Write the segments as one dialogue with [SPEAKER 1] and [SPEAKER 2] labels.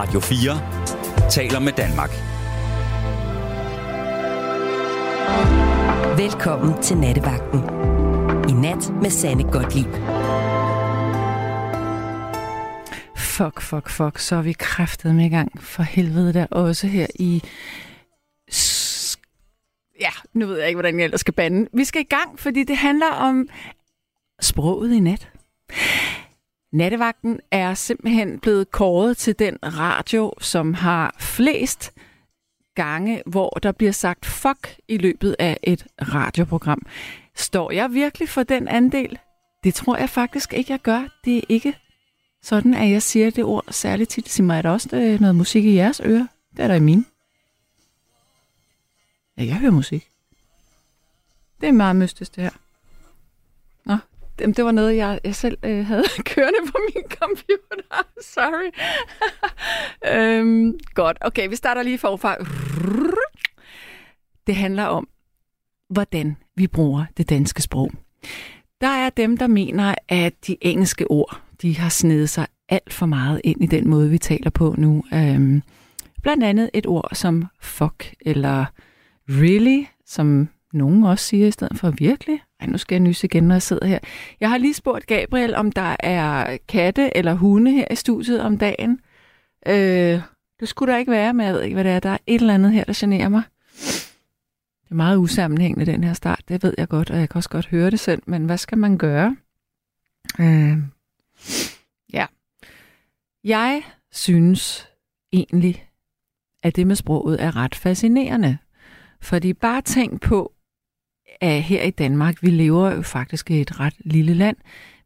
[SPEAKER 1] Radio 4 taler med Danmark.
[SPEAKER 2] Velkommen til Nattevagten. I nat med Sanne Godtlip.
[SPEAKER 3] Fuck, fuck, fuck. Så er vi kræftet med i gang. For helvede der også her i... Ja, nu ved jeg ikke, hvordan jeg ellers skal bande. Vi skal i gang, fordi det handler om sproget i nat. Nattevagten er simpelthen blevet kåret til den radio, som har flest gange, hvor der bliver sagt fuck i løbet af et radioprogram. Står jeg virkelig for den andel? Det tror jeg faktisk ikke, jeg gør. Det er ikke sådan, at jeg siger det ord særligt tit. Sig mig, er der også øh, noget musik i jeres ører? Det er der i mine. Ja, jeg hører musik. Det er meget mystisk, det her. Jamen, det, det var noget, jeg, jeg selv øh, havde kørende på min computer. Sorry. øhm, godt, okay, vi starter lige forfra. Det handler om, hvordan vi bruger det danske sprog. Der er dem, der mener, at de engelske ord, de har snedet sig alt for meget ind i den måde, vi taler på nu. Øhm, blandt andet et ord som fuck, eller really, som nogen også siger i stedet for virkelig. Ej, nu skal jeg nyse igen, når jeg sidder her. Jeg har lige spurgt Gabriel, om der er katte eller hunde her i studiet om dagen. Øh, det skulle der ikke være, men jeg ved ikke, hvad det er. Der er et eller andet her, der generer mig. Det er meget usammenhængende, den her start. Det ved jeg godt, og jeg kan også godt høre det selv. Men hvad skal man gøre? Øh, ja. Jeg synes egentlig, at det med sproget er ret fascinerende. Fordi bare tænk på, at her i Danmark, vi lever jo faktisk i et ret lille land,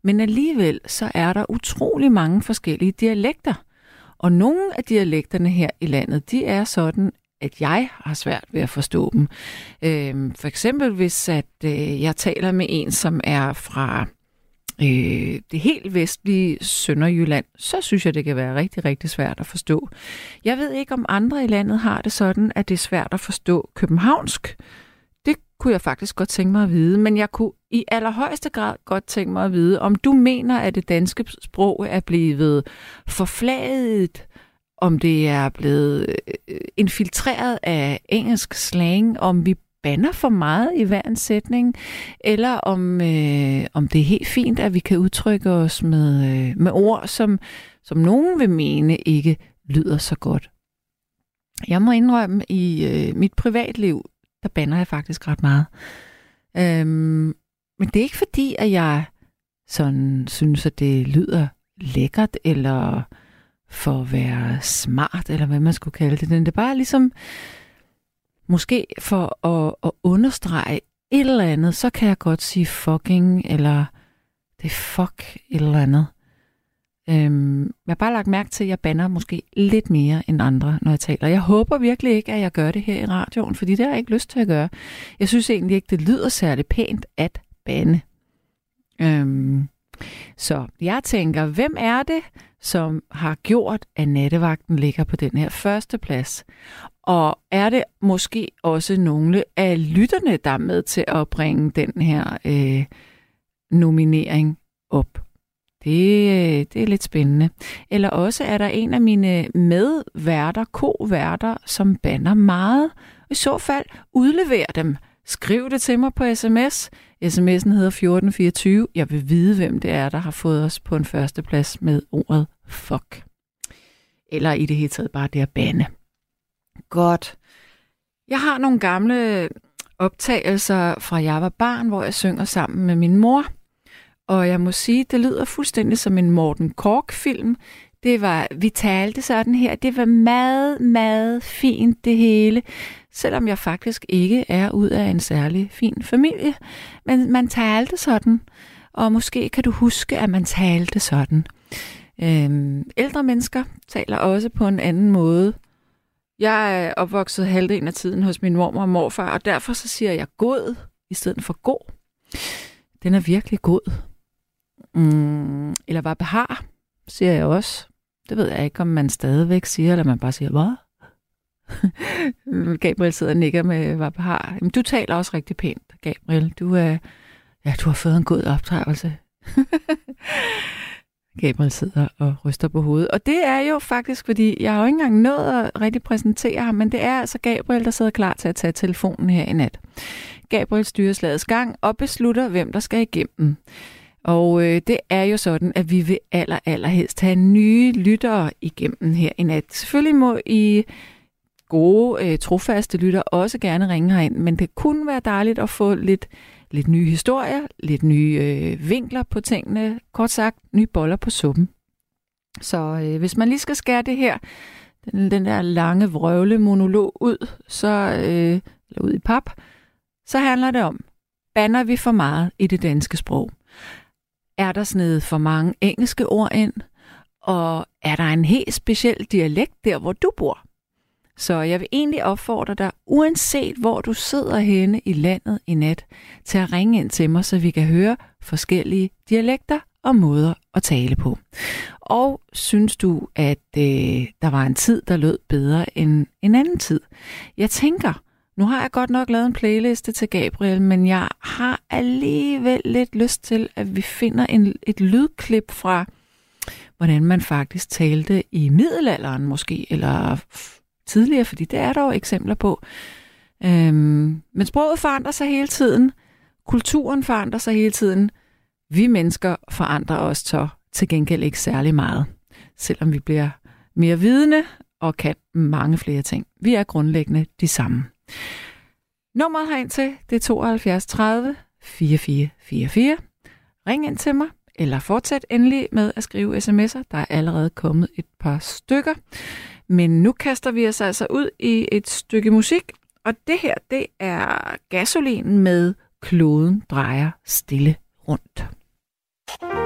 [SPEAKER 3] men alligevel så er der utrolig mange forskellige dialekter. Og nogle af dialekterne her i landet, de er sådan, at jeg har svært ved at forstå dem. Øh, for eksempel hvis at øh, jeg taler med en, som er fra øh, det helt vestlige Sønderjylland, så synes jeg, det kan være rigtig, rigtig svært at forstå. Jeg ved ikke, om andre i landet har det sådan, at det er svært at forstå københavnsk. Kunne jeg faktisk godt tænke mig at vide, men jeg kunne i allerhøjeste grad godt tænke mig at vide, om du mener, at det danske sprog er blevet forfladet, om det er blevet øh, infiltreret af engelsk slang, om vi banner for meget i hver en sætning, eller om, øh, om det er helt fint, at vi kan udtrykke os med, øh, med ord, som, som nogen vil mene ikke lyder så godt. Jeg må indrømme, i øh, mit privatliv, der banner jeg faktisk ret meget. Øhm, men det er ikke fordi, at jeg sådan synes, at det lyder lækkert, eller for at være smart, eller hvad man skulle kalde det. Det er bare ligesom, måske for at, at understrege et eller andet, så kan jeg godt sige fucking, eller det er fuck et eller andet. Øhm, jeg har bare lagt mærke til, at jeg banner måske lidt mere end andre, når jeg taler. Jeg håber virkelig ikke, at jeg gør det her i radioen, fordi det har jeg ikke lyst til at gøre. Jeg synes egentlig ikke, det lyder særlig pænt at bande. Øhm, så jeg tænker, hvem er det, som har gjort, at nattevagten ligger på den her første plads? Og er det måske også nogle af lytterne, der er med til at bringe den her øh, nominering op? Det, øh, det er lidt spændende. Eller også er der en af mine medværter, koværter, som banner meget. I så fald udlever dem. Skriv det til mig på sms. SMS'en hedder 1424. Jeg vil vide, hvem det er, der har fået os på en førsteplads med ordet fuck. Eller i det hele taget bare det at bande. Godt. Jeg har nogle gamle optagelser fra jeg var barn, hvor jeg synger sammen med min mor. Og jeg må sige, det lyder fuldstændig som en Morten Kork-film. Det var, vi talte sådan her, det var meget, meget fint det hele. Selvom jeg faktisk ikke er ud af en særlig fin familie. Men man talte sådan. Og måske kan du huske, at man talte sådan. Øhm, ældre mennesker taler også på en anden måde. Jeg er opvokset halvdelen af tiden hos min mormor og morfar, og derfor så siger jeg god i stedet for god. Den er virkelig god. Mm, eller var behar, siger jeg også. Det ved jeg ikke, om man stadigvæk siger, eller man bare siger, hvad? Gabriel sidder og nikker med var behar. Men du taler også rigtig pænt, Gabriel. Du, er, ja, du har fået en god opdragelse. Gabriel sidder og ryster på hovedet. Og det er jo faktisk, fordi jeg har jo ikke engang nået at rigtig præsentere ham, men det er altså Gabriel, der sidder klar til at tage telefonen her i nat. Gabriel styrer slagets gang og beslutter, hvem der skal igennem. Og øh, det er jo sådan, at vi vil aller, allerhelst have nye lyttere igennem her i nat. Selvfølgelig må I gode, øh, trofaste lytter også gerne ringe herind, men det kunne være dejligt at få lidt, lidt nye historier, lidt nye øh, vinkler på tingene, kort sagt, nye boller på suppen. Så øh, hvis man lige skal skære det her, den, den der lange vrøvle monolog ud, så, øh, eller ud i pap, så handler det om, banner vi for meget i det danske sprog? Er der snedet for mange engelske ord ind? Og er der en helt speciel dialekt der, hvor du bor? Så jeg vil egentlig opfordre dig, uanset hvor du sidder henne i landet i nat, til at ringe ind til mig, så vi kan høre forskellige dialekter og måder at tale på. Og synes du, at øh, der var en tid, der lød bedre end en anden tid? Jeg tænker, nu har jeg godt nok lavet en playliste til Gabriel, men jeg har alligevel lidt lyst til, at vi finder en, et lydklip fra, hvordan man faktisk talte i middelalderen måske, eller tidligere, fordi det er der jo eksempler på. Øhm, men sproget forandrer sig hele tiden. Kulturen forandrer sig hele tiden. Vi mennesker forandrer os så til gengæld ikke særlig meget, selvom vi bliver mere vidende og kan mange flere ting. Vi er grundlæggende de samme. Nummeret herind til, det er 72 30 4444. Ring ind til mig, eller fortsæt endelig med at skrive sms'er. Der er allerede kommet et par stykker. Men nu kaster vi os altså ud i et stykke musik, og det her, det er gasolinen med Kloden drejer stille rundt.
[SPEAKER 4] lur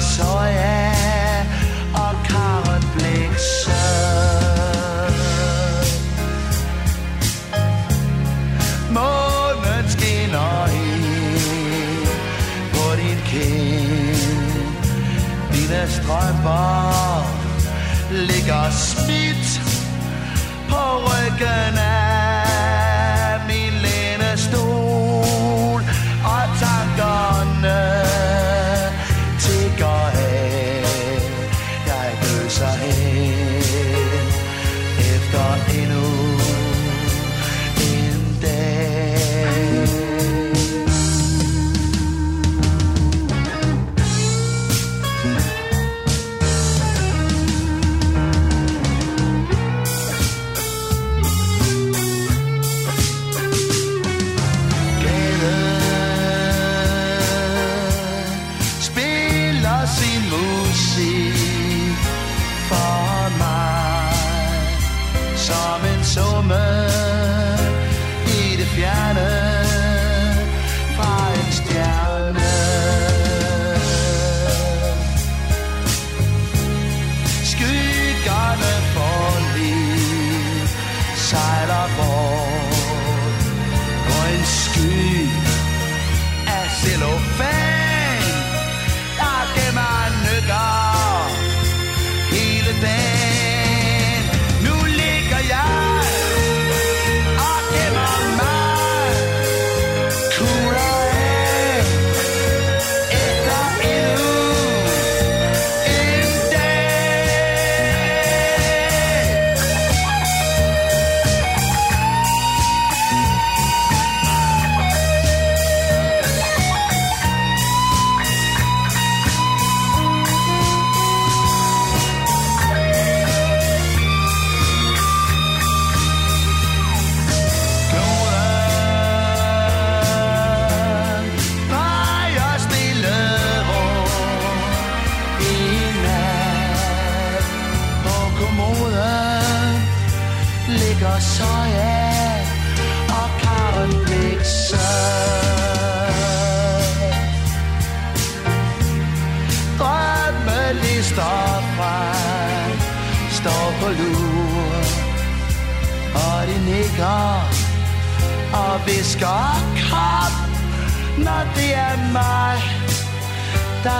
[SPEAKER 4] og soja og karotblikse. Månen skinner helt på din kind. Dine strømper ligger smidt på ryggen af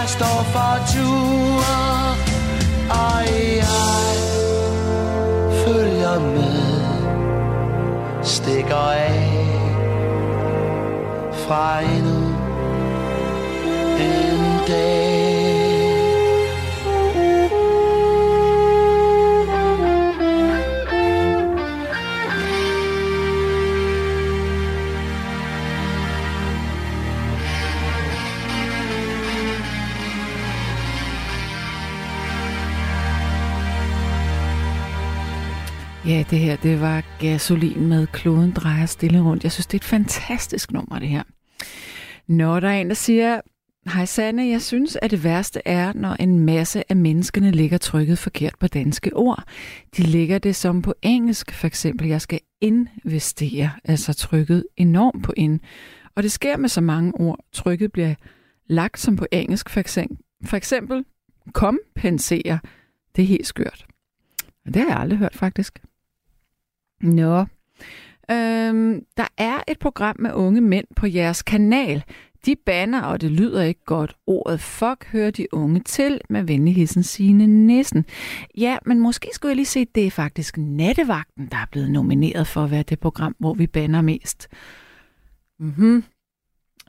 [SPEAKER 4] jeg står for tur Og jeg følger med. Stikker af fra endnu en dag.
[SPEAKER 3] Ja, det her, det var gasolin med kloden drejer stille rundt. Jeg synes, det er et fantastisk nummer, det her. Når der er en, der siger, Hej Sanne, jeg synes, at det værste er, når en masse af menneskene ligger trykket forkert på danske ord. De ligger det som på engelsk, for eksempel, jeg skal investere, altså trykket enormt på ind. Og det sker med så mange ord. Trykket bliver lagt som på engelsk, for eksempel, for eksempel kompensere. Det er helt skørt. Og det har jeg aldrig hørt, faktisk. Nå. Øhm, der er et program med unge mænd på jeres kanal. De banner, og det lyder ikke godt. Ordet fuck hører de unge til med venligheden sine næsten. Ja, men måske skulle jeg lige se, at det er faktisk Nattevagten, der er blevet nomineret for at være det program, hvor vi banner mest. Mhm.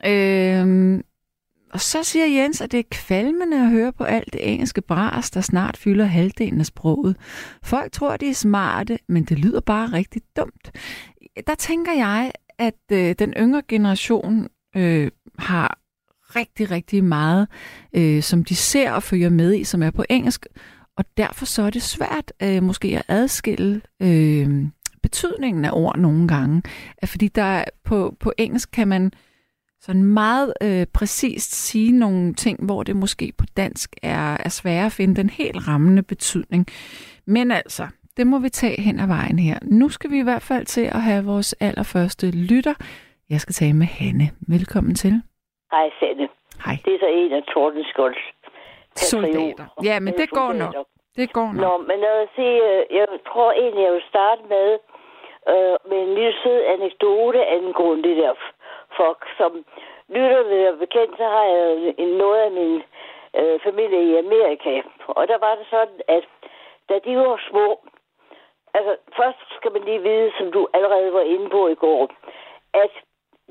[SPEAKER 3] Øhm, og så siger Jens, at det er kvalmende at høre på alt det engelske bras, der snart fylder halvdelen af sproget. Folk tror, de er smarte, men det lyder bare rigtig dumt. Der tænker jeg, at øh, den yngre generation øh, har rigtig, rigtig meget, øh, som de ser og følger med i, som er på engelsk. Og derfor så er det svært øh, måske at adskille øh, betydningen af ord nogle gange. Fordi der på, på engelsk kan man sådan meget øh, præcist sige nogle ting, hvor det måske på dansk er, er svært at finde den helt rammende betydning. Men altså, det må vi tage hen ad vejen her. Nu skal vi i hvert fald til at have vores allerførste lytter. Jeg skal tale med Hanne. Velkommen til.
[SPEAKER 5] Hej, Sanne.
[SPEAKER 3] Hej.
[SPEAKER 5] Det er så en af Tordenskjolds
[SPEAKER 3] Soldater. Ja, men det går nok. Det går nok.
[SPEAKER 5] Nå, men lad os se, øh, jeg tror egentlig, jeg vil starte med, øh, med en lille sød anekdote angående det der folk, som lytter ved at bekendt, så har jeg en, noget af min øh, familie i Amerika. Og der var det sådan, at da de var små, altså først skal man lige vide, som du allerede var inde på i går, at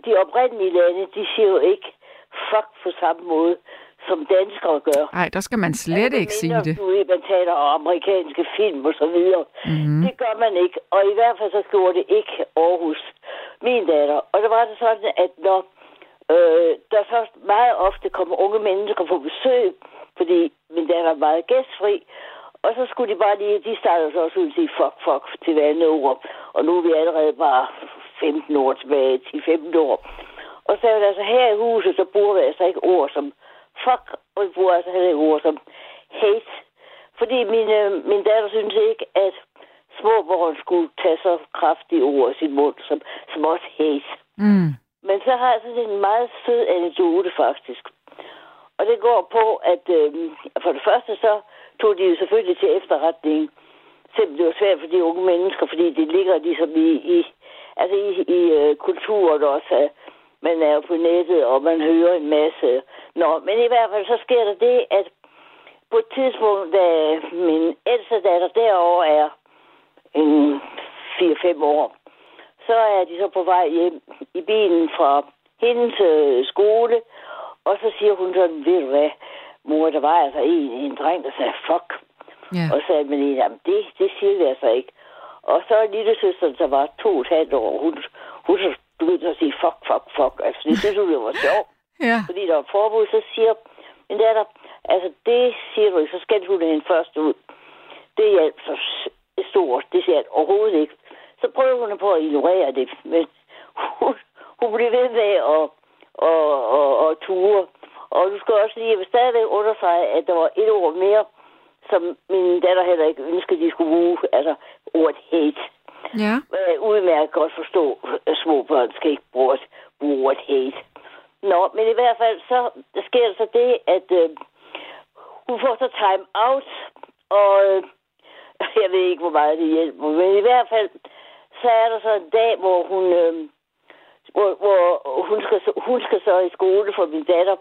[SPEAKER 5] de oprindelige lande, de siger jo ikke fuck på samme måde, som danskere gør.
[SPEAKER 3] Nej, der skal man slet
[SPEAKER 5] Altså,
[SPEAKER 3] ikke sige det.
[SPEAKER 5] Du man taler om amerikanske film og så videre.
[SPEAKER 3] Mhm.
[SPEAKER 5] Det gør man ikke. Og i hvert fald så gjorde det ikke Aarhus. Min datter. Og der var det sådan, at når øh, der så meget ofte kommer unge mennesker på besøg, fordi min datter er meget gæstfri, og så skulle de bare lige, de startede så også ud og sige fuck, fuck til hver andet ord. Og nu er vi allerede bare 15 år tilbage, 10-15 år. Og så er det altså her i huset, så bruger vi altså ikke ord som fuck, og vi bruger altså heller ikke ord som hate. Fordi min, øh, min datter synes ikke, at små børn skulle tage så kraftige ord i sin mund, som, som også hate.
[SPEAKER 3] Mm.
[SPEAKER 5] Men så har jeg sådan en meget sød anekdote faktisk. Og det går på, at øh, for det første så tog de jo selvfølgelig til efterretning. Selvom det var svært for de unge mennesker, fordi det ligger ligesom i, i, altså i, i uh, kulturen også. at Man er jo på nettet, og man hører en masse. Nå, men i hvert fald så sker der det, at på et tidspunkt, da min ældste datter derovre er en 4-5 år, så er de så på vej hjem i bilen fra hendes øh, skole, og så siger hun sådan, ved du hvad, mor, der var altså en, en dreng, der sagde fuck.
[SPEAKER 3] Ja.
[SPEAKER 5] Og så sagde man lige, jamen det, det siger vi altså ikke. Og så lille søster, der var to og et halvt år, hun, hun begyndte at sige fuck, fuck, fuck. Altså det synes hun, det var sjovt,
[SPEAKER 3] Ja.
[SPEAKER 5] fordi der var forbud, så siger men der, der, altså det siger du ikke, så skal hun hende først ud. Det hjalp s- stort, det siger jeg overhovedet ikke. Så prøver hun på at ignorere det, men hun, hun bliver ved med at, at, at, at ture. Og du skal også lige, stadigvæk understrege, at der var et ord mere, som min datter heller ikke ønskede, de skulle bruge, altså ordet hate.
[SPEAKER 3] Ja.
[SPEAKER 5] Øh, udmærket godt forstå, at små børn skal ikke bruge, bruge ordet hate. Nå, men i hvert fald så sker der så det, at øh, hun får så time out, og øh, jeg ved ikke, hvor meget det hjælper. Men i hvert fald, så er der så en dag, hvor hun, øh, hvor, hvor hun, skal, så- hun skal så i skole, for min datter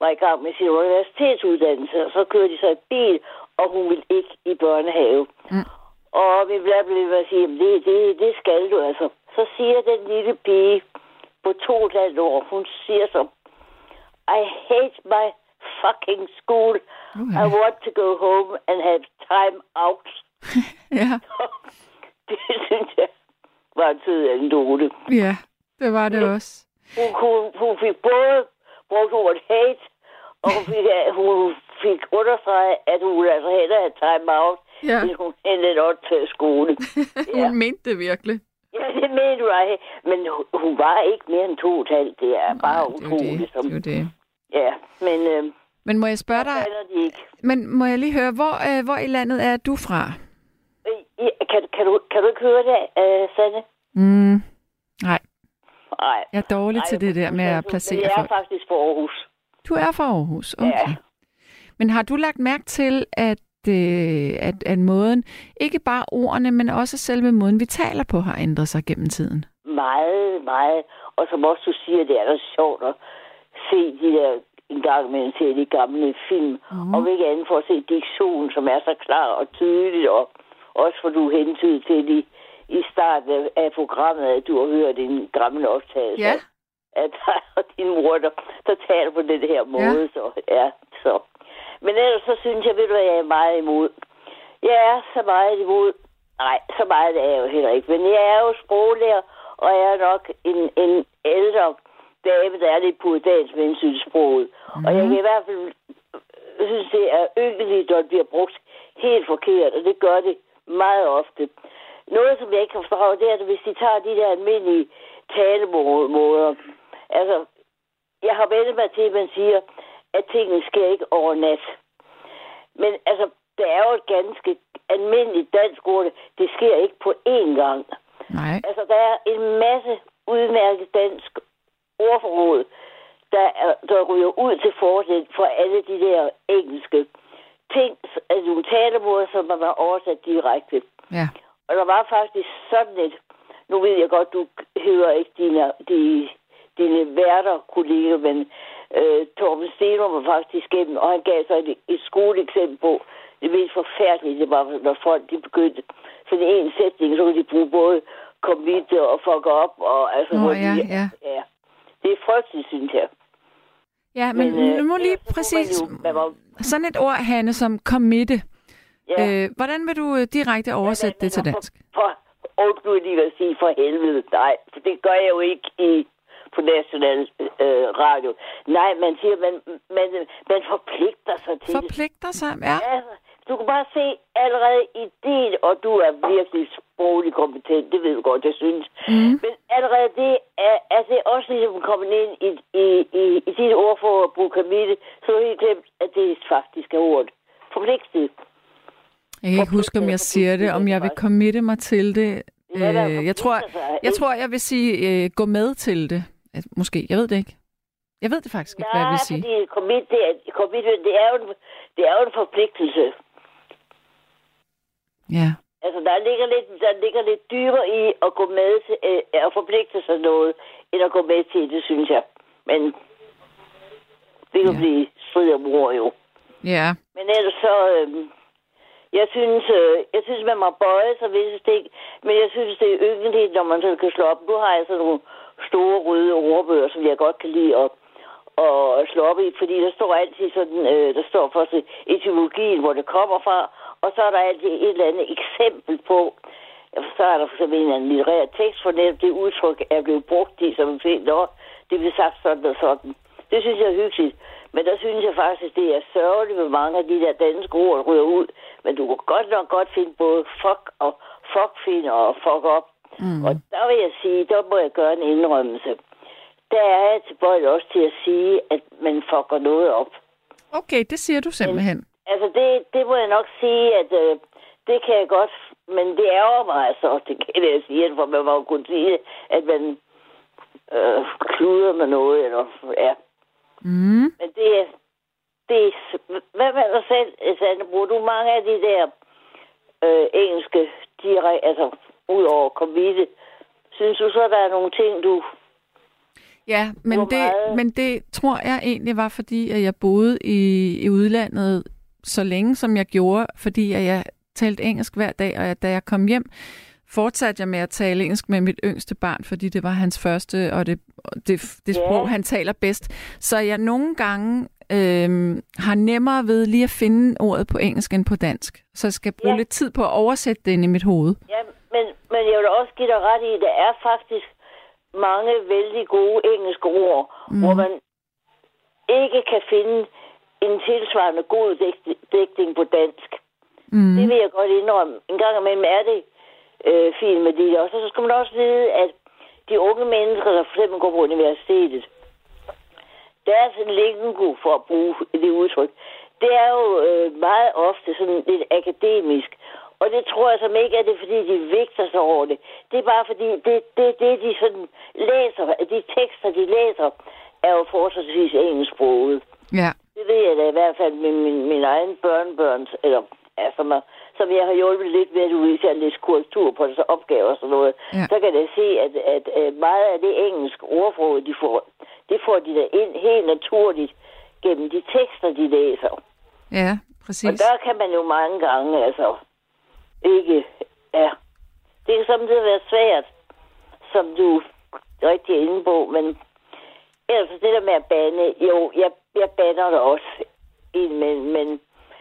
[SPEAKER 5] var i gang med sin universitetsuddannelse, og så kører de så i bil, og hun vil ikke i børnehave.
[SPEAKER 3] Mm.
[SPEAKER 5] Og min bla blev ved at sige, "Jamen, det, det, det skal du altså. Så siger den lille pige på to og et år, hun siger så, I hate my fucking school.
[SPEAKER 3] Okay.
[SPEAKER 5] I want to go home and have time out.
[SPEAKER 3] Ja,
[SPEAKER 5] det synes jeg var en sød anekdote.
[SPEAKER 3] ja, det var det også.
[SPEAKER 5] Hun, kunne, hun fik både brugt ordet hate, og hun fik, hun fik understreget, at hun altså hellere have time out,
[SPEAKER 3] Ja.
[SPEAKER 5] hun hellere op til skole. Ja.
[SPEAKER 3] Hun mente det virkelig.
[SPEAKER 5] Ja, det mener du ej. Men hun- var ikke mere end to og halvt. Det er bare
[SPEAKER 3] Nej, jo
[SPEAKER 5] utroligt. Som,
[SPEAKER 3] det, er det.
[SPEAKER 5] Ja, men øh,
[SPEAKER 3] Men må jeg spørge dig,
[SPEAKER 5] de ikke.
[SPEAKER 3] men må jeg lige høre, hvor, øh, hvor i landet er du fra?
[SPEAKER 5] Øh, Kan, kan, du, kan du ikke høre det, øh, Sanne?
[SPEAKER 3] Mm, nej,
[SPEAKER 5] Nej.
[SPEAKER 3] jeg er dårlig til det der med at placere
[SPEAKER 5] Jeg er
[SPEAKER 3] folk.
[SPEAKER 5] faktisk fra Aarhus.
[SPEAKER 3] Du er fra Aarhus, okay.
[SPEAKER 5] Ja.
[SPEAKER 3] Men har du lagt mærke til, at, øh, at, at måden, ikke bare ordene, men også selve måden, vi taler på, har ændret sig gennem tiden?
[SPEAKER 5] Meget, meget. Og som også du siger, det er da sjovt at se de der en gang imellem se de gamle film. Mm. Og ikke andet for at se diktionen, som er så klar og tydelig. Og også for du hentyd til i, i starten af, programmet, at du har hørt en gammel optagelse.
[SPEAKER 3] Ja.
[SPEAKER 5] At og din mor, der, der taler på den her måde. Ja. Så, ja, så. Men ellers så synes jeg, ved du hvad, jeg er meget imod. Jeg er så meget imod. Nej, så meget er jeg jo heller ikke. Men jeg er jo sproglærer, og jeg er nok en, en ældre dame, der er lidt puritansk med hensyn til sproget. Mm. Og jeg kan i hvert fald synes, det er ynkeligt, når det bliver brugt helt forkert, og det gør det meget ofte. Noget, som jeg ikke kan forstå, det er, at hvis de tager de der almindelige talemåder, altså, jeg har vendt mig til, at man siger, at tingene sker ikke over nat. Men altså, det er jo et ganske almindeligt dansk ord. Det sker ikke på én gang.
[SPEAKER 3] Nej.
[SPEAKER 5] Altså, der er en masse udmærket dansk ordforråd, der, er, der ryger ud til fordel for alle de der engelske ting, altså nogle talemåder, som man har oversat direkte.
[SPEAKER 3] Ja.
[SPEAKER 5] Og der var faktisk sådan et, nu ved jeg godt, du hører ikke dine, de, dine værter, kolleger, men øh, Torben Stenum var faktisk igennem, og han gav så et, et skoleeksempel på, det mest forfærdelige, det var, når folk de begyndte sådan en sætning, så kunne de bruge både commit og fuck up, og altså,
[SPEAKER 3] Nå,
[SPEAKER 5] hvor
[SPEAKER 3] ja,
[SPEAKER 5] de,
[SPEAKER 3] ja.
[SPEAKER 5] ja. Det er frygteligt, synes jeg.
[SPEAKER 3] Ja, men,
[SPEAKER 5] øh,
[SPEAKER 3] men nu må lige
[SPEAKER 5] kunne
[SPEAKER 3] præcis...
[SPEAKER 5] Man jo, man var,
[SPEAKER 3] Sådan et ord, Hanne, som committe.
[SPEAKER 5] ja.
[SPEAKER 3] Øh, hvordan vil du øh, direkte oversætte det til dansk?
[SPEAKER 5] For, undskyld lige at sige for helvede, nej, for det gør jeg jo ikke i på national øh, radio. Nej, man siger, man, man, man forpligter sig til.
[SPEAKER 3] Forpligter sig? Ja.
[SPEAKER 5] Ja, du kan bare se allerede i dit, og du er virkelig sproglig kompetent, det ved du godt, jeg synes.
[SPEAKER 3] Mm.
[SPEAKER 5] Men allerede det er, er det også ligesom kommet ind i, i, i, i dit ord for at bruge kamille, så har jeg glemt, at det er faktisk er ordet. Forpligtet.
[SPEAKER 3] Jeg kan ikke huske, om jeg siger det, om jeg vil committe mig til det.
[SPEAKER 5] Er
[SPEAKER 3] Øh, jeg, tror, jeg tror, jeg vil sige øh, gå med til det. Altså, Måske, jeg ved det ikke. Jeg ved det faktisk ikke, hvad jeg vil sige.
[SPEAKER 5] Nej, fordi commit, det er, commit, det er, jo en, det er jo en forpligtelse.
[SPEAKER 3] Ja.
[SPEAKER 5] Altså, der ligger lidt, der ligger lidt dybere i at gå med til, øh, at forpligte sig noget, end at gå med til det, synes jeg. Men det kan
[SPEAKER 3] Ja.
[SPEAKER 5] blive strid om ord jo.
[SPEAKER 3] Ja.
[SPEAKER 5] Men ellers så, øh, jeg synes, øh, jeg synes, man må bøje sig visse ting, men jeg synes, det er ynkeligt, når man så kan slå op. Nu har jeg sådan nogle store røde ordbøger, som jeg godt kan lide at, at slå op i, fordi der står altid sådan, øh, der står først etymologien, hvor det kommer fra, og så er der altid et eller andet eksempel på, så er der for eksempel en eller anden litterær tekst, for netop det udtryk er blevet brugt i, som en nå, det bliver sagt sådan og sådan. Det synes jeg er hyggeligt. Men der synes jeg faktisk, det er sørgeligt, hvor mange af de der danske ord ryger ud. Men du kan godt nok godt finde både fuck og fuckfinder og fuck op. Mm. Og der vil jeg sige, der må jeg gøre en indrømmelse. Der er jeg tilbøjelig også til at sige, at man fucker noget op.
[SPEAKER 3] Okay, det siger du simpelthen.
[SPEAKER 5] Altså, det, det må jeg nok sige, at øh, det kan jeg godt, men det ærger mig altså, det kan jeg sige, for man må jo kunne sige, at man øh, kluder med noget, eller ja.
[SPEAKER 3] Mm.
[SPEAKER 5] Men det er, det er, hvad med dig selv, Sande? Bruger du mange af de der øh, engelske direkte, altså ud over komite, synes du så, der er nogle ting, du...
[SPEAKER 3] Ja, men det,
[SPEAKER 5] meget?
[SPEAKER 3] men det tror jeg egentlig var, fordi at jeg boede i, i udlandet så længe, som jeg gjorde, fordi at jeg talte engelsk hver dag, og jeg, da jeg kom hjem, fortsatte jeg med at tale engelsk med mit yngste barn, fordi det var hans første, og det, det, det sprog, han taler bedst. Så jeg nogle gange øhm, har nemmere ved lige at finde ordet på engelsk end på dansk. Så jeg skal bruge
[SPEAKER 5] Ja.
[SPEAKER 3] lidt tid på at oversætte det ind i mit hoved.
[SPEAKER 5] Ja, men, men jeg vil også give dig ret i, at der er faktisk mange vældig gode engelske ord, mm. hvor man ikke kan finde en tilsvarende god dæk- dækning på dansk.
[SPEAKER 3] Mm.
[SPEAKER 5] Det vil jeg godt indrømme. En gang imellem er det øh, fint med det. Og så skal man også vide, at de unge mennesker, der for eksempel går på universitetet, deres lingo, for at bruge det udtryk, det er jo øh, meget ofte sådan lidt akademisk. Og det tror jeg som ikke er det, fordi de vægter sig over det. Det er bare fordi, det, det, det de sådan læser, de tekster, de læser, er jo forholdsvis engelsksproget.
[SPEAKER 3] Ja.
[SPEAKER 5] Det ved jeg da i hvert fald med min, min egen børnebørns, eller som, er, som jeg har hjulpet lidt ved at udvise at læse korrektur på deres opgaver og sådan noget.
[SPEAKER 3] Ja.
[SPEAKER 5] Så kan jeg se, at, at, at meget af det engelske ordforråd, de får, det får de da ind helt naturligt gennem de tekster, de læser.
[SPEAKER 3] Ja,
[SPEAKER 5] Og
[SPEAKER 3] præcis.
[SPEAKER 5] der kan man jo mange gange, altså, ikke, ja. Det kan samtidig være svært, som du rigtig er inde på, men ellers det der med at bande, jo, jeg, jeg bander det også indimellem, men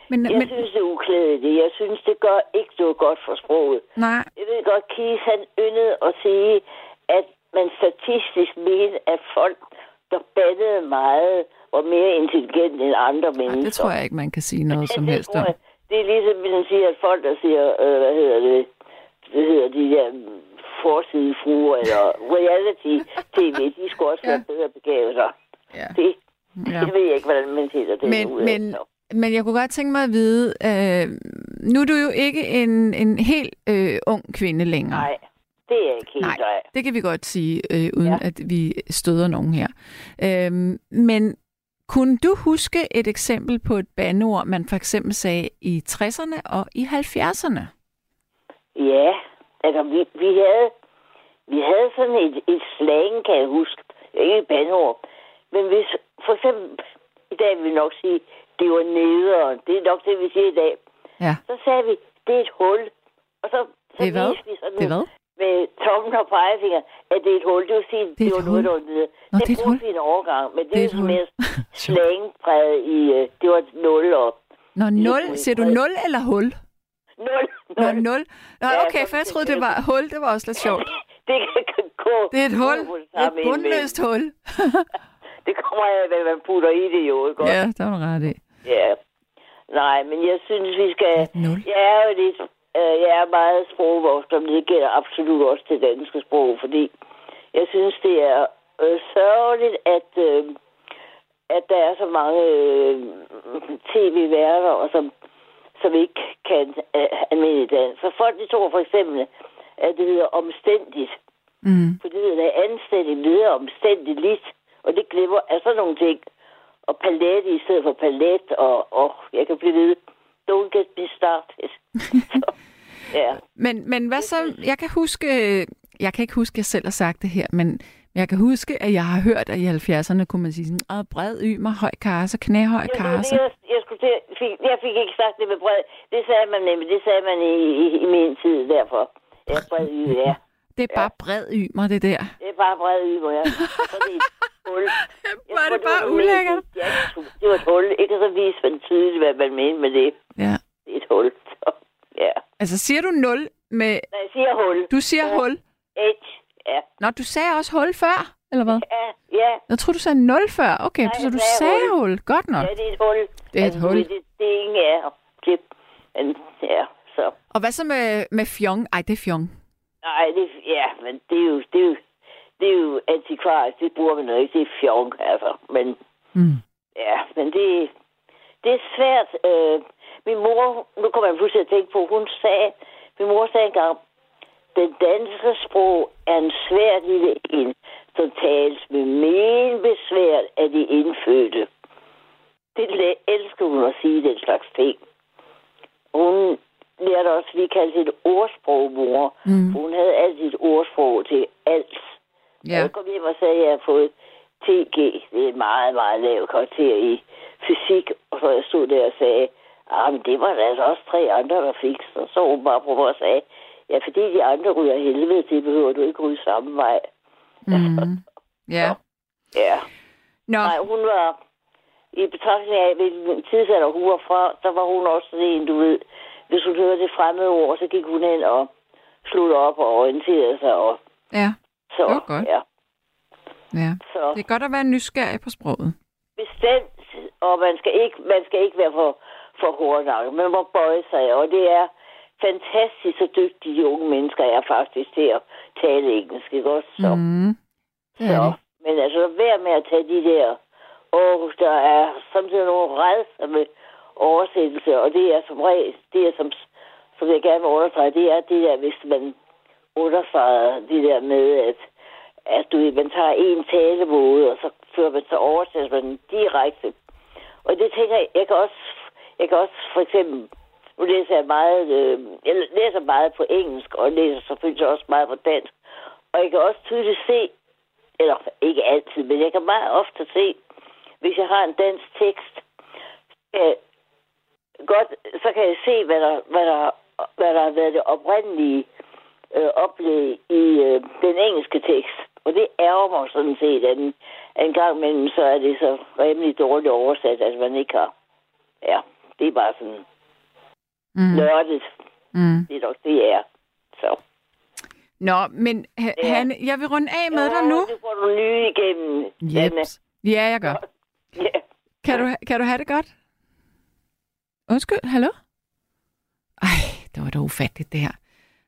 [SPEAKER 3] Men,
[SPEAKER 5] jeg
[SPEAKER 3] men,
[SPEAKER 5] synes, det er uklædeligt. Jeg synes, det gør ikke noget godt for sproget.
[SPEAKER 3] nej,
[SPEAKER 5] Jeg ved godt, Kies han yndede at sige, at man statistisk mente, at folk, der bandede meget, var mere intelligente end andre mennesker.
[SPEAKER 3] det tror jeg ikke, man kan sige noget som
[SPEAKER 5] det
[SPEAKER 3] helst om.
[SPEAKER 5] jeg. Det er ligesom, hvis man siger, at folk, der siger, øh, hvad hedder det, hvad hedder de der mm, forsidefruer eller reality-tv, de skulle også
[SPEAKER 3] Ja.
[SPEAKER 5] være bedre begavet sig.
[SPEAKER 3] Ja.
[SPEAKER 5] Det,
[SPEAKER 3] Ja.
[SPEAKER 5] det ved jeg ikke, hvordan man siger det
[SPEAKER 3] Men,
[SPEAKER 5] ud af.
[SPEAKER 3] men, men jeg kunne godt tænke mig at vide, øh, nu er du jo ikke en, en helt øh, ung kvinde længere.
[SPEAKER 5] Nej, det er jeg ikke helt
[SPEAKER 3] Nej, det kan vi godt sige, øh, uden
[SPEAKER 5] Ja.
[SPEAKER 3] at vi støder nogen her. Øhm, men kunne du huske et eksempel på et bandeord, man for eksempel sagde i 60'erne og i 70'erne?
[SPEAKER 5] Ja, altså vi, vi havde vi havde sådan et, et slang, kan jeg huske. Ikke et bandord. Men hvis for eksempel, i dag vil vi nok sige, det var nederen. Det er nok det, vi siger i dag.
[SPEAKER 3] Ja,
[SPEAKER 5] Så sagde vi, det er et hul. Og så, så
[SPEAKER 3] det er hvad?
[SPEAKER 5] vi sådan
[SPEAKER 3] Det er hvad?
[SPEAKER 5] Med tommen og pegefinger, at det er et hul. Det vil sige,
[SPEAKER 3] Det
[SPEAKER 5] det, det
[SPEAKER 3] et
[SPEAKER 5] var noget, der var nede.
[SPEAKER 3] Nå,
[SPEAKER 5] det
[SPEAKER 3] det er et
[SPEAKER 5] brugte vi en overgang, men det,
[SPEAKER 3] Det er
[SPEAKER 5] er mere slangpræget i, øh, det var et nul og
[SPEAKER 3] Når nul, siger du nul eller hul?
[SPEAKER 5] nul.
[SPEAKER 3] Nå, nul. Nå,
[SPEAKER 5] Ja,
[SPEAKER 3] okay, for jeg troede, det var hul. Det var også lidt sjovt.
[SPEAKER 5] Det kan gå.
[SPEAKER 3] Det er et hul. Et bundløst hul.
[SPEAKER 5] Det kommer af, hvad man putter i det jo, ikke?
[SPEAKER 3] Ja, der var ret i.
[SPEAKER 5] ja. Nej, men jeg synes, vi skal...
[SPEAKER 3] Et nul.
[SPEAKER 5] Jeg er jo lidt... Øh, jeg er meget sprogvoksen, men det gælder absolut også det danske sprog, fordi jeg synes, det er øh, sørgeligt, at, øh, at der er så mange øh, tv-værter, og som, som ikke kan øh, almindelig dansk. Så folk, de tror for eksempel, at det hedder omstændigt.
[SPEAKER 3] Mm.
[SPEAKER 5] For det hedder anstændigt videre omstændigt lidt. Og det glemmer af sådan nogle ting. Og palet i stedet for palet, og, og jeg kan blive ved. Don't get me started. Så, ja.
[SPEAKER 3] Men, men hvad så? Jeg kan huske, jeg kan ikke huske, at jeg selv har sagt det her, men jeg kan huske, at jeg har hørt, at i 70'erne kunne man sige sådan, bred ymer, høj karse, knæhøj karse.
[SPEAKER 5] jeg, jeg, skulle til, fik, jeg fik ikke sagt det med bred. Det sagde man nemlig. Det sagde man i, i, i min tid derfor. Ja, bred y, ja.
[SPEAKER 3] Det er bare bred ymer, det der.
[SPEAKER 5] Det er bare bred y, hvor jeg... Så det er et hul. Jeg
[SPEAKER 3] Var
[SPEAKER 5] tror,
[SPEAKER 3] det bare ulækkert?
[SPEAKER 5] Ja, det var et hul. Ikke så viste man tydeligt, hvad man mente med det.
[SPEAKER 3] Ja.
[SPEAKER 5] Det er et hul. Så, ja.
[SPEAKER 3] Altså, siger du 0 med...
[SPEAKER 5] Nej, jeg siger hul.
[SPEAKER 3] Du siger
[SPEAKER 5] Ja.
[SPEAKER 3] hul.
[SPEAKER 5] H. Ja.
[SPEAKER 3] Nå, du sagde også hul før, eller hvad?
[SPEAKER 5] Ja, ja.
[SPEAKER 3] Jeg tror du sagde 0 før. Okay,
[SPEAKER 5] Nej,
[SPEAKER 3] så du
[SPEAKER 5] sagde
[SPEAKER 3] sagde hul. Godt nok.
[SPEAKER 5] Ja, det er et hul.
[SPEAKER 3] Det er et hul.
[SPEAKER 5] Det, det er ingen af det, men ja, så.
[SPEAKER 3] Og hvad så med, med fjong? Ej, det er fjong.
[SPEAKER 5] Nej, det, ja, men det er jo, det er jo, det er jo antikvarisk. Det bruger man jo ikke. Det er fjong, altså. Men
[SPEAKER 3] Mm.
[SPEAKER 5] ja, men det, det er svært. Øh, min mor, nu kommer jeg pludselig at tænke på, hun sagde, min mor sagde engang, den danske sprog er en svær lille en, som tales med men besvær af de indfødte. Det elsker hun at sige, den slags ting. Hun lærte også, vi kaldte et ordsprog, mor.
[SPEAKER 3] Mm.
[SPEAKER 5] Hun havde altid et ordsprog til alt.
[SPEAKER 3] Ja.
[SPEAKER 5] Jeg kom hjem og sagde, at jeg har fået TG. Det er et meget, meget lavt karakter i fysik. Og så jeg stod der og sagde, ah, men det var der altså også tre andre, der fik. Så så hun bare på mig og sagde, ja, fordi de andre ryger helvede, det behøver du ikke ryge samme vej.
[SPEAKER 3] Mm. Ja.
[SPEAKER 5] Ja.
[SPEAKER 3] Nå,
[SPEAKER 5] Nej, hun var i betragtning af, hvilken tidsalder hun var fra, så var hun også en, du ved, hvis hun hørte det fremmede ord, så gik hun hen og slog op og orienterede sig. Og,
[SPEAKER 3] ja.
[SPEAKER 5] så,
[SPEAKER 3] Det var godt.
[SPEAKER 5] Ja,
[SPEAKER 3] ja.
[SPEAKER 5] så
[SPEAKER 3] Det er godt at være nysgerrig på sproget.
[SPEAKER 5] bestemt, og man skal ikke, man skal ikke være for, for hårdnakket. Man må bøje sig, og det er fantastisk, så dygtige de unge mennesker er faktisk til at tale engelsk, ikke også? Så,
[SPEAKER 3] Mm. Det
[SPEAKER 5] så. Men altså, vær med at tage de der, og der er samtidig nogle redsomme oversættelser, og det er som regel, det er som, som jeg gerne vil understrege, det er det der, hvis man understreger det der med, at, at du, man tager en talemåde, og så fører man så oversætter man direkte. Og det tænker jeg, jeg kan også, jeg kan også for eksempel, nu læser jeg meget, øh, jeg læser meget på engelsk, og læser selvfølgelig også meget på dansk, og jeg kan også tydeligt se, eller ikke altid, men jeg kan meget ofte se, hvis jeg har en dansk tekst, øh, godt, så kan jeg se, hvad der, hvad der, hvad der har været det oprindelige øh, oplæg i øh, den engelske tekst. Og det ærger mig sådan set, at en, at en gang imellem, så er det så rimelig dårligt oversat, at man ikke har. Ja, det er bare sådan
[SPEAKER 3] Mm.
[SPEAKER 5] nørdet.
[SPEAKER 3] Mm.
[SPEAKER 5] Det er nok det, er. Så.
[SPEAKER 3] Nå, men
[SPEAKER 5] Ja.
[SPEAKER 3] Hanne, jeg vil runde af med dig
[SPEAKER 5] Ja,
[SPEAKER 3] nu.
[SPEAKER 5] Det får du nye igennem.
[SPEAKER 3] Jeps. Ja, jeg gør.
[SPEAKER 5] Ja.
[SPEAKER 3] Kan du, kan du have det godt? Undskyld, hallo? Ej, det var da ufatteligt, det her.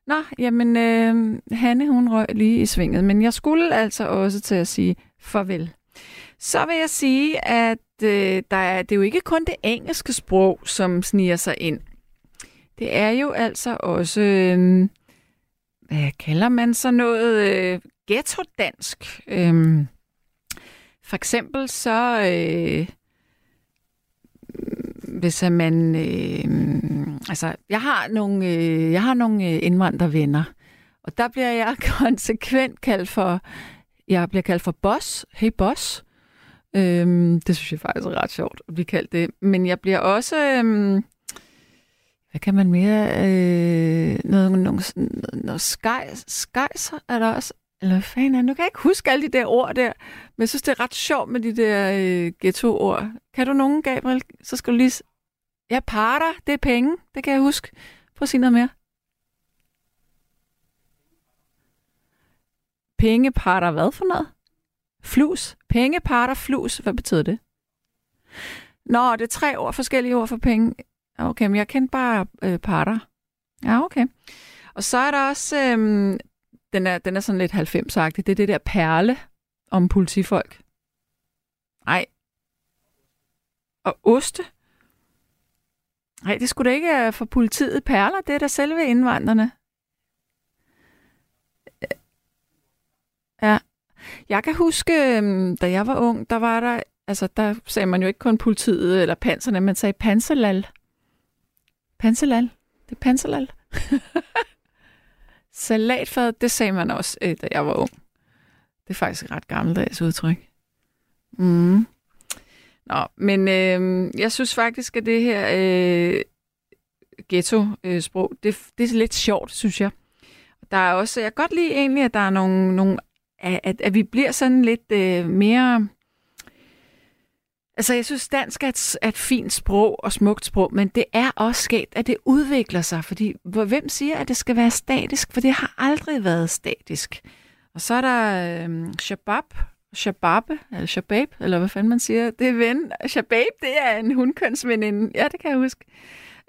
[SPEAKER 3] Nå, jamen, øh, Hanne, hun røg lige i svinget, men jeg skulle altså også til at sige farvel. Så vil jeg sige, at øh, der er, det er jo ikke kun det engelske sprog, som sniger sig ind. Det er jo altså også, øh, hvad kalder man så noget, øh, ghetto-dansk. Øh, for eksempel så, øh, hvis man, øh, altså, jeg har nogle, øh, jeg har nogle øh, indvandrervenner, og der bliver jeg konsekvent kaldt for, jeg bliver kaldt for boss. Hey boss. Øhm, det synes jeg faktisk er ret sjovt at blive kaldt det. Men jeg bliver også, øhm, hvad kan man mere, øh, noget, noget, noget, noget skejs, skejser er der også, eller hvad fanden er? Nu kan jeg ikke huske alle de der ord der, men jeg synes, det er ret sjovt med de der øh, ghetto-ord. Kan du nogen, Gabriel? Så skal du lige... Jeg Ja, parter, det er penge. Det kan jeg huske. Prøv at sige noget mere. Pengeparter, hvad for noget? Flus. Pengeparter, flus. Hvad betyder det? Nå, det er tre ord, forskellige ord for penge. Okay, men jeg kendte bare øh, parter. Ja, okay. Og så er der også, øhm, den, er, den er sådan lidt 90-agtig, det er det der perle om politifolk. Nej. Og oste? Nej, det skulle da ikke være for politiet. Perler, det er da selve indvandrerne. Øh, ja. Jeg kan huske, øhm, da jeg var ung, der var der, altså der sagde man jo ikke kun politiet eller panserne, man sagde panserlal. Panserlal. Det er panserlal. Salatfad, det sagde man også, øh, da jeg var ung. Det er faktisk et ret gammeldags udtryk. Mm. Nå, men øh, jeg synes faktisk, at det her øh, ghetto-sprog, øh, det, det er lidt sjovt, synes jeg. Der er også, jeg kan godt lide egentlig, at der er nogle, nogle at, at vi bliver sådan lidt øh, mere... Altså, jeg synes, dansk er et, er et fint sprog og smukt sprog, men det er også sket, at det udvikler sig, fordi hvem siger, at det skal være statisk? For det har aldrig været statisk. Og så er der øh, shabab, shababe, eller shabab, eller hvad fanden man siger. Det er ven. Shabab, det er en hundkønsveninde. Ja, det kan jeg huske.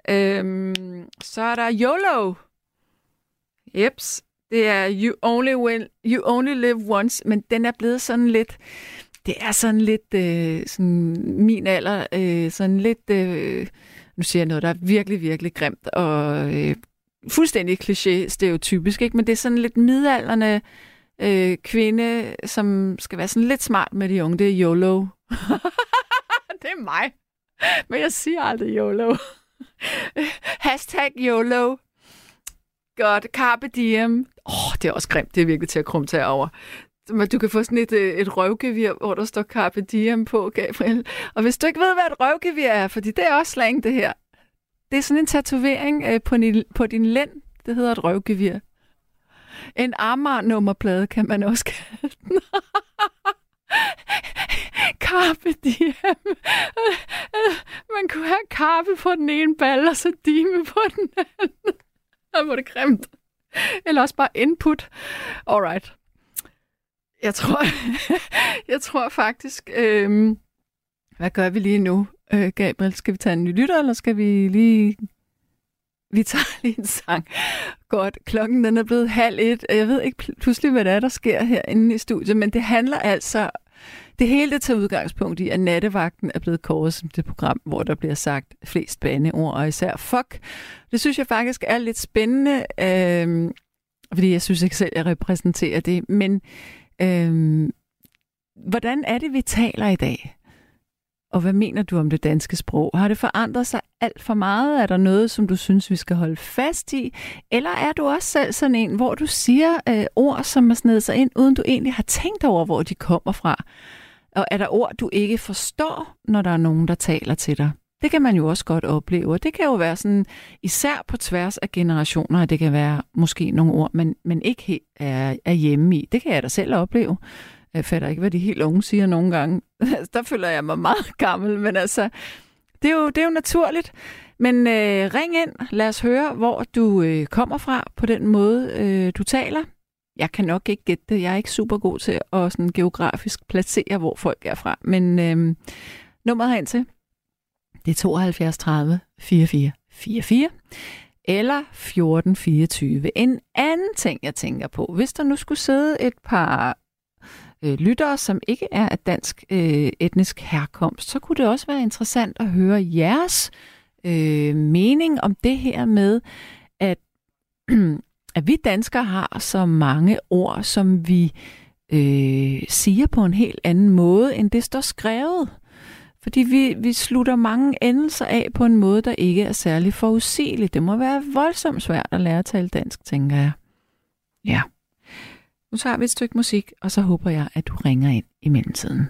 [SPEAKER 3] Øhm, så er der YOLO. Jeps. Det er you only, win, you only live once, men den er blevet sådan lidt, det er sådan lidt øh, sådan min alder, øh, sådan lidt, øh, nu siger jeg noget, der er virkelig, virkelig grimt og øh, fuldstændig kliché-stereotypisk, ikke? men det er sådan lidt midalderne øh, kvinde, som skal være sådan lidt smart med de unge, det er YOLO. det er mig. Men jeg siger aldrig YOLO. Hashtag YOLO. Godt. Carpe diem. Åh, oh, det er også grimt. Det er virkelig til at krumme til over. Men du kan få sådan et, øh, et røvgevir, hvor der står Carpe Diem på, Gabriel. Og hvis du ikke ved, hvad et røvgevir er, fordi det er også slang, det her. Det er sådan en tatovering øh, på, din, på din lænd. Det hedder et røvgevir. En Amager-nummerplade kan man også kalde den. Carpe diem. Man kunne have karpe på den ene ball, og så dime på den anden. Det var det grimt. Eller også bare input. Alright. Jeg tror, jeg tror faktisk, øh, hvad gør vi lige nu, øh, Gabriel? Skal vi tage en ny lytter, eller skal vi lige... Vi tager lige en sang. Godt, klokken den er blevet halv et. Jeg ved ikke pludselig, hvad der er, der sker herinde i studiet, men det handler altså... Det hele det tager udgangspunkt i, at nattevagten er blevet kåret som det program, hvor der bliver sagt flest bandeord, og især fuck. Det synes jeg faktisk er lidt spændende, øh, fordi jeg synes ikke selv, jeg repræsenterer det, men øh, hvordan er det, vi taler i dag? Og hvad mener du om det danske sprog? Har det forandret sig alt for meget? Er der noget, som du synes, vi skal holde fast i? Eller er du også selv sådan en, hvor du siger øh, ord, som er snedet sig ind, uden du egentlig har tænkt over, hvor de kommer fra? Og er der ord, du ikke forstår, når der er nogen, der taler til dig? Det kan man jo også godt opleve, og det kan jo være sådan, især på tværs af generationer, at det kan være måske nogle ord, man, man ikke helt er, er hjemme i. Det kan jeg da selv opleve. Jeg fatter ikke, hvad de helt unge siger nogle gange. Der føler jeg mig meget gammel, men altså, det er jo, det er jo naturligt. Men øh, ring ind, lad os høre, hvor du øh, kommer fra på den måde, øh, du taler. Jeg kan nok ikke gætte det. Jeg er ikke super god til at sådan geografisk placere, hvor folk er fra. Men øhm, nummeret herind til det er 72 30 44 44 eller 14 24. En anden ting, jeg tænker på, hvis der nu skulle sidde et par øh, lyttere, som ikke er af dansk øh, etnisk herkomst, så kunne det også være interessant at høre jeres øh, mening om det her med, at, at vi danskere har så mange ord, som vi øh, siger på en helt anden måde, end det står skrevet. Fordi vi, vi slutter mange endelser af på en måde, der ikke er særlig forudsigelig. Det må være voldsomt svært at lære at tale dansk, tænker jeg. Ja. Nu tager vi et stykke musik, og så håber jeg, at du ringer ind i mellemtiden.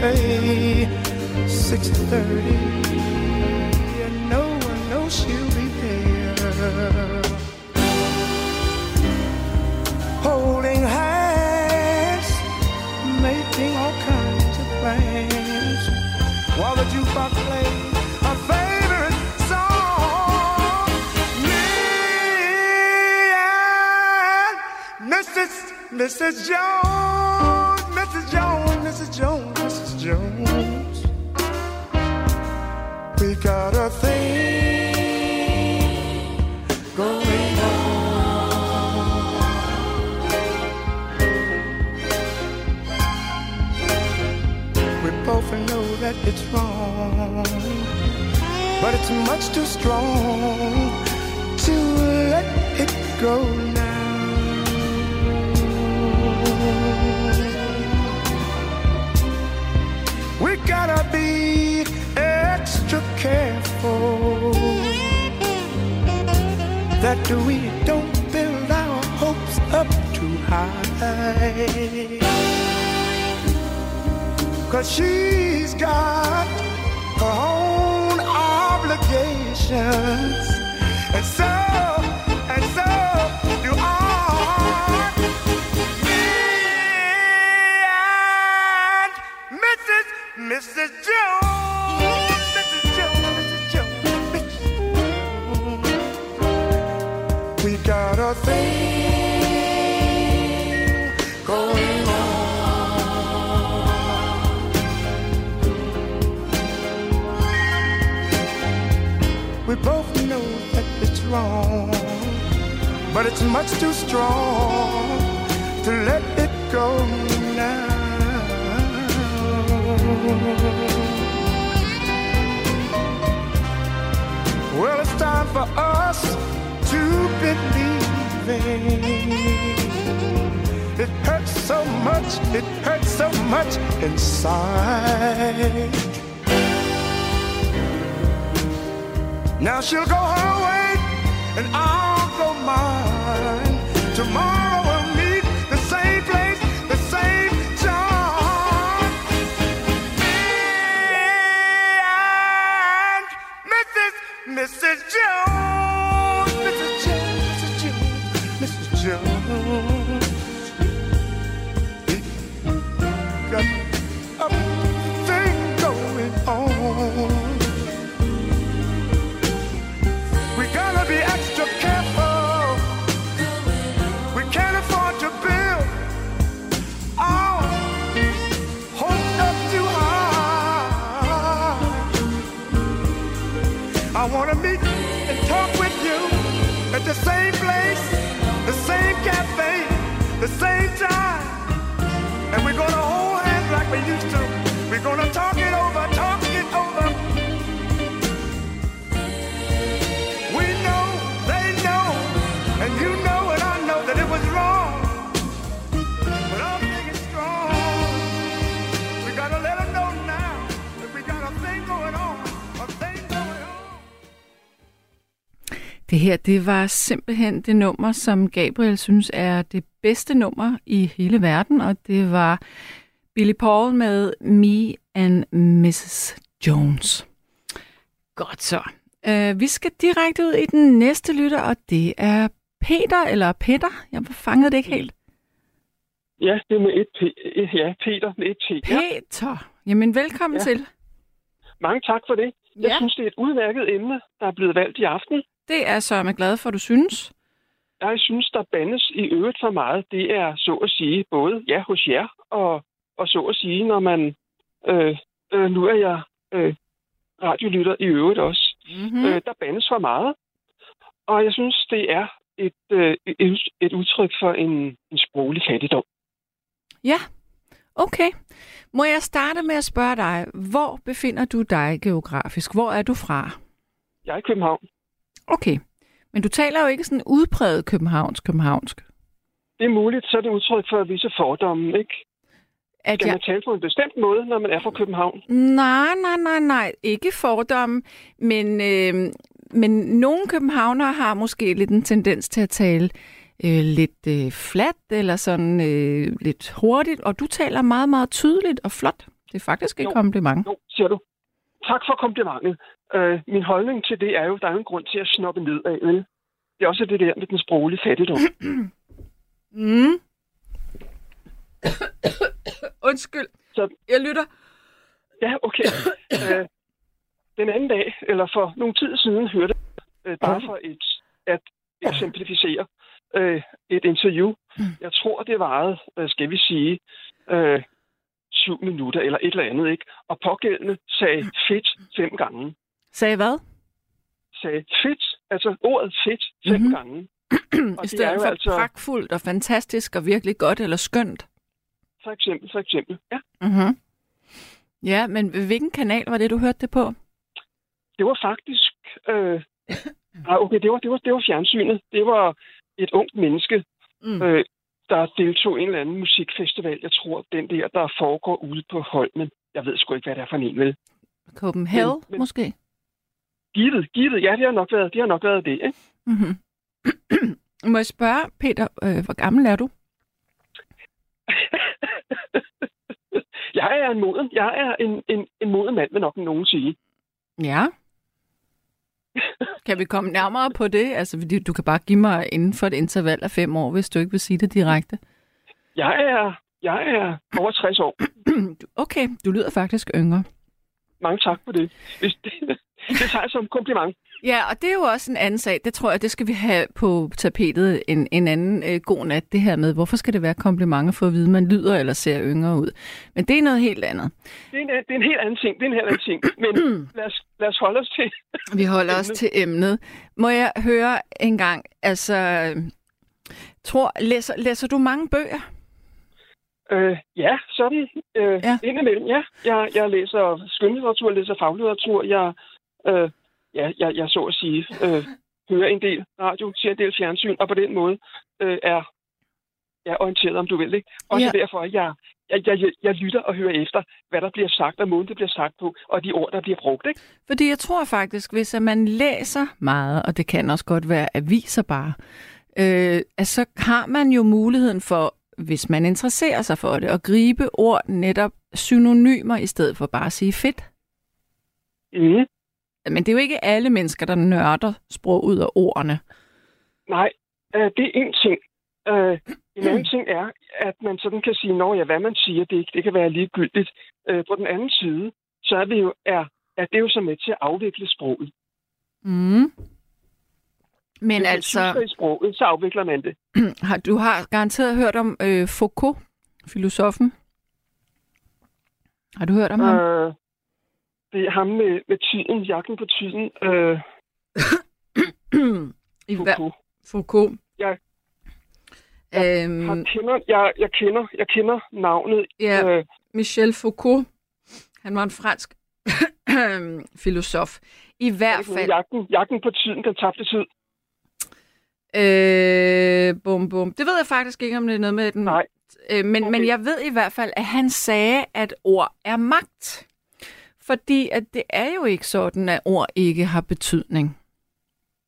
[SPEAKER 4] cafe, 6.30, and no one knows she'll be there. Holding hands, making all kinds of plans, while the jukebox plays a favorite song. Me and Mrs. Mrs. Jones, it's wrong, but it's much too strong to let it go now. We gotta be extra careful that we don't build our hopes up too high. Cause she's got her own obligations. And so, and so do I. Me and Mrs. Mrs. Jones. It's much too strong to let it go now. Well, it's time for us to believe It hurts so much, it hurts so much inside. Now she'll go her way, and I'll go mine.
[SPEAKER 3] Det her, det var simpelthen det nummer, som Gabriel synes er det bedste nummer i hele verden, og det var Billy Paul med Me and Mrs. Jones. Godt så. Uh, vi skal direkte ud i den næste lytter, og det er Peter, eller Peter. Jeg fangede det ikke helt.
[SPEAKER 6] Ja, det er med et P. Ja, Peter med et T. Ja.
[SPEAKER 3] Peter. Jamen, velkommen
[SPEAKER 6] Ja.
[SPEAKER 3] til.
[SPEAKER 6] Mange tak for det. Jeg
[SPEAKER 3] Ja.
[SPEAKER 6] synes, det er et udmærket emne, der er blevet valgt i aften.
[SPEAKER 3] Det er så jeg glad for, du synes.
[SPEAKER 6] Jeg synes, der bandes i øvrigt for meget. Det er så at sige både ja hos jer, og, og så at sige, når man... Øh, øh, nu er jeg øh, radiolytter i øvrigt også.
[SPEAKER 3] Mm-hmm.
[SPEAKER 6] Mm. Øh, der bandes for meget. Og jeg synes, det er et, øh, et, et udtryk for en, en sproglig fattigdom.
[SPEAKER 3] Ja, okay. Må jeg starte med at spørge dig, hvor befinder du dig geografisk? Hvor er du fra?
[SPEAKER 6] Jeg er i København.
[SPEAKER 3] Okay, men du taler jo ikke sådan udpræget københavnsk-københavnsk.
[SPEAKER 6] Det er muligt, så er det udtryk for visse fordomme, ikke?
[SPEAKER 3] At
[SPEAKER 6] Skal
[SPEAKER 3] jeg...
[SPEAKER 6] man tale på en bestemt måde, når man er fra København?
[SPEAKER 3] Nej, nej, nej, nej. Ikke fordomme, men, øh, men nogle københavnere har måske lidt en tendens til at tale øh, lidt øh, flat eller sådan øh, lidt hurtigt, og du taler meget, meget tydeligt og flot. Det er faktisk et
[SPEAKER 6] Jo.
[SPEAKER 3] kompliment.
[SPEAKER 6] Jo, siger du. Tak for komplimentet. Øh, min holdning til det er jo, der er en grund til at snoppe ned af, vel? Det er også det der med den sproglige fattigdom.
[SPEAKER 3] Mm. Undskyld.
[SPEAKER 6] Så-
[SPEAKER 3] Jeg lytter.
[SPEAKER 6] Ja, okay. Øh, den anden dag, eller for nogle tid siden, hørte jeg, øh, bare for et, at eksemplificere, øh, et interview. Jeg tror, det varede, øh, skal vi sige, øh, syv minutter eller et eller andet, ikke? Og pågældende sagde fedt fem gange.
[SPEAKER 3] Sagde hvad?
[SPEAKER 6] Sagde fedt, altså ordet fedt fem
[SPEAKER 3] Mhm.
[SPEAKER 6] mm-hmm. gange. Og
[SPEAKER 3] I stedet for altså... pragtfuldt og fantastisk og virkelig godt eller skønt.
[SPEAKER 6] For eksempel, for eksempel. Ja,
[SPEAKER 3] Mm-hmm. Ja, men hvilken kanal var det, du hørte det på?
[SPEAKER 6] det var faktisk... Øh, ah, okay, det var, det, var, det var fjernsynet. Det var et ungt menneske,
[SPEAKER 3] Mm.
[SPEAKER 6] øh, der deltog en eller anden musikfestival. Jeg tror, den der, der foregår ude på Holmen. Jeg ved sgu ikke, hvad det er for en, vel?
[SPEAKER 3] Copenhagen,
[SPEAKER 6] Men- men-
[SPEAKER 3] måske?
[SPEAKER 6] Givet, givet. Ja, det har nok været det. Har nok været det ikke?
[SPEAKER 3] Mm-hmm. Må jeg spørge, Peter, øh, hvor gammel er du?
[SPEAKER 6] Jeg er en moden, jeg er en, en, en moden mand, vil nok nogen sige.
[SPEAKER 3] Ja. Kan vi komme nærmere på det? Altså, du kan bare give mig inden for et interval af fem år, hvis du ikke vil sige det direkte.
[SPEAKER 6] Jeg er, jeg er over 60 år.
[SPEAKER 3] Okay, du lyder faktisk yngre.
[SPEAKER 6] Mange tak for det. Hvis det, det tager jeg som kompliment.
[SPEAKER 3] Ja, og det er jo også en anden sag. Det tror jeg, det skal vi have på tapetet en, en anden øh, god nat, det her med, hvorfor skal det være komplimenter for at vide, man lyder eller ser yngre ud. Men det er noget helt andet.
[SPEAKER 6] Det er en, det er en helt anden ting. Det er en helt anden ting. Men lad os, lad os holde os til.
[SPEAKER 3] Vi holder os til emnet. Må jeg høre en gang, altså, tror, læser, læser du mange bøger?
[SPEAKER 6] Øh, ja, sådan. Øh,
[SPEAKER 3] Ja.
[SPEAKER 6] Indimellem, ja. Jeg, jeg læser skønlitteratur, læser faglitteratur. Jeg, øh, ja, jeg, jeg så at sige, øh, hører en del radio, ser en del fjernsyn, og på den måde øh, er jeg orienteret, om du vil. Ikke? Også
[SPEAKER 3] Ja.
[SPEAKER 6] derfor, at jeg, jeg, jeg, jeg lytter og hører efter, hvad der bliver sagt, og måden det bliver sagt på, og de ord, der bliver brugt. Ikke?
[SPEAKER 3] Fordi jeg tror faktisk, hvis at man læser meget, og det kan også godt være aviser bare, øh, altså, så har man jo muligheden for, hvis man interesserer sig for det, at gribe ord netop synonymer, i stedet for bare at sige fedt.
[SPEAKER 6] Mm.
[SPEAKER 3] Men det er jo ikke alle mennesker, der nørder sproget og ordene.
[SPEAKER 6] Nej, øh, det er en ting. Øh, en anden ting er, at man sådan kan sige, når ja, hvad man siger, det, det kan være ligegyldigt. Øh, på den anden side, så er, vi jo, er, er det jo så med til at afvikle sproget.
[SPEAKER 3] Mm. Men
[SPEAKER 6] Hvis man
[SPEAKER 3] altså,
[SPEAKER 6] i sproget, så afvikler man det.
[SPEAKER 3] har, du har garanteret hørt om øh, Foucault, filosofen. Har du hørt om ham?
[SPEAKER 6] Øh, det er ham med, med tiden, jakken på tiden. Øh,
[SPEAKER 3] I
[SPEAKER 6] Foucault.
[SPEAKER 3] Foucault.
[SPEAKER 6] Ja.
[SPEAKER 3] Øhm,
[SPEAKER 6] Jeg kender, jeg, jeg, kender, jeg kender navnet.
[SPEAKER 3] Ja.
[SPEAKER 6] Øh,
[SPEAKER 3] Michel Foucault. Han var en fransk filosof. I hvert fald.
[SPEAKER 6] jakken, jakken på tiden, den tabte tid.
[SPEAKER 3] Øh, bum, bum. Det ved jeg faktisk ikke, om det er noget med den.
[SPEAKER 6] Nej.
[SPEAKER 3] Øh, men, okay. men jeg ved i hvert fald, at han sagde, at ord er magt. Fordi at det er jo ikke sådan, at ord ikke har betydning.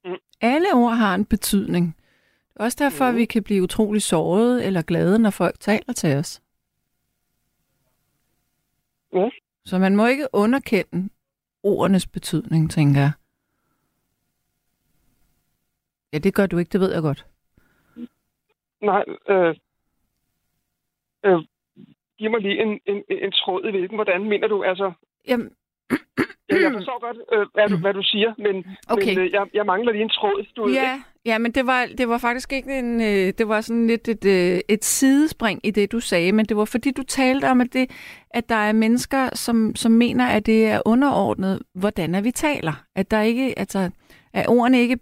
[SPEAKER 6] Mm.
[SPEAKER 3] Alle ord har en betydning. Det er også derfor, at
[SPEAKER 6] Mm.
[SPEAKER 3] vi kan blive utrolig sårede eller glade, når folk taler til os.
[SPEAKER 6] Ja.
[SPEAKER 3] Så man må ikke underkende ordenes betydning, tænker jeg. Ja, det gør du ikke, det ved jeg godt.
[SPEAKER 6] Nej, øh, øh, giv mig lige en, en, en tråd i hvilken. Hvordan mener du? Altså,
[SPEAKER 3] Jamen,
[SPEAKER 6] jeg, jeg forstår godt, øh, hvad, du, hvad du siger, men,
[SPEAKER 3] Okay.
[SPEAKER 6] men øh, jeg, jeg mangler lige en tråd. Du ved, ikke?
[SPEAKER 3] ja, ja, men det var, det var faktisk ikke en... Øh, det var sådan lidt et, øh, et sidespring i det, du sagde, men det var fordi, du talte om, at, det, at der er mennesker, som, som mener, at det er underordnet, hvordan er vi taler. At der ikke, altså, at ordene ikke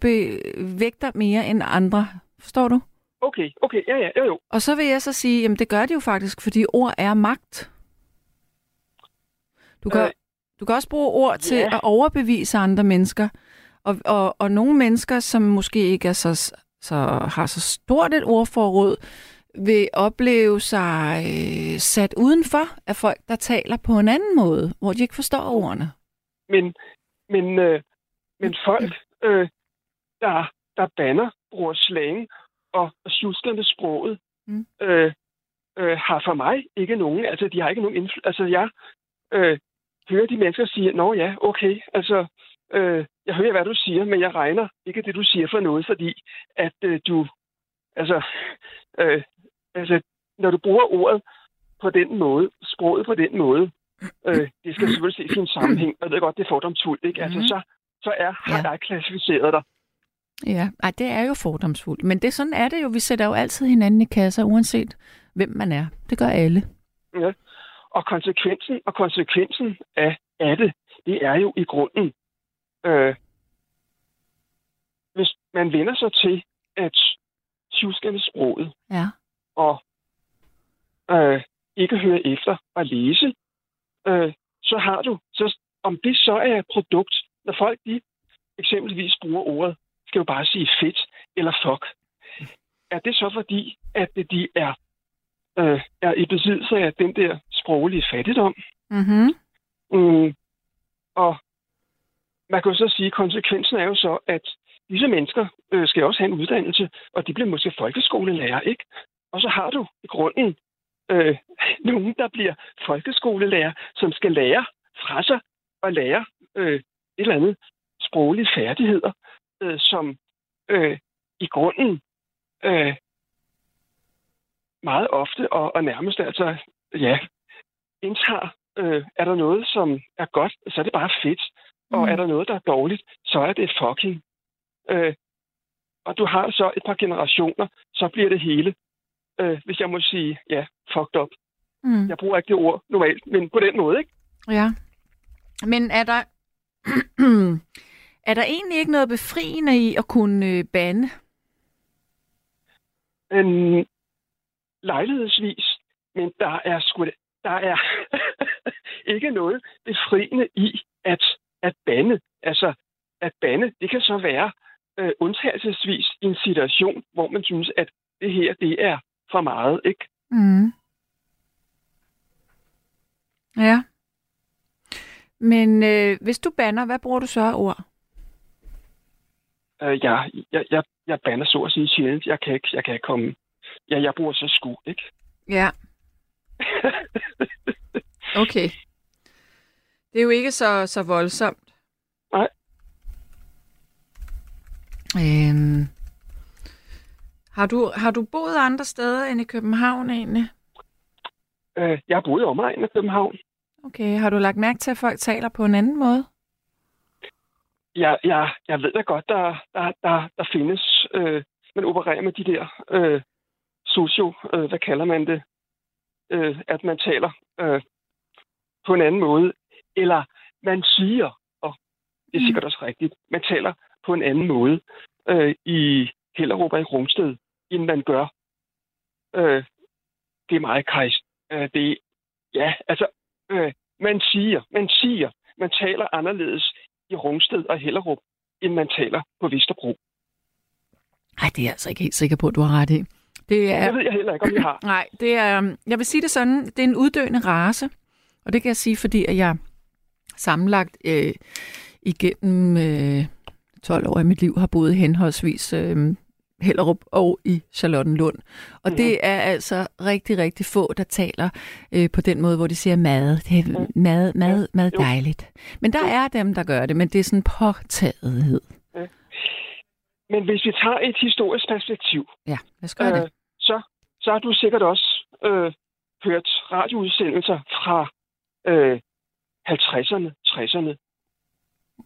[SPEAKER 3] vægter mere end andre. Forstår du?
[SPEAKER 6] Okay, okay, ja, ja, jo, jo.
[SPEAKER 3] Og så vil jeg så sige, jamen det gør det jo faktisk, fordi ord er magt. Du kan,
[SPEAKER 6] øh,
[SPEAKER 3] du kan også bruge ord til
[SPEAKER 6] ja.
[SPEAKER 3] at overbevise andre mennesker. Og, og, og nogle mennesker, som måske ikke er så, så, har så stort et ordforråd, vil opleve sig øh, sat udenfor af folk, der taler på en anden måde, hvor de ikke forstår ordene.
[SPEAKER 6] Men, men, øh, men folk, øh, der, der banner, bruger slang og, og sjusker med sproget,
[SPEAKER 3] Mm.
[SPEAKER 6] øh, øh, har for mig ikke nogen, altså de har ikke nogen indflydelse. Altså jeg øh, hører de mennesker sige, nå ja, okay, altså øh, jeg hører, hvad du siger, men jeg regner ikke det, du siger for noget, fordi at øh, du, altså, øh, altså, når du bruger ordet på den måde, sproget på den måde, øh, det skal selvfølgelig ses i en sammenhæng, og jeg ved godt, det er fordomsfuldt, ikke? Altså,
[SPEAKER 3] Mhm.
[SPEAKER 6] så, så er, har
[SPEAKER 3] Ja.
[SPEAKER 6] jeg klassificeret dig.
[SPEAKER 3] Ja, Ej, det er jo fordomsfuldt. Men det sådan er det jo. Vi sætter jo altid hinanden i kasser, uanset hvem man er. Det gør alle.
[SPEAKER 6] Ja. Og konsekvensen, og konsekvensen af, af det, det er jo i grunden, øh, hvis man vender sig til at tjuske med sproget,
[SPEAKER 3] Ja.
[SPEAKER 6] og øh, ikke høre efter og læse, øh, så har du, så om det så er et produkt, når folk de eksempelvis bruger ordet, skal jo bare sige fedt eller fuck. Er det så fordi, at de er, øh, er i besiddelse af den der sproglige fattigdom?
[SPEAKER 3] Mm-hmm.
[SPEAKER 6] Mm, og man kan jo så sige, at konsekvensen er jo så, at disse mennesker øh, skal også have en uddannelse, og de bliver måske folkeskolelærer, ikke? Og så har du i grunden øh, nogen, der bliver folkeskolelærer, som skal lære fra sig og lære øh, et eller andet sproglige færdigheder, øh, som øh, i grunden øh, meget ofte og, og nærmest altså, ja, indtager, øh, er der noget, som er godt, så er det bare fedt. Og
[SPEAKER 3] Mm.
[SPEAKER 6] er der noget, der er dårligt, så er det fucking. Øh, og du har så et par generationer, så bliver det hele, øh, hvis jeg må sige, ja, fucked up.
[SPEAKER 3] Mm.
[SPEAKER 6] Jeg bruger ikke det ord normalt, men på den måde, ikke?
[SPEAKER 3] Ja. Men er der... er der egentlig ikke noget befriende i at kunne øh, bande?
[SPEAKER 6] En lejlighedsvis, men der er sgu der er ikke noget befriende i at, at bande. Altså, at bande, det kan så være øh, undtagelsesvis i en situation, hvor man synes, at det her, det er for meget, ikke?
[SPEAKER 3] Mm. Ja. Men øh, hvis du banner, hvad bruger du så af ord?
[SPEAKER 6] Øh, jeg, jeg, jeg, jeg bander så at sige sjældent. Jeg kan ikke, jeg kan ikke komme... Ja, jeg bruger så sku, ikke?
[SPEAKER 3] Ja. Okay. Det er jo ikke så, så voldsomt.
[SPEAKER 6] Nej.
[SPEAKER 3] Øhm, har, du, har du boet andre steder end i København egentlig?
[SPEAKER 6] Øh, jeg har boet i omegnen af København.
[SPEAKER 3] Okay, har du lagt mærke til, at folk taler på en anden måde?
[SPEAKER 6] jeg, jeg, jeg ved da godt, der, der, der, der findes, øh, man opererer med de der øh, socio, øh, hvad kalder man det, øh, at man taler øh, på en anden måde, eller man siger, og det er sikkert også rigtigt, man taler på en anden måde øh, i Hellerup og i Rungsted, end man gør. Øh, det er meget krist. Øh, det, ja, altså, øh, man siger, man siger, man taler anderledes i Rungsted og Hellerup, end man taler på Vesterbro.
[SPEAKER 3] Nej, det er jeg altså ikke helt sikker på, at du har ret i. Det er,
[SPEAKER 6] Det ved jeg heller ikke, om jeg har.
[SPEAKER 3] Nej, det er, øhm, jeg vil sige det sådan, det er en uddøende race, og det kan jeg sige, fordi at jeg sammenlagt øh, igennem øh, 12 år af mit liv har boet henholdsvis øh, Hellerup og i Charlottenlund. Og mm. det er altså rigtig, rigtig få, der taler øh, på den måde, hvor de siger mad. Det er
[SPEAKER 6] Mm.
[SPEAKER 3] mad, mad, mad
[SPEAKER 6] Jo.
[SPEAKER 3] dejligt. Men der er dem, der gør det, men det er sådan påtagethed.
[SPEAKER 6] Men hvis vi tager et historisk perspektiv,
[SPEAKER 3] Ja, lad os gøre øh, det.
[SPEAKER 6] så, så har du sikkert også øh, hørt radioudsendelser fra øh, 50'erne, 60'erne,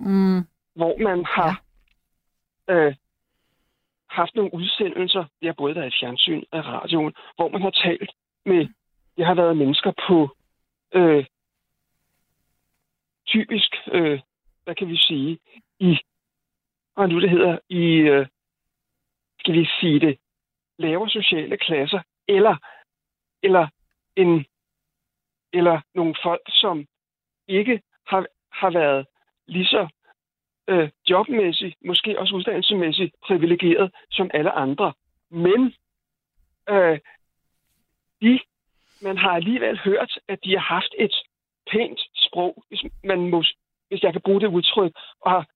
[SPEAKER 3] Mm,
[SPEAKER 6] hvor man har ja. øh, haft nogle udsendelser, det har både været i fjernsyn og radioen, hvor man har talt med, det har været mennesker på øh, typisk, øh, hvad kan vi sige, i, og nu det hedder, i, øh, skal vi sige det, lavere sociale klasser, eller, eller, en, eller nogle folk, som ikke har, har været lige så øh, jobmæssigt, måske også uddannelsesmæssigt privilegeret som alle andre. Men øh, de, man har alligevel hørt, at de har haft et pænt sprog, hvis, man må, hvis jeg kan bruge det udtryk, og har,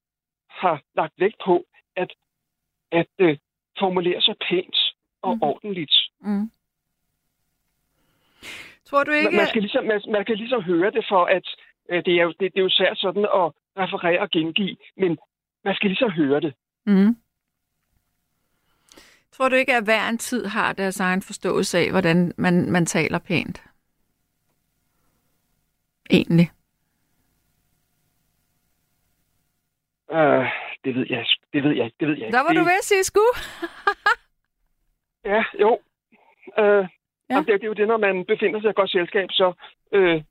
[SPEAKER 6] har lagt vægt på at, at øh, formulere sig pænt og mm. ordentligt.
[SPEAKER 3] mm. Tror du ikke...
[SPEAKER 6] Man, man, skal ligesom, man, man kan ligesom høre det for, at øh, det, er jo, det, det er jo svært sådan at referere og gengive, men man skal ligesom høre det.
[SPEAKER 3] Mm. Tror du ikke, at hver en tid har deres egen forståelse af, hvordan man, man taler pænt? Egentlig.
[SPEAKER 6] Øh, det ved jeg, det ved jeg ikke, det ved jeg ikke.
[SPEAKER 3] Der var
[SPEAKER 6] det,
[SPEAKER 3] du ved at sige sku.
[SPEAKER 6] Ja, jo. Øh,
[SPEAKER 3] Ja.
[SPEAKER 6] ja. det, det er jo det, når man befinder sig i et godt selskab, så øh,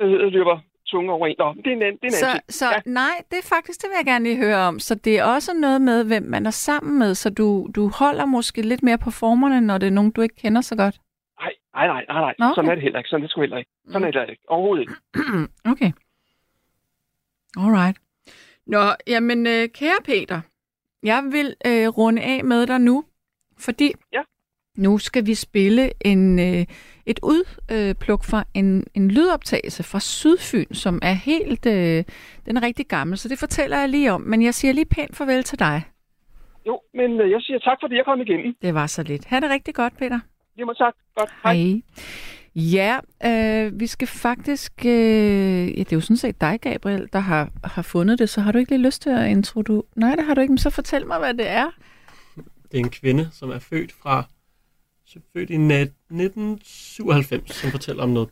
[SPEAKER 6] øh, løber tunge over en. Nå, det er en det er en
[SPEAKER 3] Så,
[SPEAKER 6] anden
[SPEAKER 3] så ja. nej, det er faktisk, det vil jeg gerne lige høre om. Så det er også noget med, hvem man er sammen med, så du, du holder måske lidt mere på formerne, når det er nogen, du ikke kender så godt.
[SPEAKER 6] Nej, nej, nej, nej, nej.
[SPEAKER 3] Okay.
[SPEAKER 6] Sådan er det heller ikke. Sådan er det sgu heller ikke. Sådan er det ikke. Overhovedet ikke.
[SPEAKER 3] okay. Alright. Nå, jamen øh, kære Peter, jeg vil øh, runde af med dig nu, fordi
[SPEAKER 6] Ja.
[SPEAKER 3] Nu skal vi spille en, øh, et udpluk fra en, en lydoptagelse fra Sydfyn, som er helt, øh, den er rigtig gammel, så det fortæller jeg lige om, men jeg siger lige pænt farvel til dig.
[SPEAKER 6] Jo, men øh, jeg siger tak, fordi jeg kom igennem.
[SPEAKER 3] Det var så lidt. Ha' det rigtig godt, Peter.
[SPEAKER 6] Må tak. Godt. Hej.
[SPEAKER 3] Hej. Ja, øh, vi skal faktisk... Øh, ja, det er jo sådan set dig, Gabriel, der har, har fundet det, så har du ikke lige lyst til at introducere... Nej, det har du ikke, men så fortæl mig, hvad det er.
[SPEAKER 7] Det er en kvinde, som er født fra så født i nat- 1997, som fortæller om noget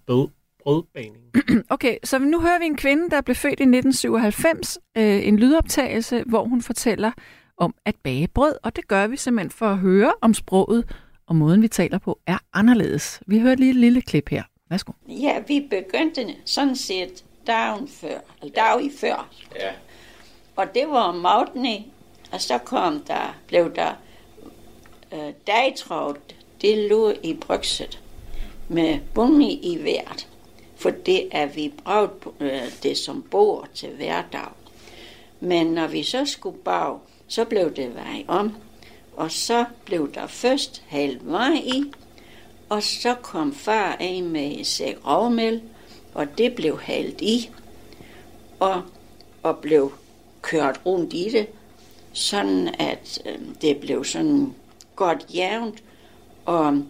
[SPEAKER 7] brødbaning.
[SPEAKER 3] Okay, så nu hører vi en kvinde, der blev født i 1997, øh, en lydoptagelse, hvor hun fortæller om at bage brød, og det gør vi simpelthen for at høre om sproget og måden, vi taler på, er anderledes. Vi hører lige et lille klip her. Værsgo.
[SPEAKER 8] Ja, vi begyndte sådan set dagen før, eller dag i før.
[SPEAKER 9] Ja.
[SPEAKER 8] Og det var om og så kom der, blev der øh, dagtrådt, det lå i brygset med bunge i hvert. For det er vi brugt øh, det som bord til hverdag. Men når vi så skulle bag, så blev det vej om. Og så blev der først halv vej i, og så kom far af med et sæk rovmel, og det blev halvt i, og, og blev kørt rundt i det, sådan at øh, det blev sådan godt jævnt, og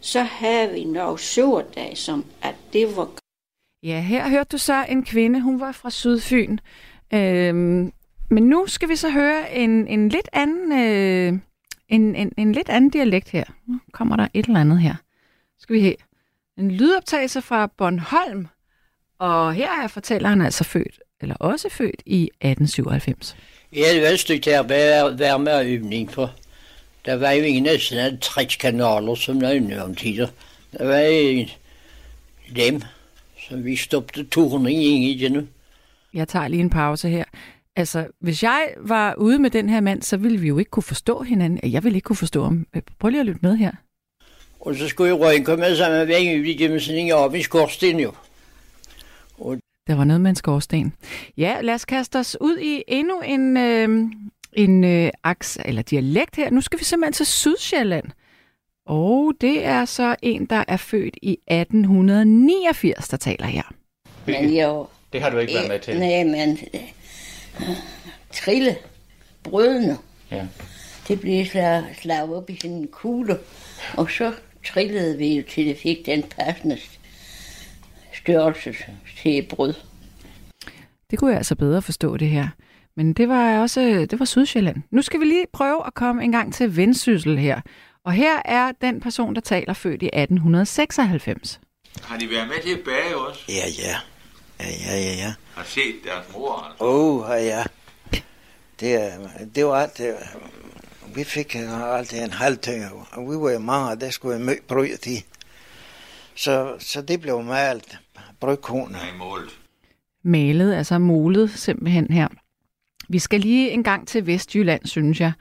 [SPEAKER 8] så havde vi noget surdag, som at det var
[SPEAKER 3] Ja, her hørte du så en kvinde, hun var fra Sydfyn. Øhm, men nu skal vi så høre en, en lidt anden øh, en, en, en lidt anden dialekt her. Nu kommer der et eller andet her. Skal vi have en lydoptagelse fra Bornholm. Og her er fortælleren altså født, eller også født i 1897.
[SPEAKER 9] Ja, det var et stykke til at være, være med øvning på. Der var jo ingen af sådan trækskanaler, som der er nu om tider. Der var en, dem, som vi stoppede turen ind i nu.
[SPEAKER 3] Jeg tager lige en pause her. Altså, hvis jeg var ude med den her mand, så ville vi jo ikke kunne forstå hinanden. Jeg ville ikke kunne forstå ham. Prøv lige at lytte med her.
[SPEAKER 9] Og så skulle røgen komme sammen med en ud igennem sådan en op i skorsten jo.
[SPEAKER 3] Der var noget med en skorsten. Ja, lad os kaste os ud i endnu en, øh, en øh, aks, eller dialekt her. Nu skal vi simpelthen til Sydsjælland. Og det er så en, der er født i 1889, der taler her.
[SPEAKER 8] Men jo,
[SPEAKER 10] Det har du ikke været med til.
[SPEAKER 8] nej, men øh, trille brødene,
[SPEAKER 10] Ja.
[SPEAKER 8] det blev slaget, op i sådan en kugle, og så trillede vi jo til det fik den passende størrelse til brød.
[SPEAKER 3] Det kunne jeg altså bedre forstå det her. Men det var også det var Sydsjælland. Nu skal vi lige prøve at komme en gang til Vendsyssel her. Og her er den person, der taler født i 1896.
[SPEAKER 10] Har de været med til at bage også?
[SPEAKER 11] Ja, ja. Ja, ja, ja, ja.
[SPEAKER 10] Har set deres mor? Altså.
[SPEAKER 11] Åh, oh, ja. Det, er- det var alt det. Vi fik altid en halv tønge, og vi var mange, og der skulle vi møde til. Så, så det blev.
[SPEAKER 10] Nej, målt.
[SPEAKER 3] Malet, altså molet simpelthen her. Vi skal lige en gang til Vestjylland, synes jeg.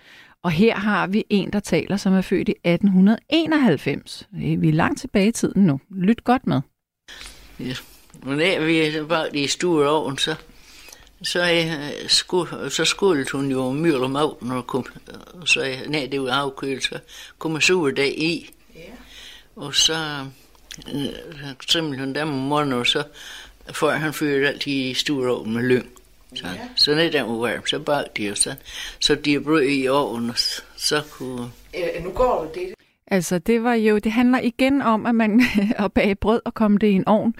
[SPEAKER 3] Og her har vi en, der taler, som er født i 1891. Vi er langt tilbage i tiden nu. Lyt godt med.
[SPEAKER 8] Og der vi var i store ovn, så, så, øh, skulle, så skulle hun jo maven, når kom, og så øh, nej, det var afkølet, så kom sur der i. Og så øh, simpelthen dem om morgenen, og så får han fyret altid i store ovn med lyng. Så, ja. så når den var varm, så bagte de jo sådan. Så de brød i ovnen, så kunne...
[SPEAKER 12] Øh, nu går det.
[SPEAKER 3] Altså, det var jo, det handler igen om, at man at bage brød og komme det i en ovn.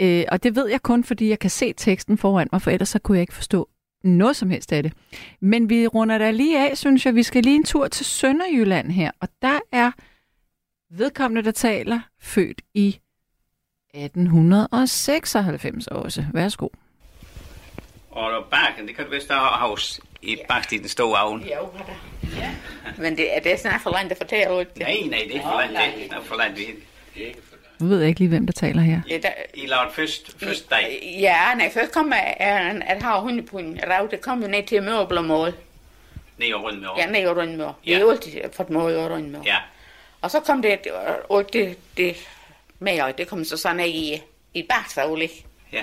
[SPEAKER 3] Øh, og det ved jeg kun, fordi jeg kan se teksten foran mig, for ellers så kunne jeg ikke forstå noget som helst af det. Men vi runder da lige af, synes jeg. Vi skal lige en tur til Sønderjylland her, og der er vedkommende, der taler, født i 1896 også. Værsgo.
[SPEAKER 13] Og bakken, det kan du vist have hos i bagt i den store ovn.
[SPEAKER 12] Ja, Men det, er det snart for langt at fortælle?
[SPEAKER 13] Nej, nej, det er ikke for langt. Det er for langt. Vi-
[SPEAKER 3] Nu ved jeg ikke lige, hvem der taler her.
[SPEAKER 12] Ja, der,
[SPEAKER 13] I lavede først, først dag.
[SPEAKER 12] ja nej, først kom jeg at, at have hunde på en rav. Det kom jo ned til møblermål.
[SPEAKER 13] Ned og rundt med
[SPEAKER 12] Ja, ned og rundmør. Vi
[SPEAKER 13] Ja.
[SPEAKER 12] har altid fået mål og rundmør.
[SPEAKER 13] Ja.
[SPEAKER 12] Og så kom det, og det, det med, og det kom så sådan i, i bagsavlig.
[SPEAKER 13] Ja.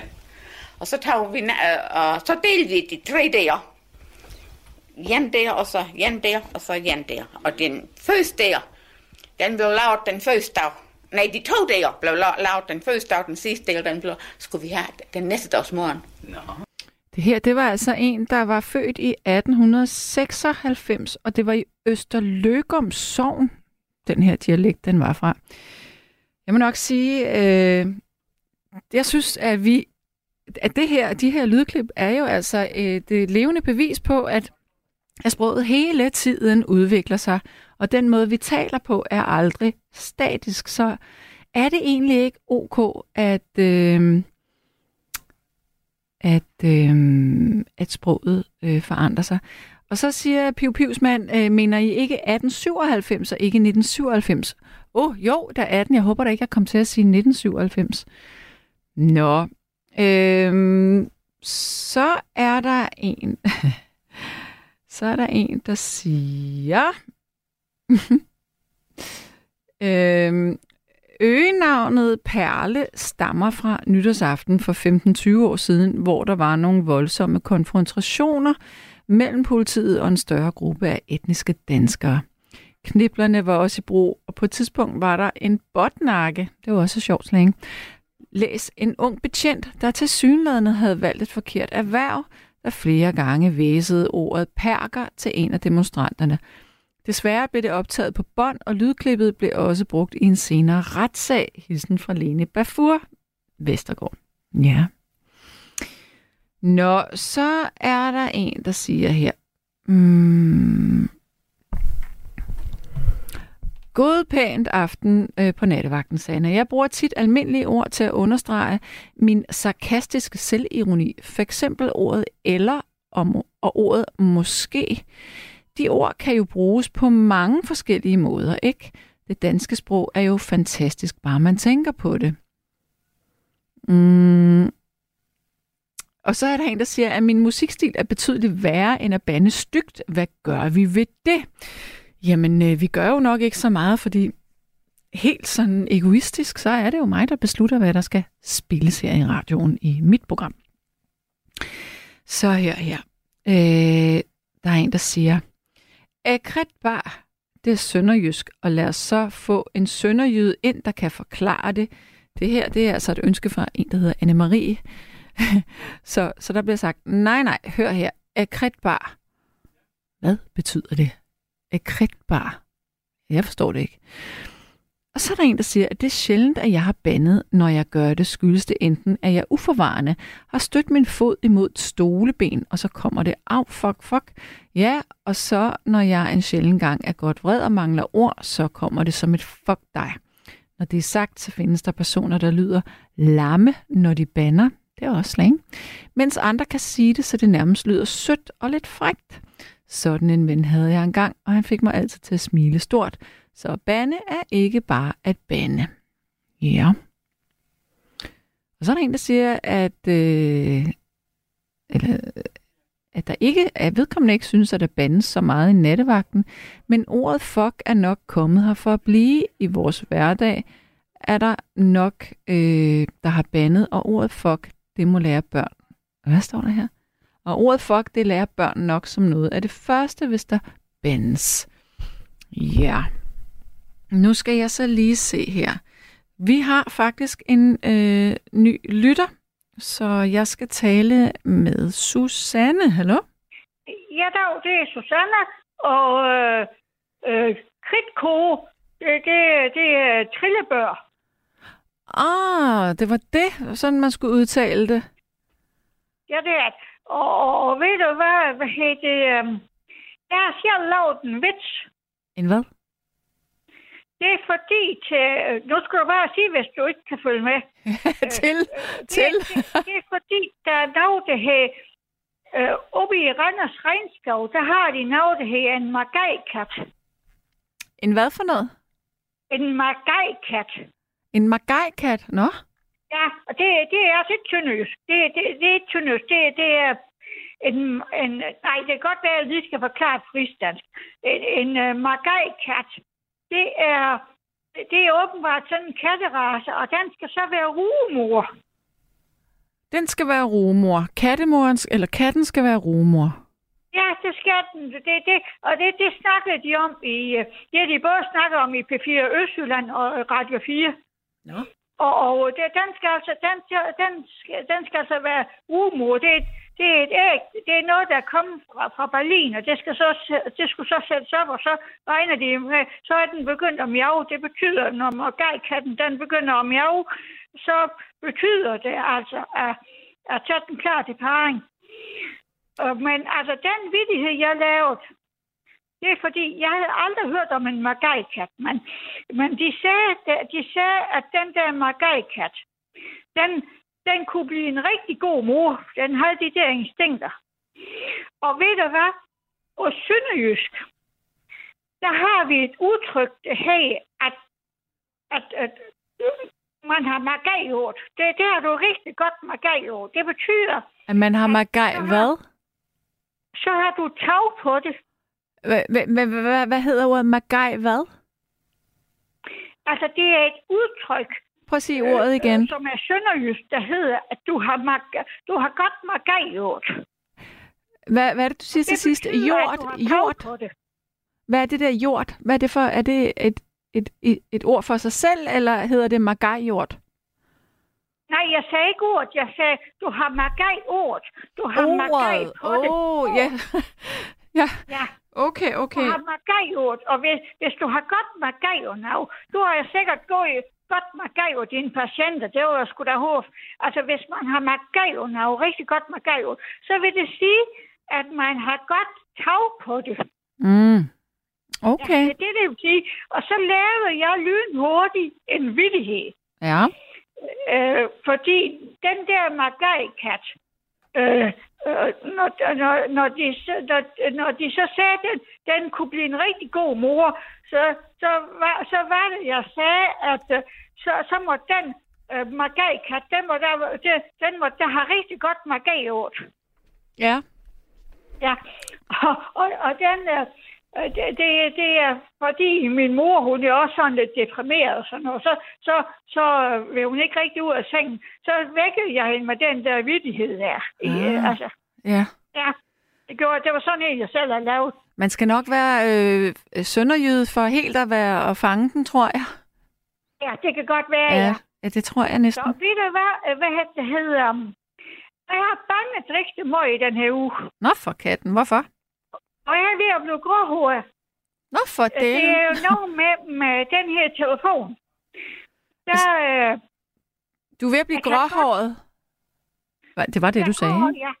[SPEAKER 12] Og så tog vi, na- og så delte vi de tre der. En der, og så en der, og så en der. Og den første der, den blev lavet den første dag. Nej, de to der blev la- lavet den første dag, den sidste del, den blev, skulle vi have den næste dags morgen.
[SPEAKER 13] Nå.
[SPEAKER 3] Det her, det var altså en, der var født i 1896, og det var i Østerløgum Sogn, den her dialekt, den var fra. Jeg må nok sige, øh, jeg synes, at vi at det her, de her lydklip er jo altså øh, det levende bevis på, at, at sproget hele tiden udvikler sig, og den måde, vi taler på, er aldrig statisk. Så er det egentlig ikke ok, at, øh, at, øh, at sproget øh, forandrer sig? Og så siger Piu Pius mand, øh, mener I ikke 1897 og ikke 1997? Åh, oh, jo, der er 18. Jeg håber da ikke, jeg kom til at sige 1997. Nå, øhm, så er der en, så er der en, der siger, øhm, øgenavnet Perle stammer fra nytårsaften for 15-20 år siden, hvor der var nogle voldsomme konfrontationer mellem politiet og en større gruppe af etniske danskere. Kniblerne var også i brug, og på et tidspunkt var der en botnakke, det var også sjovt længe, læs en ung betjent, der til synlædende havde valgt et forkert erhverv, der flere gange væsede ordet perker til en af demonstranterne. Desværre blev det optaget på bånd, og lydklippet blev også brugt i en senere retssag, hilsen fra Lene Bafur, Vestergaard. Ja. Nå, så er der en, der siger her. Mm, God pænt aften øh, på nattevagten, Sanna. Jeg bruger tit almindelige ord til at understrege min sarkastiske selvironi. For eksempel ordet eller og, og ordet måske. De ord kan jo bruges på mange forskellige måder, ikke? Det danske sprog er jo fantastisk, bare man tænker på det. Mm. Og så er der en, der siger, at min musikstil er betydeligt værre end at bande stygt. Hvad gør vi ved det? Jamen, øh, vi gør jo nok ikke så meget, fordi helt sådan egoistisk, så er det jo mig, der beslutter, hvad der skal spilles her i radioen i mit program. Så her, her. Øh, der er en, der siger, Akret bar, det er sønderjysk, og lad os så få en sønderjyde ind, der kan forklare det. Det her, det er altså et ønske fra en, der hedder Anne-Marie. så, så der bliver sagt, nej, nej, hør her, akret bar. Hvad betyder det? Akritbar. Jeg forstår det ikke. Og så er der en, der siger, at det er sjældent, at jeg har bandet, når jeg gør det, skyldes det enten, at jeg uforvarende har stødt min fod imod et stoleben, og så kommer det af, fuck, fuck. Ja, og så, når jeg en sjældent gang er godt vred og mangler ord, så kommer det som et fuck dig. Når det er sagt, så findes der personer, der lyder lamme, når de banner. Det er også slang. Mens andre kan sige det, så det nærmest lyder sødt og lidt frægt. Sådan en ven havde jeg engang, og han fik mig altid til at smile stort. Så bande er ikke bare at bande. Ja. Og så er der en, der siger, at, øh, eller, øh, at der ikke, at vedkommende ikke synes, at der bandes så meget i nattevagten, men ordet fuck er nok kommet her for at blive i vores hverdag, er der nok, øh, der har bandet, og ordet fuck, det må lære børn. Hvad står der her? Og ordet fuck, det lærer børn nok som noget af det første, hvis der bandes. Ja. Nu skal jeg så lige se her. Vi har faktisk en øh, ny lytter, så jeg skal tale med Susanne. Hallo?
[SPEAKER 14] Ja, dag, det er Susanne, og øh, øh, kridtkoge, det, det, det er trillebør.
[SPEAKER 3] Ah, det var det, sådan man skulle udtale det.
[SPEAKER 14] Ja, det er og, og, ved du hvad, hvad hedder det? Um, jeg har selv lavet en vits.
[SPEAKER 3] En hvad?
[SPEAKER 14] Det er fordi til... Nu skal du bare sige, hvis du ikke kan følge med.
[SPEAKER 3] til,
[SPEAKER 14] det,
[SPEAKER 3] til.
[SPEAKER 14] Det, det er fordi, der er noget, der hedder... Øh, oppe i Randers Regnskov, der har de noget, der hedder en magajkat.
[SPEAKER 3] En hvad for noget?
[SPEAKER 14] En magajkat.
[SPEAKER 3] En magajkat? Nå?
[SPEAKER 14] Ja, og det, det er også et tyndøs. Det, det, det er et tyndøs. Det, det er en, en... Nej, det kan godt være, at jeg lige skal forklare fristansk. En, en uh, magajkat, det er... Det er åbenbart sådan en katterace, og den skal så være rugemor.
[SPEAKER 3] Den skal være rugemor. Kattemoren, eller katten skal være rugemor.
[SPEAKER 14] Ja, det skal den. Det, det, og det, det snakkede de om i... øh, Det har de både snakket om i P4 Østjylland og Radio 4.
[SPEAKER 3] Nå.
[SPEAKER 14] Og, og det, den, skal altså, den, den, skal, den skal altså være rumor. Det, det er et æg. Det er noget, der er kommet fra, fra Berlin, og det, skal så, det skulle så sættes op, og så regner de med, så er den begyndt at miau. Det betyder, når margajkatten den begynder at miau, så betyder det altså, at, at tage den klar til parring. Øh, Men altså, den vidighed, jeg lavede, det er fordi, jeg havde aldrig hørt om en margajkat, men, men de, sagde, de sagde, at den der margajkat, den, den kunne blive en rigtig god mor. Den havde de der instinkter. Og ved du hvad? På Sønderjysk, der har vi et udtryk, hedder, at, at, at man har magajord. Det, det har du rigtig godt magajord. Det betyder,
[SPEAKER 3] At man har magaj hvad?
[SPEAKER 14] så har du tag på det.
[SPEAKER 3] Hvad hedder ordet magaj hvad?
[SPEAKER 14] Altså, det er et udtryk,
[SPEAKER 3] Prøv at sige ordet igen.
[SPEAKER 14] øh, som er sønderjysk, der hedder, at du har, mag- du har godt magajord.
[SPEAKER 3] Hvad, hvad er det, du siger til sidst? Jord? Jord? Hvad er det der jord? Hvad er det for? Er det et, et, et, et ord for sig selv, eller hedder det magajord?
[SPEAKER 14] Nej, jeg sagde ikke ord. Jeg sagde, du har magaj-ord. Du har
[SPEAKER 3] Ordet.
[SPEAKER 14] på det.
[SPEAKER 3] Åh, oh, ja. ja.
[SPEAKER 14] Ja.
[SPEAKER 3] Okay, okay.
[SPEAKER 14] Du har magajord, og hvis, hvis du har godt magajord du har jo sikkert gået godt magajord dine patienter, det var jeg sgu da håb. Altså, hvis man har magajord rigtig godt magajord, så vil det sige, at man har godt tag på det.
[SPEAKER 3] Mm. Okay.
[SPEAKER 14] Ja, det er det, det vil sige. Og så lavede jeg lynhurtigt en vittighed.
[SPEAKER 3] Ja.
[SPEAKER 14] Øh, fordi den der magajkat, øh, øh, når, når, når, de, når, når de så sagde, at den, den kunne blive en rigtig god mor, så, så, var, så var det, jeg sagde, at øh, så, så må den øh, magajkat, den må, der, den, den må der have rigtig godt magajord.
[SPEAKER 3] Ja.
[SPEAKER 14] Ja, og, og, og den, øh, det, det, det er fordi min mor, hun er også sådan lidt deprimeret og sådan noget, så, så, så øh, vil hun ikke rigtig ud af sengen. Så vækkede jeg hende med den der vittighed der. Øh,
[SPEAKER 3] Ah.
[SPEAKER 14] altså,
[SPEAKER 3] Ja.
[SPEAKER 14] ja, det, gjorde, det var sådan en, jeg selv har lavet.
[SPEAKER 3] Man skal nok være øh, sønderjyde for helt at være at fange den, tror jeg.
[SPEAKER 14] Ja, det kan godt være, ja.
[SPEAKER 3] Ja, ja det tror jeg næsten.
[SPEAKER 14] Så ved du hvad, øh, hvad det hedder? um, Jeg har banget rigtig meget i den her uge.
[SPEAKER 3] Nå for katten, hvorfor?
[SPEAKER 14] Og jeg er ved at blive gråhåret.
[SPEAKER 3] Nå for
[SPEAKER 14] det. Det er jo noget med, med den her telefon. Der, øh,
[SPEAKER 3] Du er ved at blive
[SPEAKER 14] Jeg
[SPEAKER 3] gråhåret. Hva- Det var det, du sagde. Ikke?
[SPEAKER 14] ja.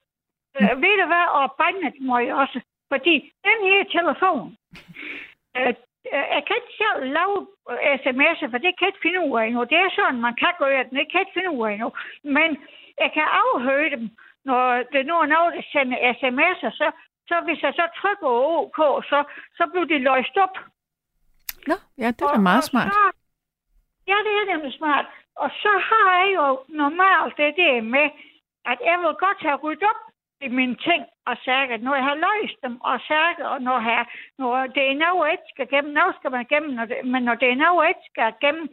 [SPEAKER 14] Øh, ved du hvad, og bandet må jeg også. Fordi den her telefon, øh, øh, jeg kan ikke selv lave øh, sms'er, for det kan jeg ikke finde ud af endnu. Det er sådan, man kan gøre den, jeg kan ikke finde ud af endnu. Men jeg kan afhøre dem, når det nu er nogen, der sender sms'er, så, så hvis jeg så trykker OK, så, så bliver de løst op.
[SPEAKER 3] Nå, ja, det er da meget smart.
[SPEAKER 14] Så, ja, det er nemlig smart. Og så har jeg jo normalt det der med, at jeg vil godt have ryddet op i mine ting og sager, når jeg har løst dem og sager, og når, jeg, når det er noget, jeg skal gennem, noget skal man gennem, når det, men når det er noget, jeg skal gennem,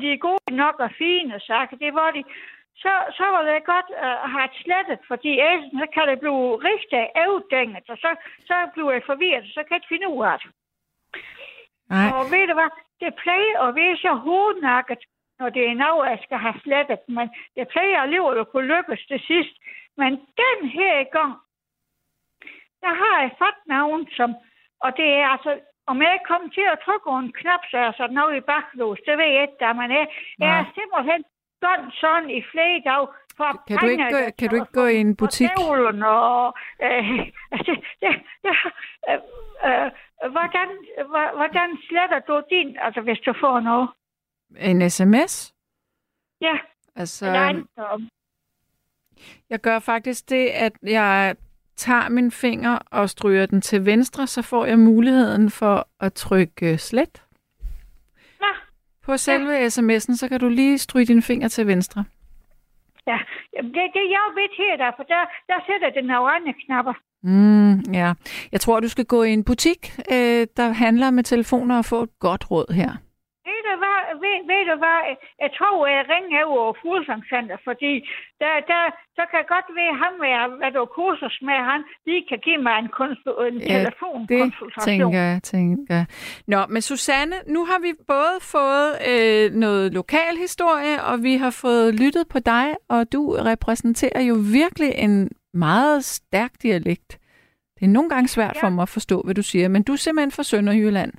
[SPEAKER 14] de er gode nok og fine sager, det var de, så, så var det godt uh, at have slettet, fordi ellers så kan det blive rigtig afdænget, og så, så bliver jeg forvirret, så kan jeg ikke finde ud af det.
[SPEAKER 3] Nej.
[SPEAKER 14] Og ved du hvad, det plejer at være så hovednakket, når det er noget, jeg skal have slettet, men det plejer alligevel at kunne lykkes til sidst. Men den her gang, der har jeg fået nogen, som, og det er altså, om jeg kommer til at trykke på en knap, så er sådan noget i baklås, det ved jeg ikke, der man er. Jeg er simpelthen gået sådan i flere dage, for
[SPEAKER 3] Kan du ikke gå- kan du ikke gå i en butik?
[SPEAKER 14] Og og... Øh, det, det, det, øh, øh, hvordan, hvordan sletter du din, altså hvis du får noget?
[SPEAKER 3] En sms?
[SPEAKER 14] Ja,
[SPEAKER 3] Altså,
[SPEAKER 14] om-
[SPEAKER 3] jeg gør faktisk det, at jeg tager min finger og stryger den til venstre, så får jeg muligheden for at trykke slet. På selve sms'en, så kan du lige stryge din finger til venstre.
[SPEAKER 14] Ja, det, det er jeg ved her, der, for der, der sætter den andre knapper.
[SPEAKER 3] Mm, ja. Jeg tror, du skal gå i en butik, øh, der handler med telefoner og få et godt råd her.
[SPEAKER 14] Ved ved, ved du hvad, jeg tror, jeg ringer over Fuglsangscenter, fordi der, der, så kan godt være, ham, hvad, hvad du kursus med, han lige kan give mig en, konsul, en
[SPEAKER 3] Ja,
[SPEAKER 14] telefonkonsultation.
[SPEAKER 3] tænker jeg, tænker jeg. Nå, men Susanne, nu har vi både fået øh, noget lokal historie, og vi har fået lyttet på dig, og du repræsenterer jo virkelig en meget stærk dialekt. Det er nogle gange svært ja. for mig at forstå, hvad du siger, men du er simpelthen fra Sønderjylland.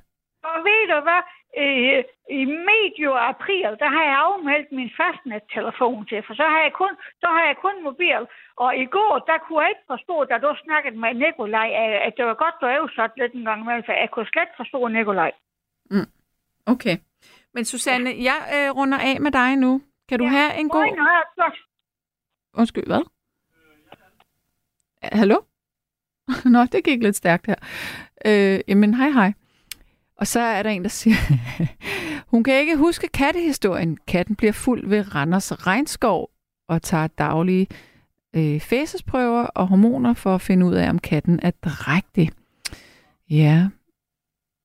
[SPEAKER 14] Og ved du hvad? Øh, I medio april, der har jeg afmeldt min fastnet-telefon til, for så har, jeg kun, så har jeg kun mobil. Og i går, der kunne jeg ikke forstå, da du snakkede med Nikolaj, at- det var godt, du oversat lidt en gang imellem, for jeg kunne slet forstå Nikolaj.
[SPEAKER 3] Mm. Okay. Men Susanne, jeg øh, runder af med dig nu. Kan du ja. have en god... Undskyld, hvad? Hallo? Nå, det gik lidt stærkt her. Øh, jamen, hej hej. Og så er der en, der siger, hun kan ikke huske kattehistorien. Katten bliver fuld ved Randers regnskov og tager daglige øh, fæsesprøver og hormoner for at finde ud af, om katten er drægtig. Ja.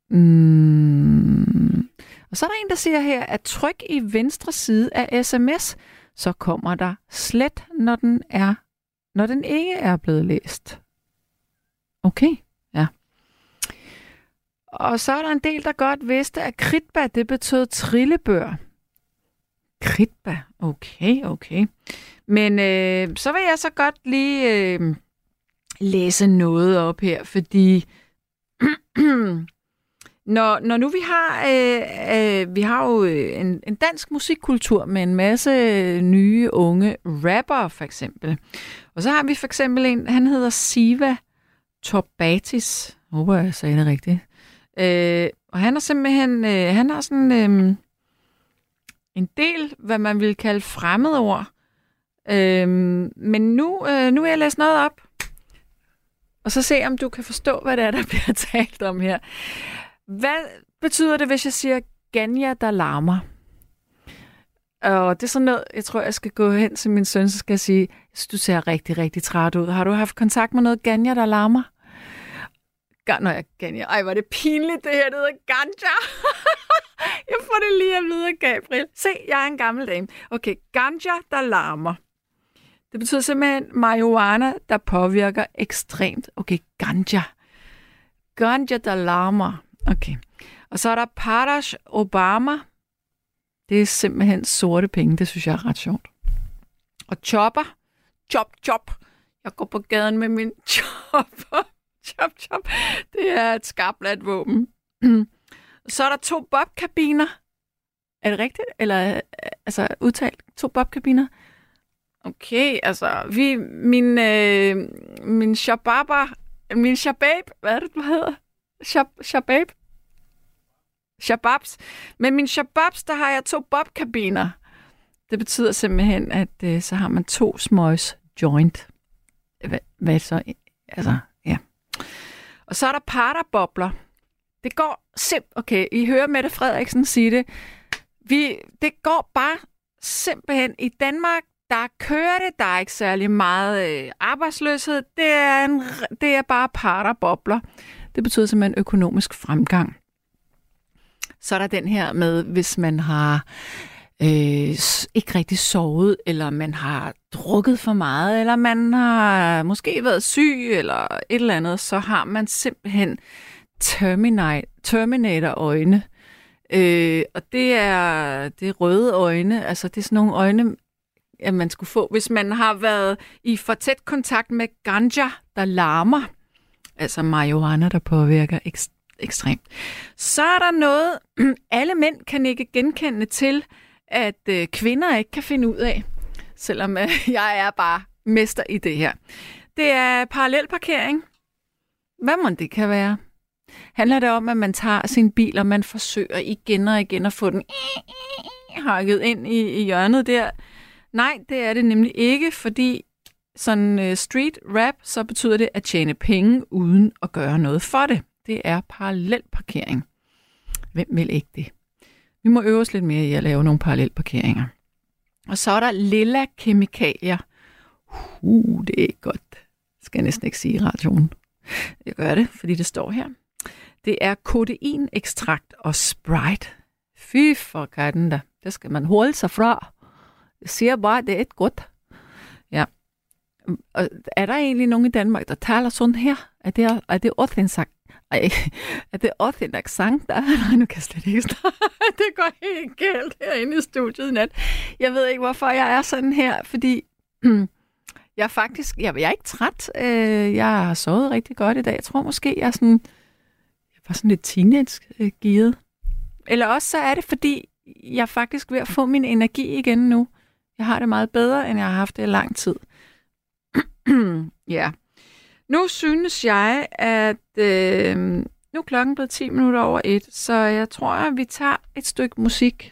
[SPEAKER 3] Mm. Og så er der en, der siger her, at tryk i venstre side af sms, så kommer der slet, når den er, når den ikke er blevet læst. Okay. Og så er der en del, der godt vidste, at kritba, det betød trillebør. Kritba, okay, okay. Men øh, så vil jeg så godt lige øh, læse noget op her, fordi når, når nu vi har, øh, øh, vi har jo øh, en, en dansk musikkultur med en masse øh, nye unge rapper for eksempel. Og så har vi for eksempel en, han hedder Siva Torbatis. Håber, jeg sagde det rigtigt. Øh, og han er simpelthen, øh, han har sådan øh, en del, hvad man vil kalde fremmedord. Øh, men nu, øh, nu vil jeg læse noget op. Og så se, om du kan forstå, hvad det er, der bliver talt om her. Hvad betyder det, hvis jeg siger Ganja, der larmer? Og det er sådan noget, jeg tror, jeg skal gå hen til min søn, så skal jeg sige, du ser rigtig, rigtig træt ud. Har du haft kontakt med noget Ganja, der larmer? Ga- Nå, jeg ganja. Ej, var det pinligt, det her, det hedder Ganja. jeg får det lige at vide af Gabriel. Se, jeg er en gammel dame. Okay, Ganja, der larmer. Det betyder simpelthen marihuana, der påvirker ekstremt. Okay, ganja. Ganja, der larmer. Okay. Og så er der Parash Obama. Det er simpelthen sorte penge. Det synes jeg er ret sjovt. Og chopper. Chop, chop. Jeg går på gaden med min chopper. Chop, chop. Det er et skarpladt våben. så er der to bobkabiner. Er det rigtigt? Eller øh, altså udtalt? To bobkabiner? Okay, altså, vi, min, øh, min shababa, min shabab, hvad er det, du hedder? Shab, shabab? Shababs. Med min shababs, der har jeg to bobkabiner. Det betyder simpelthen, at øh, så har man to smøgs joint. Hvad, hvad så? Altså. Og så er der parterbobler. Det går simpelthen... Okay, I hører Mette Frederiksen sige det. Vi, det går bare simpelthen i Danmark, der kører det, der er ikke særlig meget øh, arbejdsløshed. Det er, en, det er bare partnerbobler. Det betyder simpelthen økonomisk fremgang. Så er der den her med, hvis man har øh, ikke rigtig sovet, eller man har drukket for meget, eller man har måske været syg, eller et eller andet, så har man simpelthen terminate, Terminator-øjne. Øh, og det er, det er røde øjne, altså det er sådan nogle øjne, at man skulle få, hvis man har været i for tæt kontakt med ganja, der larmer, altså marihuana, der påvirker ekst- ekstremt. Så er der noget, alle mænd kan ikke genkende til, at øh, kvinder ikke kan finde ud af, selvom øh, jeg er bare mester i det her. Det er parallelparkering. Hvad må det kan være? Handler det om, at man tager sin bil, og man forsøger igen og igen at få den hakket ind i, i hjørnet der? Nej, det er det nemlig ikke, fordi sådan øh, street rap, så betyder det at tjene penge uden at gøre noget for det. Det er parallelparkering. Hvem vil ikke det? Vi må øve os lidt mere i at lave nogle parallelparkeringer. Og så er der lilla kemikalier. Uh, det er ikke godt. Skal jeg næsten ikke sige i radioen. Jeg gør det, fordi det står her. Det er kodeinekstrakt og Sprite. Fy for katten da. Det skal man holde sig fra. Jeg siger bare, det er et godt. Ja. Og er der egentlig nogen i Danmark, der taler sådan her? Er det, er det også en? Ej, er det også en accent, der Nej, nu kan jeg slet ikke snakke. Det går helt galt herinde i studiet i nat. Jeg ved ikke, hvorfor jeg er sådan her, fordi jeg er faktisk, jeg, jeg er ikke træt. Øh, jeg har sovet rigtig godt i dag. Jeg tror måske, jeg er sådan, jeg var sådan lidt teenage-givet. Øh, Eller også så er det, fordi jeg er faktisk ved at få min energi igen nu. Jeg har det meget bedre, end jeg har haft det i lang tid. ja. Nu synes jeg, at øh, nu er klokken blevet 10 minutter over et, så jeg tror, at vi tager et stykke musik.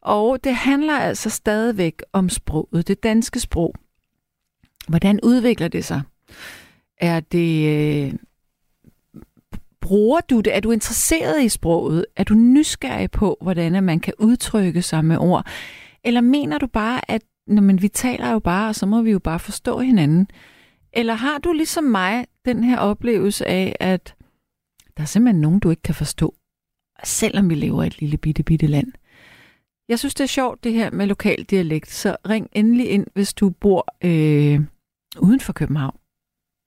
[SPEAKER 3] Og det handler altså stadigvæk om sproget, det danske sprog. Hvordan udvikler det sig? Er det... Øh, bruger du det? Er du interesseret i sproget? Er du nysgerrig på, hvordan man kan udtrykke sig med ord? Eller mener du bare, at når man, vi taler jo bare, og så må vi jo bare forstå hinanden? Eller har du ligesom mig den her oplevelse af, at der er simpelthen nogen, du ikke kan forstå, selvom vi lever i et lille bitte, bitte land? Jeg synes, det er sjovt, det her med lokal dialekt, så ring endelig ind, hvis du bor øh, uden for København.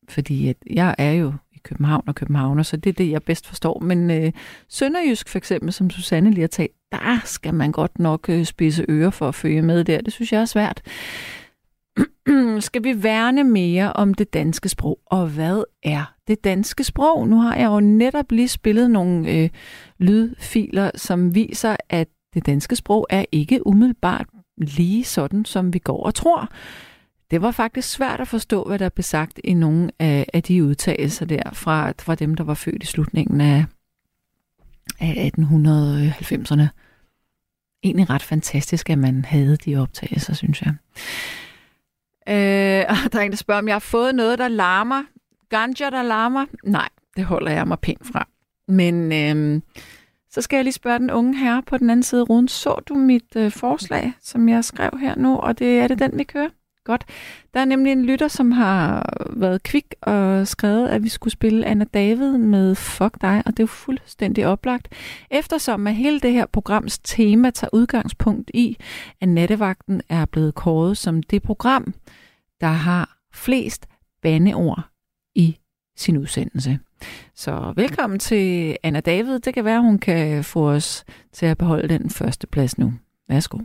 [SPEAKER 3] Fordi at jeg er jo i København og Københavner, så det er det, jeg bedst forstår. Men øh, Sønderjysk for eksempel, som Susanne lige har talt, der skal man godt nok øh, spidse ører for at følge med der. Det synes jeg er svært. skal vi værne mere om det danske sprog? Og hvad er det danske sprog? Nu har jeg jo netop lige spillet nogle øh, lydfiler, som viser, at det danske sprog er ikke umiddelbart lige sådan, som vi går og tror. Det var faktisk svært at forstå, hvad der blev sagt i nogle af, af de udtalelser der fra, fra dem, der var født i slutningen af, af 1890'erne. Egentlig ret fantastisk, at man havde de optagelser, synes jeg. Øh, og der er en, der spørger, om jeg har fået noget, der larmer. Ganja, der larmer? Nej, det holder jeg mig pænt fra. Men øh, så skal jeg lige spørge den unge herre på den anden side af ruden. Så du mit øh, forslag, som jeg skrev her nu, og det er det den, vi kører? Godt. Der er nemlig en lytter, som har været kvik og skrevet, at vi skulle spille Anna David med Fuck dig, og det er jo fuldstændig oplagt. Eftersom at hele det her programs tema tager udgangspunkt i, at nattevagten er blevet kåret som det program, der har flest bandeord i sin udsendelse. Så velkommen til Anna David. Det kan være, hun kan få os til at beholde den første plads nu. Værsgo.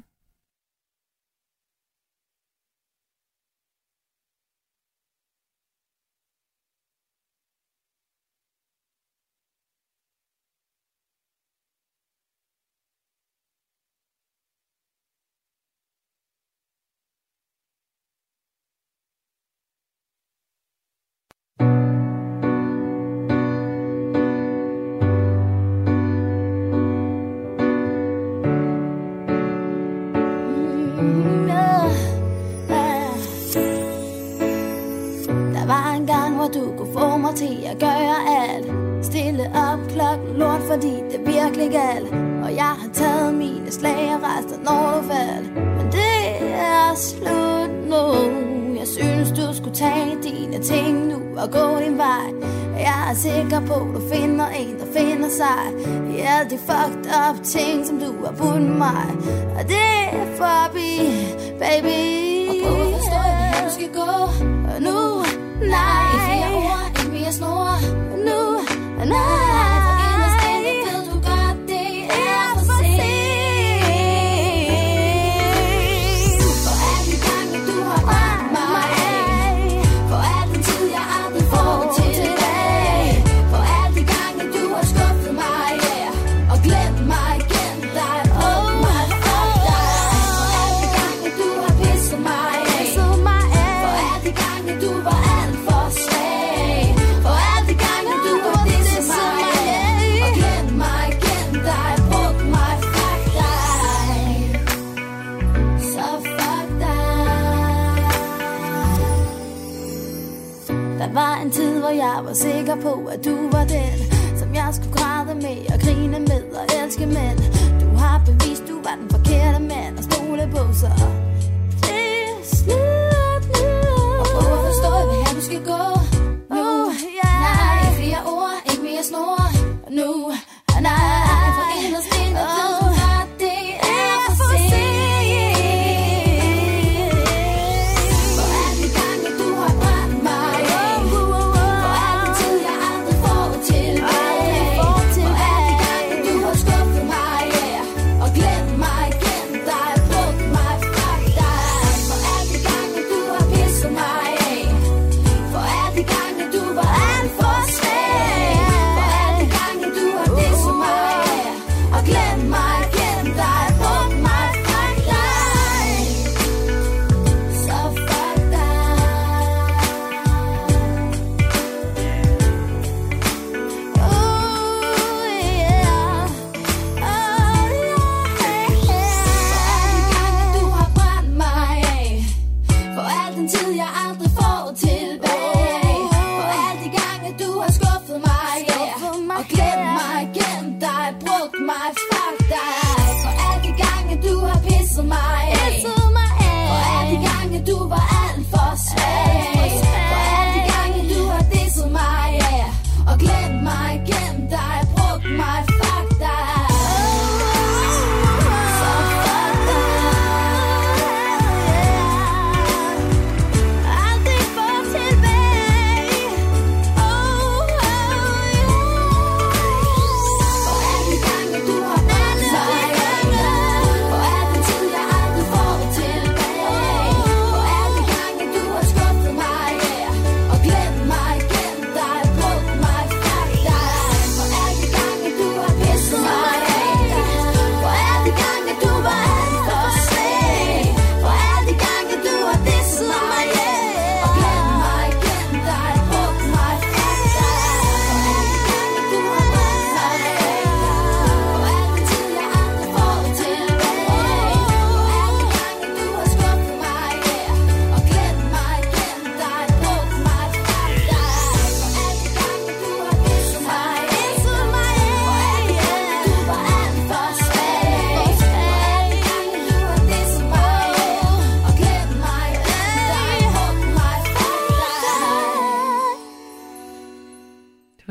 [SPEAKER 15] Du finder en, der finder sig. I alle de fucked up ting, som du har budt mig. Og det er forbi, baby. Og prøv at forstå, at du skal gå. Og nu Nej, i flere ord, end mere snore Nu, nej jeg var sikker på, at du var den Som jeg skulle græde med og grine med og elske med.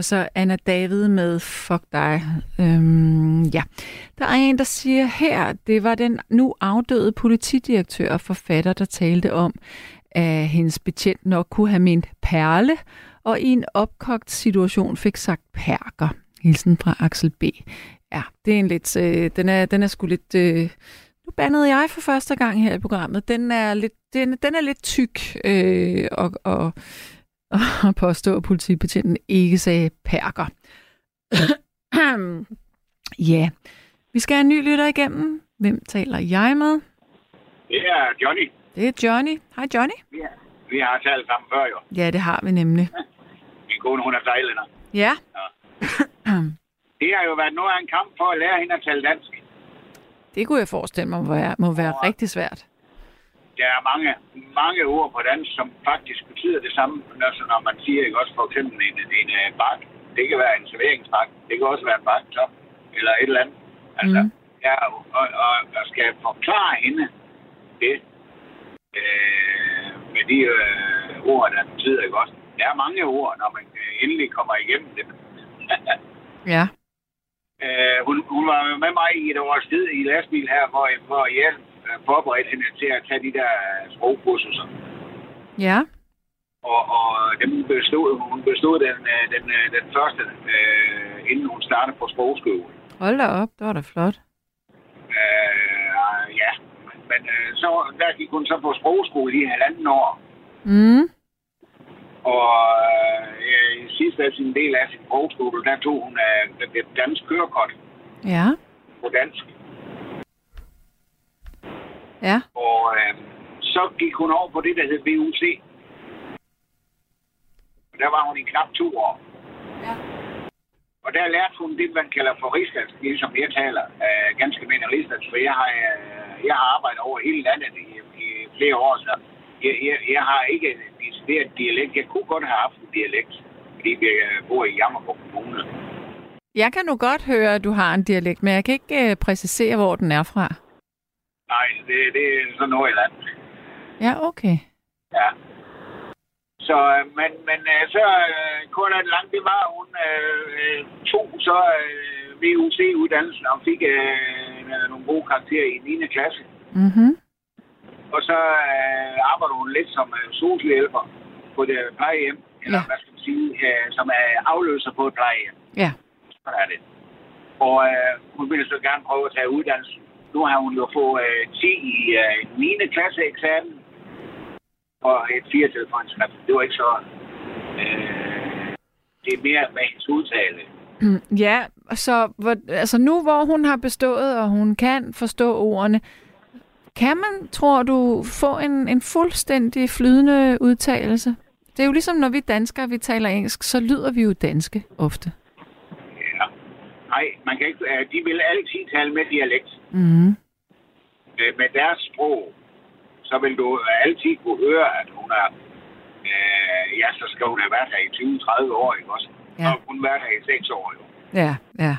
[SPEAKER 15] Så
[SPEAKER 3] Anna David med Fuck dig. Øhm, ja. Der er en, der siger her, det var den nu afdøde politidirektør og forfatter, der talte om, at hendes betjent nok kunne have ment perle, og i en opkogt situation fik sagt perker. Hilsen fra Axel B. Ja, det er en lidt, øh, den, er, den er sgu lidt, øh, nu bandede jeg for første gang her i programmet. Den er lidt, den, den er lidt tyk, øh, og, og, og påstå, at politibetjenten ikke sagde perker. ja, vi skal have en ny lytter igennem. Hvem taler jeg med?
[SPEAKER 16] Det er Johnny.
[SPEAKER 3] Det er Johnny. Hej Johnny.
[SPEAKER 16] Vi har, vi har talt sammen før jo.
[SPEAKER 3] Ja, det har vi nemlig.
[SPEAKER 16] Min kone, hun er thailander.
[SPEAKER 3] Ja.
[SPEAKER 16] Det har jo været noget af en kamp for at lære hende at tale dansk.
[SPEAKER 3] Det kunne jeg forestille mig må være, må være rigtig svært.
[SPEAKER 16] Der er mange, mange ord på dansk, som faktisk betyder det samme, altså når man siger ikke også for eksempel en, en, en bak. Det kan være en serveringsbak. Det kan også være en baktop eller et eller andet. Altså, mm. ja, og, og, og skal forklare hende det øh, med de øh, ord, der betyder ikke også. Der er mange ord, når man øh, endelig kommer igennem det.
[SPEAKER 3] Ja.
[SPEAKER 16] Øh, hun, hun var med mig i et års tid i lastbil her, hvor, hvor jeg øh, forberedte hende til at tage de der sprogkurser.
[SPEAKER 3] Ja.
[SPEAKER 16] Og, og dem bestod, hun bestod den, øh, den, øh, den første, øh, inden hun startede på sprogskole.
[SPEAKER 3] Hold da op, det var da flot.
[SPEAKER 16] Øh, ja, men, men øh, så, der gik hun så på sprogskole i halvanden år.
[SPEAKER 3] Mm.
[SPEAKER 16] Og øh, i sidste af sin del af sin sprogskole, der tog hun øh, det dansk kørekort
[SPEAKER 3] Ja.
[SPEAKER 16] på dansk.
[SPEAKER 3] Ja.
[SPEAKER 16] Og øh, så gik hun over på det, der hed VUC. Og der var hun i knap to år.
[SPEAKER 3] Ja.
[SPEAKER 16] Og der lærte hun det, man kalder for rigsdansk, ligesom jeg taler øh, ganske almindelig rigsdansk, for jeg har, øh, jeg har arbejdet over hele landet i, i flere år, så jeg, jeg, jeg har ikke en decideret dialekt. Jeg kunne godt have haft en dialekt, fordi vi øh, bor i Jammerburg Kommune.
[SPEAKER 3] Jeg kan nu godt høre, at du har en dialekt, men jeg kan ikke øh, præcisere, hvor den er fra.
[SPEAKER 16] Nej, det, det er sådan andet.
[SPEAKER 3] Ja, okay.
[SPEAKER 16] Ja. Så, øh, men, men øh, så øh, kort og langt, det var, hun øh, øh, tog så øh, VUC-uddannelsen og fik øh, nogle gode karakterer i 9. klasse.
[SPEAKER 3] Mm-hmm.
[SPEAKER 16] Og så øh, arbejder hun lidt som øh, socialhjælper på det plejehjem, eller
[SPEAKER 3] Ja.
[SPEAKER 16] hvad skal man sige, øh, som er afløser på et plejehjem.
[SPEAKER 3] Ja.
[SPEAKER 16] Sådan er det. Og øh, hun ville så gerne prøve at tage uddannelsen. Nu har hun jo fået øh, 10 i øh, 9. klasse eksamen og et 4 til for en skrift. Det var ikke så... Øh, det er mere med hendes udtale.
[SPEAKER 3] Ja, så hvor, altså nu hvor hun har bestået, og hun kan forstå ordene, kan man, tror du, få en, en fuldstændig flydende udtalelse? Det er jo ligesom, når vi danskere, vi taler engelsk, så lyder vi jo danske ofte.
[SPEAKER 16] Nej, man kan ikke... De vil altid tale med dialekt.
[SPEAKER 3] Mm.
[SPEAKER 16] Med deres sprog, så vil du altid kunne høre, at hun er... Øh, ja, så skal hun have været her i 20-30 år, ikke også?
[SPEAKER 3] Ja.
[SPEAKER 16] Og hun har været her i 6 år, jo.
[SPEAKER 3] Ja, ja.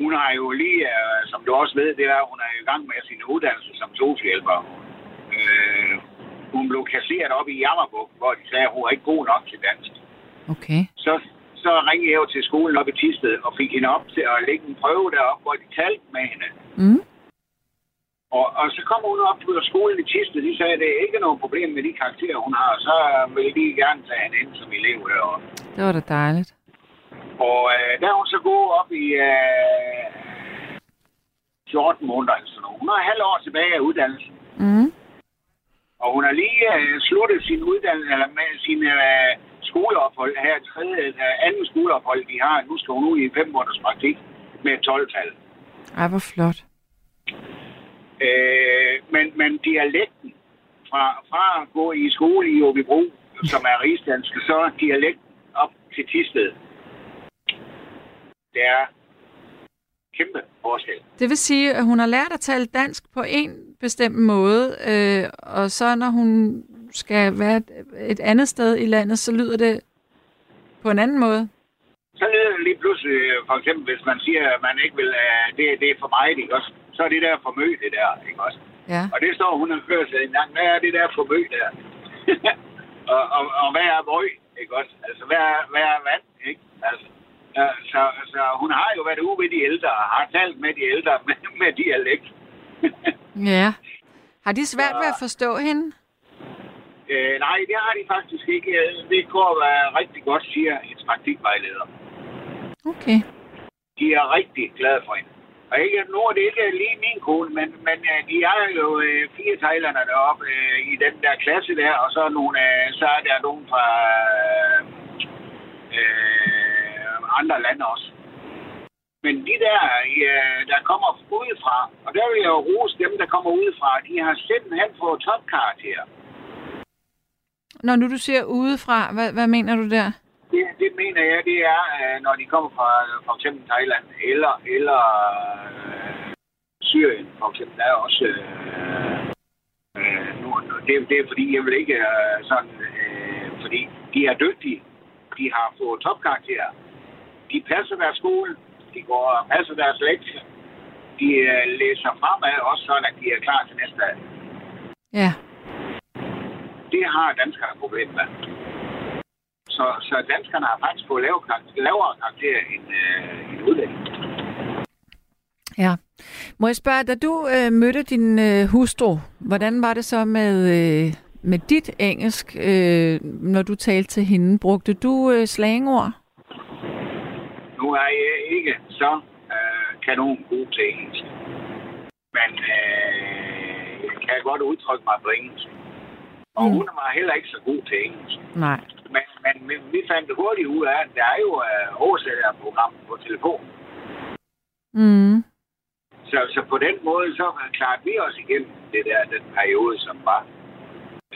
[SPEAKER 16] Hun har jo lige, øh, som du også ved, det er, hun er i gang med sin uddannelse som socialhjælper. Øh, hun blev kasseret op i Jammerburg, hvor de sagde, at hun er ikke god nok til dansk.
[SPEAKER 3] Okay.
[SPEAKER 16] Så, så ringede jeg jo til skolen op i Tisted og fik hende op til at lægge en prøve deroppe, hvor de talte med hende.
[SPEAKER 3] Mm.
[SPEAKER 16] Og, og så kom hun op på skolen i Tisted. De sagde, at det er ikke noget problem med de karakterer, hun har. Så vil de gerne tage hende ind som elev deroppe.
[SPEAKER 3] Det var da dejligt.
[SPEAKER 16] Og øh, der er hun så gået op i øh, 14 måneder eller sådan noget. Hun har halv år tilbage af uddannelsen.
[SPEAKER 3] Mm.
[SPEAKER 16] Og hun har lige øh, sluttet sin uddannelse, eller med sin øh, skoleophold her, tredje, anden skoleophold, de har. Nu skal hun ud i fem måneders praktik med et 12-tal.
[SPEAKER 3] Ej, hvor flot.
[SPEAKER 16] Øh, men, men dialekten fra, fra at gå i skole i Åbibro, som er rigsdansk, så dialekten op til Tisted. Det er kæmpe forskel.
[SPEAKER 3] Det vil sige, at hun har lært at tale dansk på en bestemt måde, øh, og så når hun skal være et, et andet sted i landet, så lyder det på en anden måde.
[SPEAKER 16] Så lyder det lige pludselig, for eksempel, hvis man siger, at man ikke vil, uh, det, det er for mig, ikke også? Så er det der for mø, det der, ikke også?
[SPEAKER 3] Ja.
[SPEAKER 16] Og det står hun og kører sig en gang, hvad er det der for mø der? og, og, og, hvad er møg, ikke også? Altså, hvad er, hvad er vand, ikke? Altså, ja, så, så hun har jo været ude ved de ældre, og har talt med de ældre med, med dialekt.
[SPEAKER 3] Ja. Har de svært ved at forstå hende?
[SPEAKER 16] Øh, nej, det har de faktisk ikke. Øh, Det går være rigtig godt, siger en praktikvejleder.
[SPEAKER 3] Okay.
[SPEAKER 16] De er rigtig glade for hende. Og ikke, nu er det ikke lige min kone, men, men øh, de er jo øh, fire thailander deroppe øh, i den der klasse der, og så er, nogle, øh, så er der nogen fra øh, andre lande også. Men de der, øh, der kommer udefra, og der vil jeg jo rose dem, der kommer udefra, de har simpelthen fået topkarakter.
[SPEAKER 3] Når nu du ser udefra, hvad, hvad mener du der?
[SPEAKER 16] Det, det mener jeg, det er, øh, når de kommer fra for eksempel Thailand eller, eller øh, Syrien for eksempel. Der er også... Øh, øh, nu, det, det er fordi, jeg vil ikke øh, sådan... Øh, fordi de er dygtige. De har fået topkarakterer. De passer deres skole. De går og passer deres lektier. De øh, læser fremad også sådan, at de er klar til næste dag.
[SPEAKER 3] Ja.
[SPEAKER 16] Det har danskerne problem med. Så, så danskerne har faktisk fået lave, karakter- lavere karakter end, øh, end udlændinge.
[SPEAKER 3] Ja. Må jeg spørge, da du øh, mødte din øh, hustru, hvordan var det så med, øh, med dit engelsk, øh, når du talte til hende? Brugte du øh, slangord?
[SPEAKER 16] Nu er jeg ikke så øh, kanon god til engelsk. Men øh, jeg kan godt udtrykke mig på engelsk. Og hun var heller ikke så god til engelsk.
[SPEAKER 3] Nej.
[SPEAKER 16] Men, men vi, vi fandt hurtigt ud af, at der er jo øh, oversætterprogram på telefonen.
[SPEAKER 3] Mm.
[SPEAKER 16] Så, så på den måde, så klarede vi os igennem det der, den periode, som var.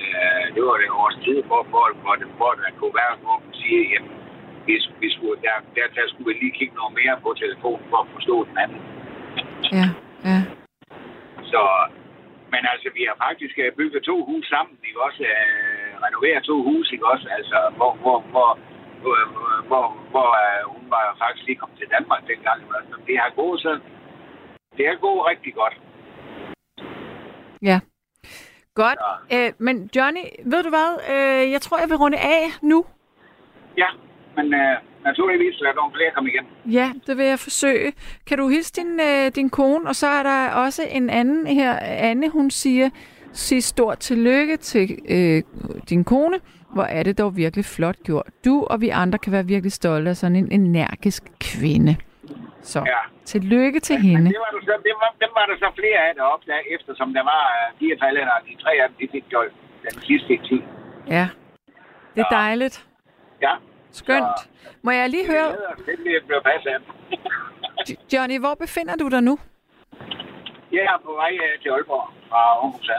[SPEAKER 16] Øh, det var det års tid, hvor, hvor, hvor, det, hvor der kunne være, hvor man siger, jamen, vi, vi skulle, der, der, der skulle vi lige kigge noget mere på telefonen for at forstå den anden.
[SPEAKER 3] Ja, ja.
[SPEAKER 16] Så, men altså, vi har faktisk øh, bygget to huse sammen, ikke også? Øh, renoveret to huse, ikke også? Altså, hvor, hvor, hvor, hvor, hvor, hvor øh, hun var faktisk lige kommet til Danmark dengang. Altså, det har gået så, det har gået rigtig godt.
[SPEAKER 3] Ja. Godt. Øh, men Johnny, ved du hvad? Øh, jeg tror, jeg vil runde af nu.
[SPEAKER 16] Ja, men øh, naturligvis lader nogle flere komme igen.
[SPEAKER 3] Ja, det vil jeg forsøge. Kan du hilse din, øh, din kone? Og så er der også en anden her. Anne, hun siger, sig stort tillykke til øh, din kone. Hvor er det dog virkelig flot gjort. Du og vi andre kan være virkelig stolte af sådan en energisk kvinde. Så
[SPEAKER 16] Ja.
[SPEAKER 3] tillykke til
[SPEAKER 16] Men
[SPEAKER 3] hende.
[SPEAKER 16] det var, der så, det var, dem var der så flere af deroppe, der, eftersom der var øh, fire thailænder, og de tre af dem, de fik jo den sidste tid.
[SPEAKER 3] Ja, det er dejligt.
[SPEAKER 16] Ja.
[SPEAKER 3] Skønt. Må jeg lige høre,
[SPEAKER 16] Det blev.
[SPEAKER 3] Johnny, hvor befinder du dig nu?
[SPEAKER 16] Jeg er på vej øh, til Aalborg fra Aarhus.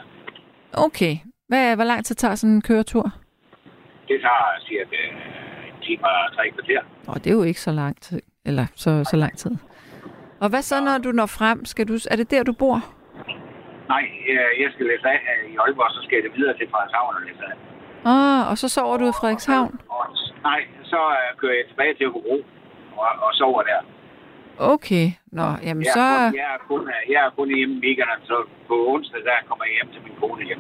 [SPEAKER 3] Okay. Hvad, hvor lang tid tager sådan en køretur?
[SPEAKER 16] Det tager cirka øh, en time og tre kvarter.
[SPEAKER 3] Åh, det er jo ikke så lang tid. Eller så, så lang tid. Og hvad så, når du når frem? Skal du, er det der, du bor?
[SPEAKER 16] Nej, øh, jeg skal læse af i Aalborg, så skal jeg det videre til Frederikshavn og læse af.
[SPEAKER 3] Ah, og så sover du i Frederikshavn?
[SPEAKER 16] Og, nej, så øh, kører jeg tilbage til Hobro og, og sover der.
[SPEAKER 3] Okay. Nå, jamen
[SPEAKER 16] jeg,
[SPEAKER 3] så...
[SPEAKER 16] kun, jeg, er kun, øh, jeg er kun hjemme i weekenden, så på onsdag der kommer jeg hjem til min kone hjem.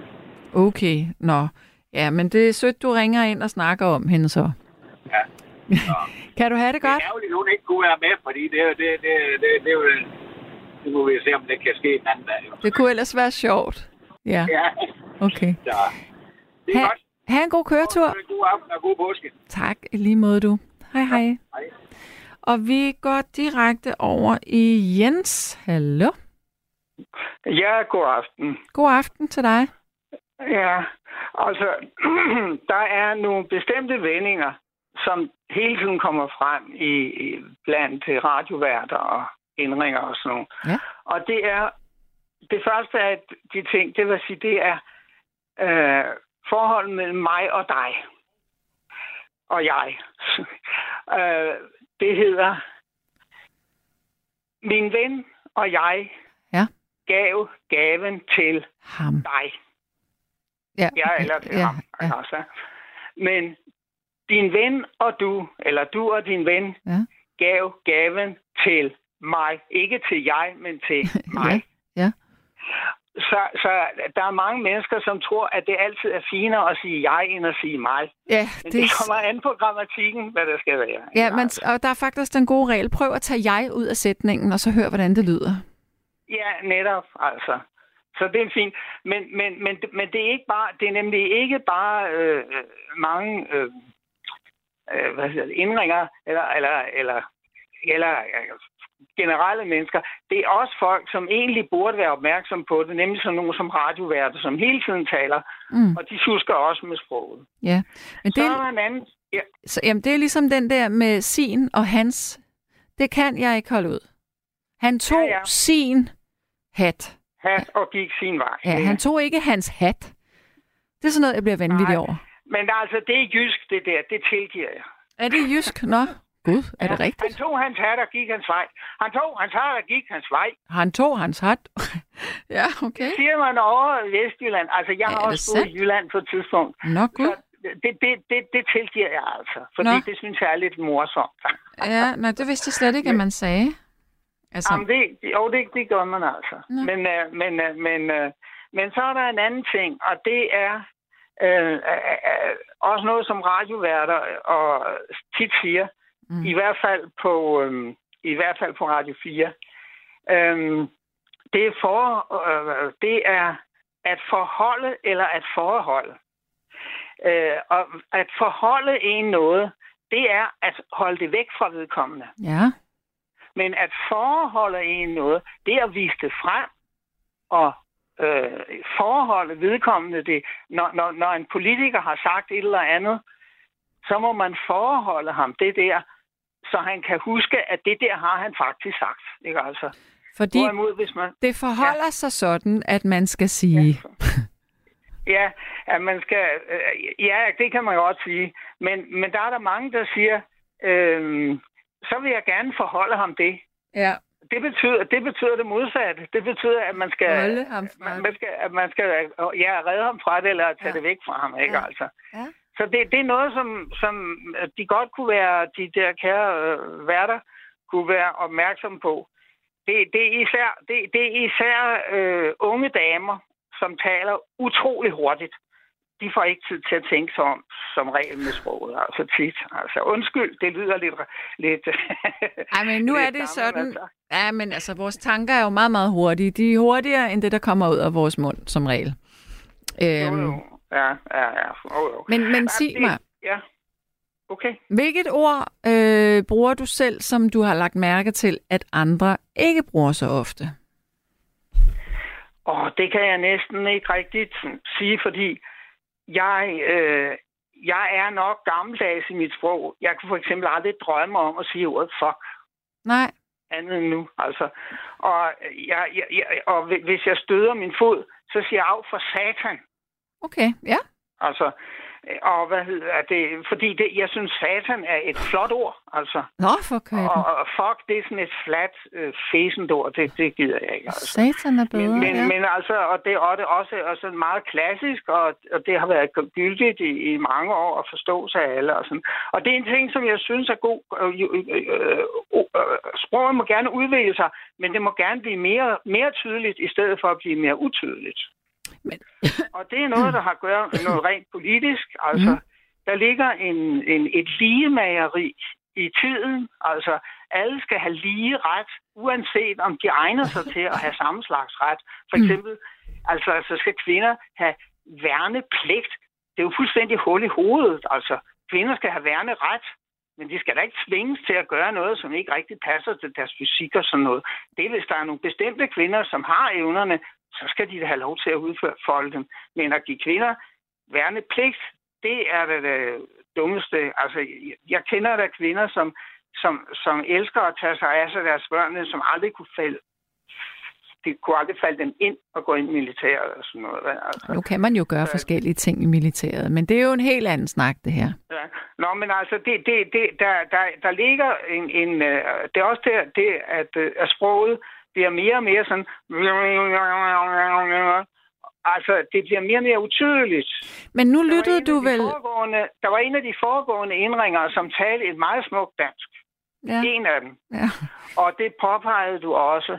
[SPEAKER 3] Okay, nå. Ja, men det er sødt, du ringer ind og snakker om hende så.
[SPEAKER 16] Ja.
[SPEAKER 3] Kan du have det godt?
[SPEAKER 16] Det er ærgerligt, hun ikke kunne være med, fordi det, det, det, det, det, det, er jo- det må vi se, om det kan ske en anden dag. jo.
[SPEAKER 3] Det kunne ellers være sjovt. Ja,
[SPEAKER 16] Ja,
[SPEAKER 3] okay.
[SPEAKER 16] så det er
[SPEAKER 3] Ha,
[SPEAKER 16] godt.
[SPEAKER 3] Ha' en god køretur.
[SPEAKER 16] God aften og god påske.
[SPEAKER 3] Tak, lige måde du. Hej hej.
[SPEAKER 16] Hej.
[SPEAKER 3] Og vi går direkte over i Jens. Hallo.
[SPEAKER 17] Ja, god aften.
[SPEAKER 3] God aften til dig.
[SPEAKER 17] Ja, altså, der er nogle bestemte vendinger, som hele tiden kommer frem i, i blandt radioværter og indringer og sådan noget.
[SPEAKER 3] Ja.
[SPEAKER 17] Og det er, det første af de ting, det vil sige, det er øh, forholdet mellem mig og dig. Og jeg. øh, det hedder, min ven og jeg
[SPEAKER 3] Ja.
[SPEAKER 17] gav gaven til
[SPEAKER 3] Ham.
[SPEAKER 17] dig.
[SPEAKER 3] Ja,
[SPEAKER 17] Ja, eller til
[SPEAKER 3] ja,
[SPEAKER 17] ham.
[SPEAKER 3] ja.
[SPEAKER 17] Altså. Men din ven og du, eller du og din ven,
[SPEAKER 3] Ja.
[SPEAKER 17] gav gaven til mig. Ikke til jeg, men til mig.
[SPEAKER 3] Ja.
[SPEAKER 17] Så, så der er mange mennesker, som tror, at det altid er finere at sige jeg, end at sige mig.
[SPEAKER 3] Ja,
[SPEAKER 17] Men
[SPEAKER 3] det
[SPEAKER 17] det
[SPEAKER 3] er-
[SPEAKER 17] kommer an på grammatikken, hvad der skal være.
[SPEAKER 3] Ja, men, og der er faktisk den gode regel. Prøv at tage jeg ud af sætningen, og så hør, hvordan det lyder.
[SPEAKER 17] Ja, netop, altså. Så det er fint. Men, men, men, men det er ikke bare, det er nemlig ikke bare øh, mange øh, øh, hvad det, indringer eller, eller, eller, eller øh, generelle mennesker. Det er også folk, som egentlig burde være opmærksom på det, nemlig sådan nogle som radioværter, som hele tiden taler,
[SPEAKER 3] Mm.
[SPEAKER 17] og de susker også med sproget.
[SPEAKER 3] Ja, men
[SPEAKER 17] Så
[SPEAKER 3] det,
[SPEAKER 17] er der en anden... Ja,
[SPEAKER 3] så, jamen, det er ligesom den der med sin og hans. Det kan jeg ikke holde ud. Han tog
[SPEAKER 17] Ja, ja.
[SPEAKER 3] sin hat.
[SPEAKER 17] hat og gik sin vej.
[SPEAKER 3] Ja, han tog ikke hans hat. Det er sådan noget, jeg bliver vanvittig over.
[SPEAKER 17] Men altså, det er jysk, det der. Det tilgiver jeg.
[SPEAKER 3] Er det jysk? Nå, gud, er det rigtigt?
[SPEAKER 17] Han tog hans hat og gik hans vej. Han tog hans hat og gik hans vej.
[SPEAKER 3] Han tog hans hat. ja, okay.
[SPEAKER 17] Det siger man over i Vestjylland. Altså, jeg
[SPEAKER 3] Ja,
[SPEAKER 17] har også boet i? Jylland på et tidspunkt.
[SPEAKER 3] Nå, gud.
[SPEAKER 17] Det, det, det, det tilgiver jeg altså. Fordi
[SPEAKER 3] Nå.
[SPEAKER 17] det synes jeg er lidt morsomt.
[SPEAKER 3] Ja, nej, det vidste jeg slet ikke, at man sagde. Altså,
[SPEAKER 17] Jamen, det, jo, det, det gør man altså.
[SPEAKER 3] Nå.
[SPEAKER 17] Men, øh, men, øh, men, øh, men så er der en anden ting, og det er øh, øh, øh, også noget, som radioværter og tit siger, mm. i hvert fald på øh, i hvert fald på Radio 4. Øh, det er for øh, det er at forholde eller at forholde. Øh, og at forholde en noget, det er at holde det væk fra vedkommende.
[SPEAKER 3] ja.
[SPEAKER 17] Men at forholde en noget, det er at vise det frem og øh, forholde vedkommende det. Når, når, når en politiker har sagt et eller andet, så må man forholde ham det der, så han kan huske, at det der har han faktisk sagt. Ikke altså?
[SPEAKER 3] Fordi
[SPEAKER 17] Hvorimod, hvis man,
[SPEAKER 3] det forholder ja. sig sådan, at man skal sige...
[SPEAKER 17] ja, at man skal, øh, ja, det kan man jo godt sige. Men, men der er der mange, der siger, øh, så vil jeg gerne forholde ham det.
[SPEAKER 3] Ja.
[SPEAKER 17] Det betyder, det betyder det modsatte. Det betyder, at man skal,
[SPEAKER 3] Holde ham fra
[SPEAKER 17] man, man skal, at man skal ja, redde ham fra det, eller tage ja. det væk fra ham. Ikke,
[SPEAKER 3] Ja.
[SPEAKER 17] altså?
[SPEAKER 3] Ja.
[SPEAKER 17] Så det, det er noget, som, som de godt kunne være, de der kære øh, værter, kunne være opmærksom på. Det, det er især, det, det er især øh, unge damer, som taler utrolig hurtigt. De får ikke tid til at tænke sig om, som regel med sproget. Altså tit. Altså undskyld, det lyder lidt... lidt
[SPEAKER 3] Ej, men nu er
[SPEAKER 17] lidt
[SPEAKER 3] det
[SPEAKER 17] gammelt,
[SPEAKER 3] sådan...
[SPEAKER 17] altså.
[SPEAKER 3] Ja, men altså, vores tanker er jo meget, meget hurtige. De er hurtigere end det, der kommer ud af vores mund, som regel. Øhm,
[SPEAKER 17] Ja, ja, ja. Oh, jo.
[SPEAKER 3] Men, men
[SPEAKER 17] Ja,
[SPEAKER 3] sig
[SPEAKER 17] det-
[SPEAKER 3] mig,
[SPEAKER 17] Ja, okay.
[SPEAKER 3] hvilket ord øh, bruger du selv, som du har lagt mærke til, at andre ikke bruger så ofte?
[SPEAKER 17] Og det kan jeg næsten ikke rigtigt sige, fordi jeg, øh, jeg er nok gammeldags i mit sprog. Jeg kunne for eksempel aldrig drømme om at sige ordet fuck
[SPEAKER 3] Nej.
[SPEAKER 17] andet end nu. Altså. Og, jeg, jeg, jeg, og hvi- hvis jeg støder min fod, så siger jeg af for satan.
[SPEAKER 3] Okay, ja.
[SPEAKER 17] Altså, øh, og hvad hedder det? Fordi det, jeg synes, satan er et flot ord. Altså.
[SPEAKER 3] Nå, for køben.
[SPEAKER 17] Og, og fuck, det er sådan et flat, øh, fæsent ord. Det, det gider jeg ikke. Altså.
[SPEAKER 3] Satan er bedre,
[SPEAKER 17] Men, men,
[SPEAKER 3] ja.
[SPEAKER 17] men altså, og det, og det er også, også meget klassisk, og, og det har været gyldigt i, i mange år at forstå sig af alle. Og, sådan. og det er en ting, som jeg synes er god. Øh, øh, øh, øh, sproget må gerne udvikle sig, men det må gerne blive mere, mere tydeligt, i stedet for at blive mere utydeligt.
[SPEAKER 3] Men...
[SPEAKER 17] og det er noget, der har at gøre med noget rent politisk. Altså,
[SPEAKER 3] Mhm.
[SPEAKER 17] der ligger en, en, et ligemageri i tiden. Altså, alle skal have lige ret, uanset om de egner sig til at have samme slags ret. For
[SPEAKER 3] Mm.
[SPEAKER 17] eksempel, altså, så skal kvinder have værnepligt. Det er jo fuldstændig hul i hovedet. Altså, kvinder skal have værneret, men de skal da ikke tvinges til at gøre noget, som ikke rigtig passer til deres fysik og sådan noget. Det er, hvis der er nogle bestemte kvinder, som har evnerne, så skal de da have lov til at udføre folde dem. Men at give kvinder værnepligt, det er det, det dummeste. Altså, jeg- kender da kvinder, som, som, som elsker at tage sig af sig deres børn, som aldrig kunne falde det kunne aldrig falde dem ind og gå ind i militæret og sådan noget. Altså.
[SPEAKER 3] Nu kan man jo gøre forskellige ting i militæret, men det er jo en helt anden snak, det her.
[SPEAKER 17] Ja. Nå, men altså, det, det, det, der, der, der ligger en... en øh, det er også der, det, at, øh, at sproget bliver mere og mere sådan... Altså, det bliver mere og mere utydeligt.
[SPEAKER 3] Men nu lyttede du
[SPEAKER 17] de
[SPEAKER 3] vel...
[SPEAKER 17] Der var en af de foregående indringere, som talte et meget smukt dansk.
[SPEAKER 3] Ja.
[SPEAKER 17] En af dem.
[SPEAKER 3] Ja.
[SPEAKER 17] Og det påpegede du også.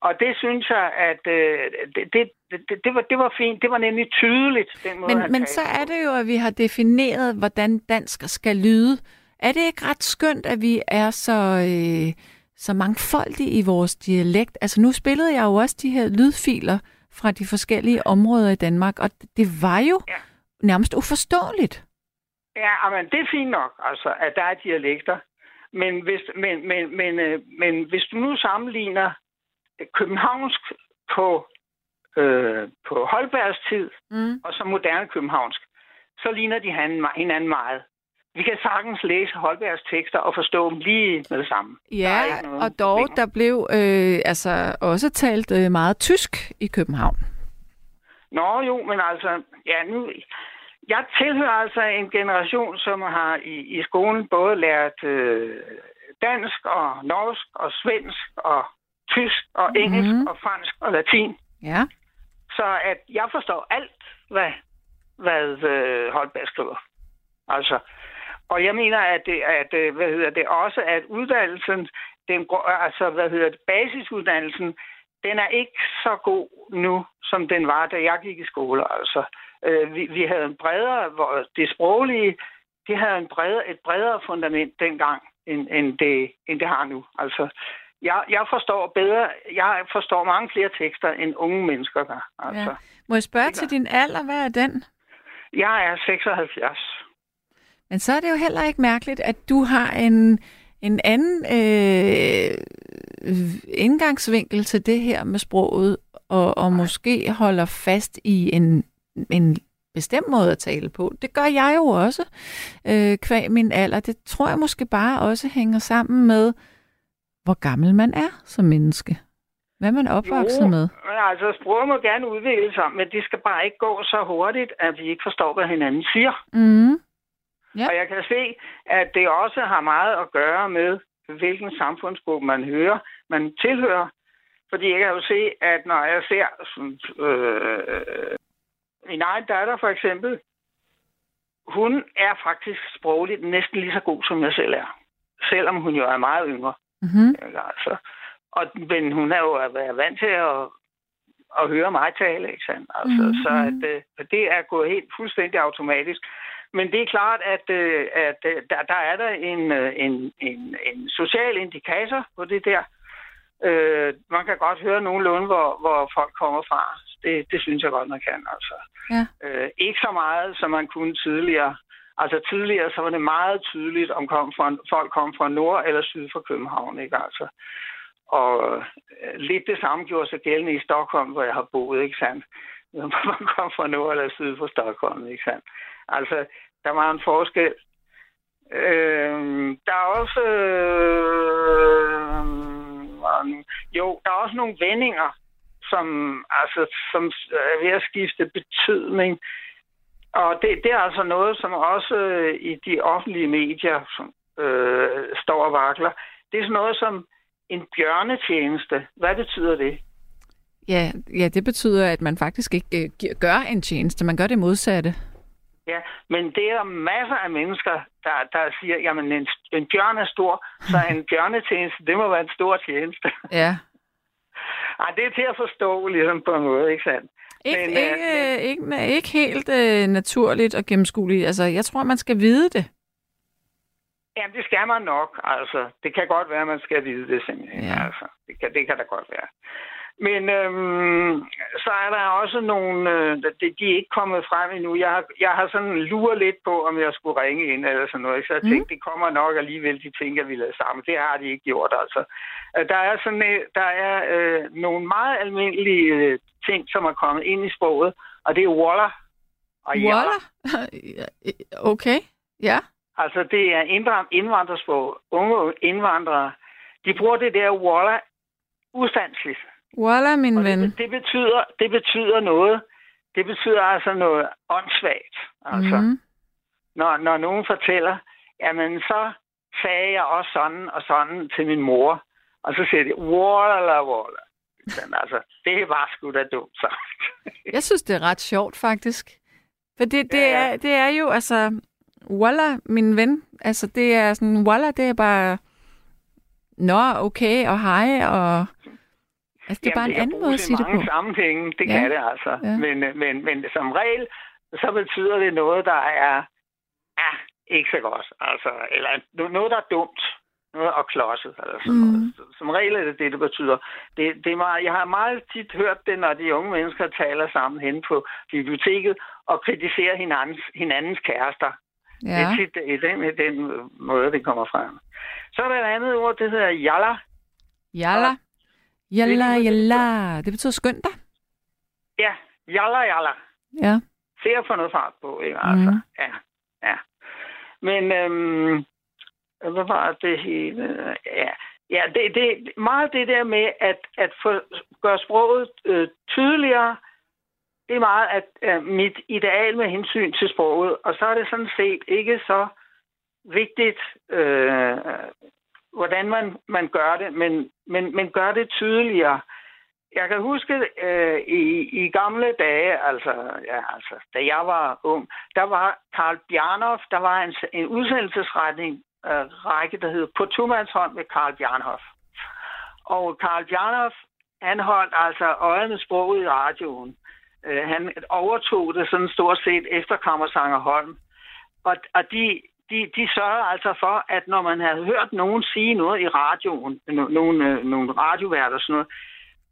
[SPEAKER 17] Og det synes jeg, at øh, det, det, det, det, var, det var fint. Det var nemlig tydeligt, den måde,
[SPEAKER 3] Men, men så er det jo, at vi har defineret, hvordan dansk skal lyde. Er det ikke ret skønt, at vi er så, øh, så mangfoldige i vores dialekt? Altså nu spillede jeg jo også de her lydfiler fra de forskellige områder i Danmark, og det var jo ja. nærmest uforståeligt.
[SPEAKER 17] Ja, men det er fint nok, altså, at der er dialekter. Men hvis, men, men, men, øh, men hvis du nu sammenligner københavnsk på, øh, på Holbergs tid,
[SPEAKER 3] mm.
[SPEAKER 17] og så moderne københavnsk, så ligner de hinanden meget. Vi kan sagtens læse Holbergs tekster og forstå dem lige med det samme.
[SPEAKER 3] Ja, og dog,
[SPEAKER 17] problem.
[SPEAKER 3] der blev øh, altså også talt øh, meget tysk i København.
[SPEAKER 17] Nå jo, men altså, ja nu... Jeg tilhører altså en generation, som har i, i skolen både lært øh, dansk og norsk og svensk og tysk og engelsk
[SPEAKER 3] Mhm.
[SPEAKER 17] mm. og fransk og latin.
[SPEAKER 3] Ja.
[SPEAKER 17] Så at jeg forstår alt, hvad, hvad øh, Holberg skriver. Altså, og jeg mener, at det, at, øh, hvad hedder det også, at uddannelsen, den, altså, hvad hedder det, basisuddannelsen, den er ikke så god nu, som den var, da jeg gik i skole. Altså, øh, vi, vi havde en bredere, hvor det sproglige, det havde en bredere, et bredere fundament dengang, end, end, det, end det har nu. Altså, jeg, jeg forstår bedre, jeg forstår mange flere tekster, end unge mennesker gør. Altså.
[SPEAKER 3] Ja. Må jeg spørge til din alder? Hvad er den?
[SPEAKER 17] Jeg er 76.
[SPEAKER 3] Men så er det jo heller ikke mærkeligt, at du har en, en anden øh, indgangsvinkel til det her med sproget, og, og måske holder fast i en, en bestemt måde at tale på. Det gør jeg jo også, øh, kvæg min alder. Det tror jeg måske bare også hænger sammen med, hvor gammel man er som menneske. Hvad er man opvokset
[SPEAKER 17] Jo,
[SPEAKER 3] med?
[SPEAKER 17] altså, sproget må gerne udvikle sig, men det skal bare ikke gå så hurtigt, at vi ikke forstår, hvad hinanden siger.
[SPEAKER 3] Mm. Ja.
[SPEAKER 17] Og jeg kan se, at det også har meget at gøre med, hvilken samfundsgruppe man hører, man tilhører. Fordi jeg kan jo se, at når jeg ser sådan, øh, min egen datter for eksempel, hun er faktisk sprogligt næsten lige så god, som jeg selv er. Selvom hun jo er meget yngre.
[SPEAKER 3] Mm-hmm.
[SPEAKER 17] Altså. Og, men hun er jo været vant til at, at høre mig tale, ikke sandt? Altså,
[SPEAKER 3] Mhm.
[SPEAKER 17] Så at, øh, at det er gået helt fuldstændig automatisk. Men det er klart, at, øh, at øh, der, der er der en, øh, en, en, en social indikator på det der. Øh, man kan godt høre nogenlunde, hvor, hvor folk kommer fra. Det, det synes jeg godt, man kan. Altså.
[SPEAKER 3] Ja.
[SPEAKER 17] Øh, ikke så meget, som man kunne tidligere. Altså tidligere, så var det meget tydeligt, om kom fra, folk kom fra nord eller syd for København. Ikke? Altså. Og øh, lidt det samme gjorde sig gældende i Stockholm, hvor jeg har boet, ikke sandt? Om man kom fra nord eller syd for Stockholm, ikke sandt? Altså, der var en forskel. Øh, der er også... Øh, jo, der er også nogle vendinger, som, altså, som er ved at skifte betydning. Og det, det er altså noget, som også øh, i de offentlige medier som, øh, står og vakler. Det er sådan noget som en bjørnetjeneste. Hvad betyder det?
[SPEAKER 3] Ja, ja, det betyder, at man faktisk ikke øh, gør en tjeneste. Man gør det modsatte.
[SPEAKER 17] Ja, men det er masser af mennesker, der, der siger, jamen en, en bjørn er stor, så en bjørnetjeneste, det må være en stor tjeneste.
[SPEAKER 3] Ja.
[SPEAKER 17] Ej, det er til at forstå, ligesom på en måde, ikke sandt?
[SPEAKER 3] Ikke,
[SPEAKER 17] Men,
[SPEAKER 3] men,
[SPEAKER 17] øh,
[SPEAKER 3] ikke, ikke, ikke helt øh, naturligt og gennemskueligt. Altså, jeg tror, man skal vide det.
[SPEAKER 17] Jamen, det skal man nok, altså. Det kan godt være, at man skal vide det simpelthen,
[SPEAKER 3] Ja.
[SPEAKER 17] altså. Det kan, det kan da godt være. Men øhm, så er der også nogle, øh, de, er ikke kommet frem endnu. Jeg har, jeg har sådan luret lidt på, om jeg skulle ringe ind eller sådan noget. Så jeg
[SPEAKER 3] Mm.
[SPEAKER 17] tænkte, det kommer nok alligevel, de tænker, vi lader sammen. Det har de ikke gjort, altså. Øh, Der er, sådan, øh, der er øh, nogle meget almindelige øh, ting, som er kommet ind i sproget, og det er waller. Og
[SPEAKER 3] Voila. okay, ja.
[SPEAKER 17] Altså, det er indvand- indvandrersprog. Unge indvandrere, de bruger det der waller ustandsligt.
[SPEAKER 3] Voila, min
[SPEAKER 17] Og
[SPEAKER 3] ven.
[SPEAKER 17] det, det, betyder, det betyder noget. Det betyder altså noget åndssvagt. Altså, mm. Når, når nogen fortæller, jamen så sagde jeg også sådan og sådan til min mor. Og så siger de, walla, walla. Men altså, det var sgu da dumt sagt.
[SPEAKER 3] Jeg synes, det er ret sjovt, faktisk. For det, det,
[SPEAKER 17] Ja, ja.
[SPEAKER 3] er, det er jo, altså... Voila, min ven. Altså, det er sådan... Voila, det er bare... Nå, okay, og hej, og... Altså, det er bare en
[SPEAKER 17] kan
[SPEAKER 3] anden måde at sige det
[SPEAKER 17] mange
[SPEAKER 3] på.
[SPEAKER 17] sammenhænge, det
[SPEAKER 3] Ja.
[SPEAKER 17] kan det altså.
[SPEAKER 3] Ja.
[SPEAKER 17] Men, men, men som regel, så betyder det noget, der er ja, ikke så godt. Altså, eller no- noget, der er dumt. Og klodset. Eller sådan
[SPEAKER 3] Mm.
[SPEAKER 17] noget. Som regel er det det, det betyder. Det, det er meget, jeg har meget tit hørt det, når de unge mennesker taler sammen hen på biblioteket og kritiserer hinandens, hinandens kærester. Det
[SPEAKER 3] Ja.
[SPEAKER 17] er tit i den, i den måde, det kommer frem. Så er der et andet ord, det hedder jalla.
[SPEAKER 3] Jalla. Jalla, jalla. Det betyder skynd dig.
[SPEAKER 17] Ja, jalla, jalla.
[SPEAKER 3] Ja.
[SPEAKER 17] Se at få noget fart på, ikke? Altså,
[SPEAKER 3] Mhm.
[SPEAKER 17] ja, ja. Men, øhm, hvad var det hele? Ja, ja det, det, meget det der med at, at få, gøre sproget øh, tydeligere, det er meget at, øh, mit ideal med hensyn til sproget. Og så er det sådan set ikke så vigtigt, øh, hvordan man, man gør det, men, men, men gør det tydeligere. Jeg kan huske øh, i, i gamle dage, altså, ja, altså, da jeg var ung, der var Karl Bjarnhoff, der var en, en udsendelsesretning, øh, række, der hed På Tumandshånd med Karl Bjarnhoff. Og Karl Bjarnhoff, han holdt altså øje med sproget i radioen. Øh, han overtog det sådan stort set efter Kammersanger Holm. Og, og de, de, de sørger altså for, at når man havde hørt nogen sige noget i radioen, no, nogle, øh, nogle radioværter og sådan noget,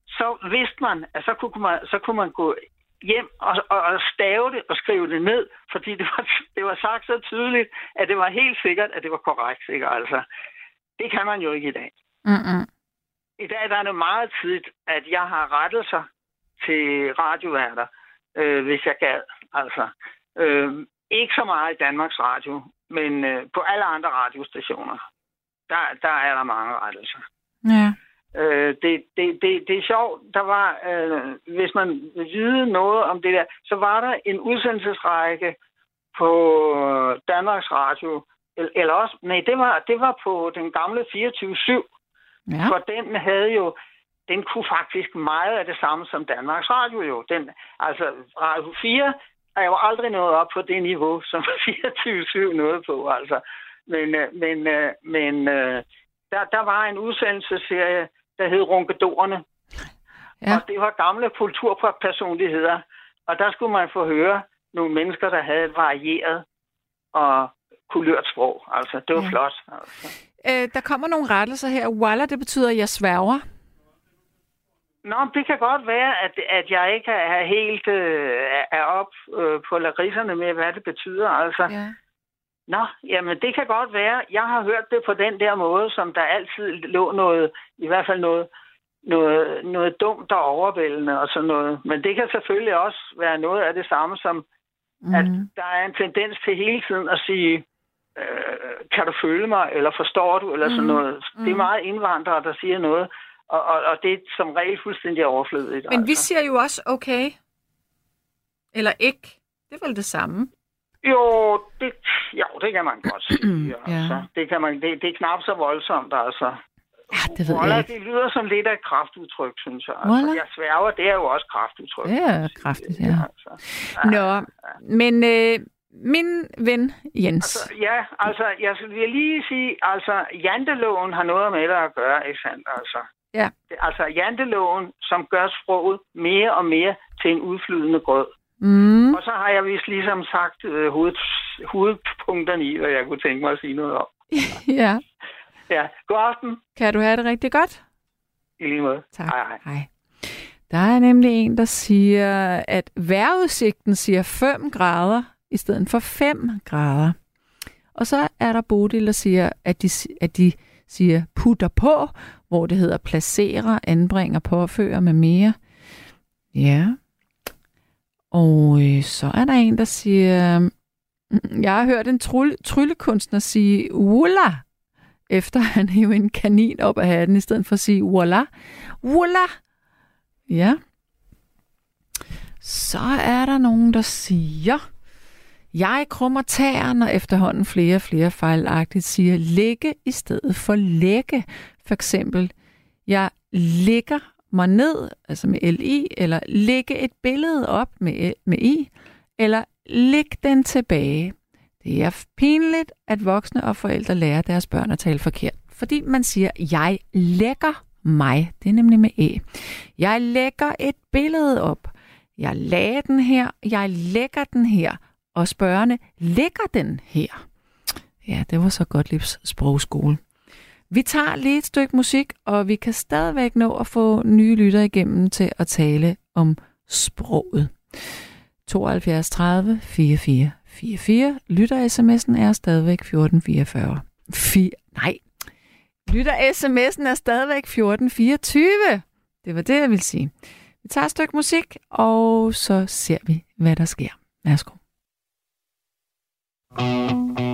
[SPEAKER 17] så vidste man, at så kunne man, så kunne man gå hjem og, og, og stave det og skrive det ned, fordi det var, det var sagt så tydeligt, at det var helt sikkert, at det var korrekt. Ikke? Altså, det kan man jo ikke i dag.
[SPEAKER 3] Mm-mm.
[SPEAKER 17] I dag der er det meget tidligt, at jeg har rettelser til radioværter, øh, hvis jeg gad. Altså, øh, ikke så meget i Danmarks Radio, men øh, på alle andre radiostationer, der, der er der mange rettelser.
[SPEAKER 3] Ja.
[SPEAKER 17] Øh, det, det, det, det er sjovt. Der var, øh, hvis man vil vide noget om det der, så var der en udsendelsesrække på Danmarks Radio, eller, eller også, nej, det var, det var på den gamle 24-7,
[SPEAKER 3] Ja.
[SPEAKER 17] for den havde jo, den kunne faktisk meget af det samme som Danmarks Radio jo. Den, altså, Radio 4 er jo aldrig nået op på det niveau, som 24-7 nåede på, altså. Men, øh, men, øh, men øh, der, der var en udsendelsesserie, der hed Runkedorerne.
[SPEAKER 3] Ja.
[SPEAKER 17] Og det var gamle kulturpersonligheder. Og der skulle man få høre nogle mennesker, der havde et varieret og kulørt sprog. Altså, det var
[SPEAKER 3] Ja.
[SPEAKER 17] flot. Altså.
[SPEAKER 3] Øh, der kommer nogle rettelser her. Walla, det betyder, jeg sværger.
[SPEAKER 17] Nå, men det kan godt være, at, at jeg ikke er helt øh, er- op øh, på larisserne med, hvad det betyder. Altså,
[SPEAKER 3] Ja.
[SPEAKER 17] Nå, jamen det kan godt være. Jeg har hørt det på den der måde, som der altid lå noget, i hvert fald noget, noget, noget dumt og overvældende og sådan noget. Men det kan selvfølgelig også være noget af det samme som, mm. at der er en tendens til hele tiden at sige, øh, kan du føle mig, eller forstår du, eller sådan
[SPEAKER 3] Mhm.
[SPEAKER 17] noget. Det er meget indvandrere, der siger noget, og, og, og det er som regel fuldstændig overflødigt.
[SPEAKER 3] Men vi
[SPEAKER 17] altså.
[SPEAKER 3] siger jo også okay. Eller ikke. Det er vel det samme.
[SPEAKER 17] Jo, det, jo, det kan man godt sige.
[SPEAKER 3] Ja.
[SPEAKER 17] altså. det, kan man, det, det er knap så voldsomt, altså.
[SPEAKER 3] Ja, det ved
[SPEAKER 17] Voila,
[SPEAKER 3] jeg ikke.
[SPEAKER 17] det lyder som lidt af et kraftudtryk, synes jeg.
[SPEAKER 3] Voila.
[SPEAKER 17] Altså, jeg sværger, det er jo også kraftudtryk.
[SPEAKER 3] Det er kraftigt, ja.
[SPEAKER 17] Altså.
[SPEAKER 3] Nå, men øh, min ven Jens.
[SPEAKER 17] Altså, ja, altså, jeg vil lige sige, altså, janteloven har noget med det at gøre, ikke sandt? Altså,
[SPEAKER 3] Ja.
[SPEAKER 17] det, altså janteloven, som gør sproget mere og mere til en udflydende grød.
[SPEAKER 3] Mm.
[SPEAKER 17] Og så har jeg vist ligesom sagt øh, hoved, hovedpunkterne i, hvad jeg kunne tænke mig at sige noget om.
[SPEAKER 3] ja.
[SPEAKER 17] Ja, god aften.
[SPEAKER 3] Kan du have det rigtig godt?
[SPEAKER 17] I lige måde.
[SPEAKER 3] Tak.
[SPEAKER 17] Hej, hej.
[SPEAKER 3] hej. Der er nemlig en, der siger, at vejrudsigten siger 5 grader i stedet for 5 grader. Og så er der Bodil, der siger, at de, at de siger putter på, hvor det hedder placere, anbringer, påføre med mere. Ja. Og øh, så er der en, der siger, mm, jeg har hørt en trylle, tryllekunstner sige Wula, efter han hævde en kanin op af hatten, i stedet for at sige Wula, Wula. Ja. Så er der nogen, der siger, jeg krummer tæerne, og efterhånden flere og flere fejlagtigt siger ligge i stedet for lægge. For eksempel, jeg ligger mig ned, altså med LI, eller lægge et billede op med, med I, eller læg den tilbage. Det er pinligt, at voksne og forældre lærer deres børn at tale forkert, fordi man siger, jeg lægger mig. Det er nemlig med E. Jeg lægger et billede op. Jeg lagde den her. Jeg lægger den her. Og spørgende, ligger den her? Ja, det var så Gottliebs sprogskole. Vi tager lige et stykke musik, og vi kan stadigvæk nå at få nye lytter igennem til at tale om sproget. 72 30 44 44. Lytter sms'en er stadigvæk 1444. Fi- nej, lytter sms'en er stadigvæk 1424. Det var det, jeg ville sige. Vi tager et stykke musik, og så ser vi, hvad der sker. Værsgo.
[SPEAKER 18] Let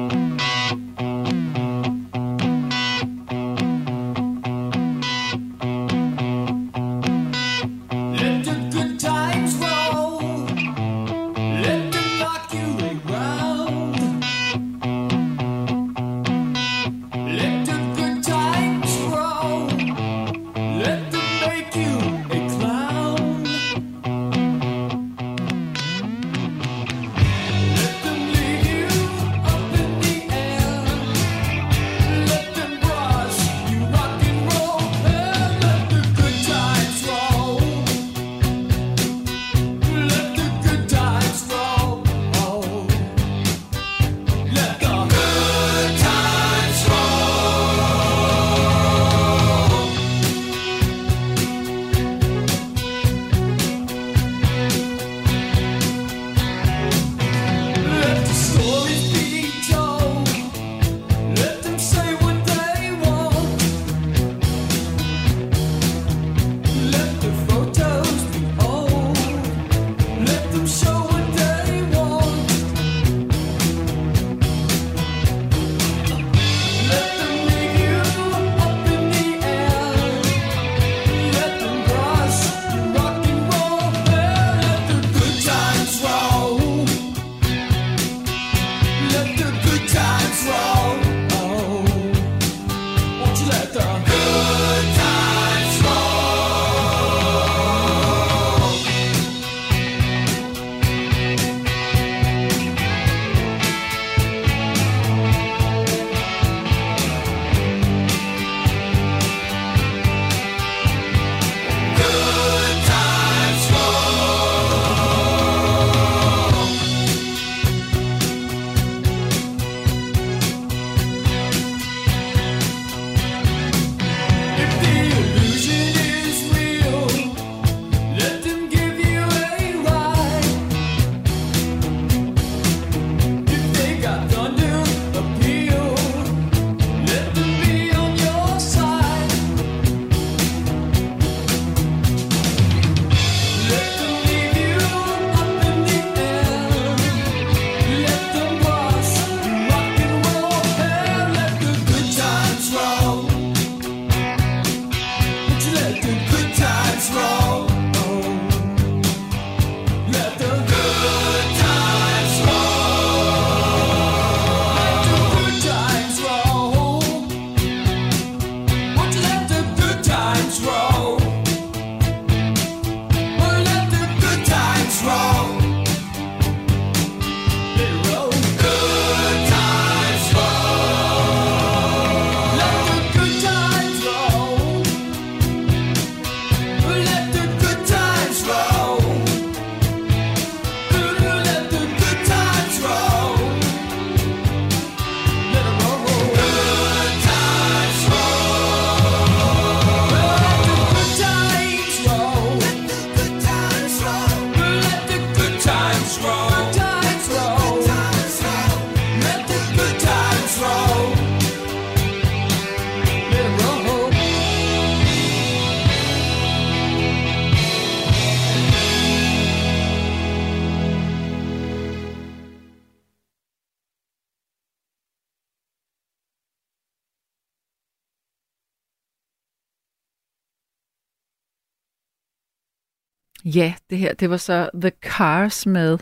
[SPEAKER 3] Ja, det her, det var så The Cars med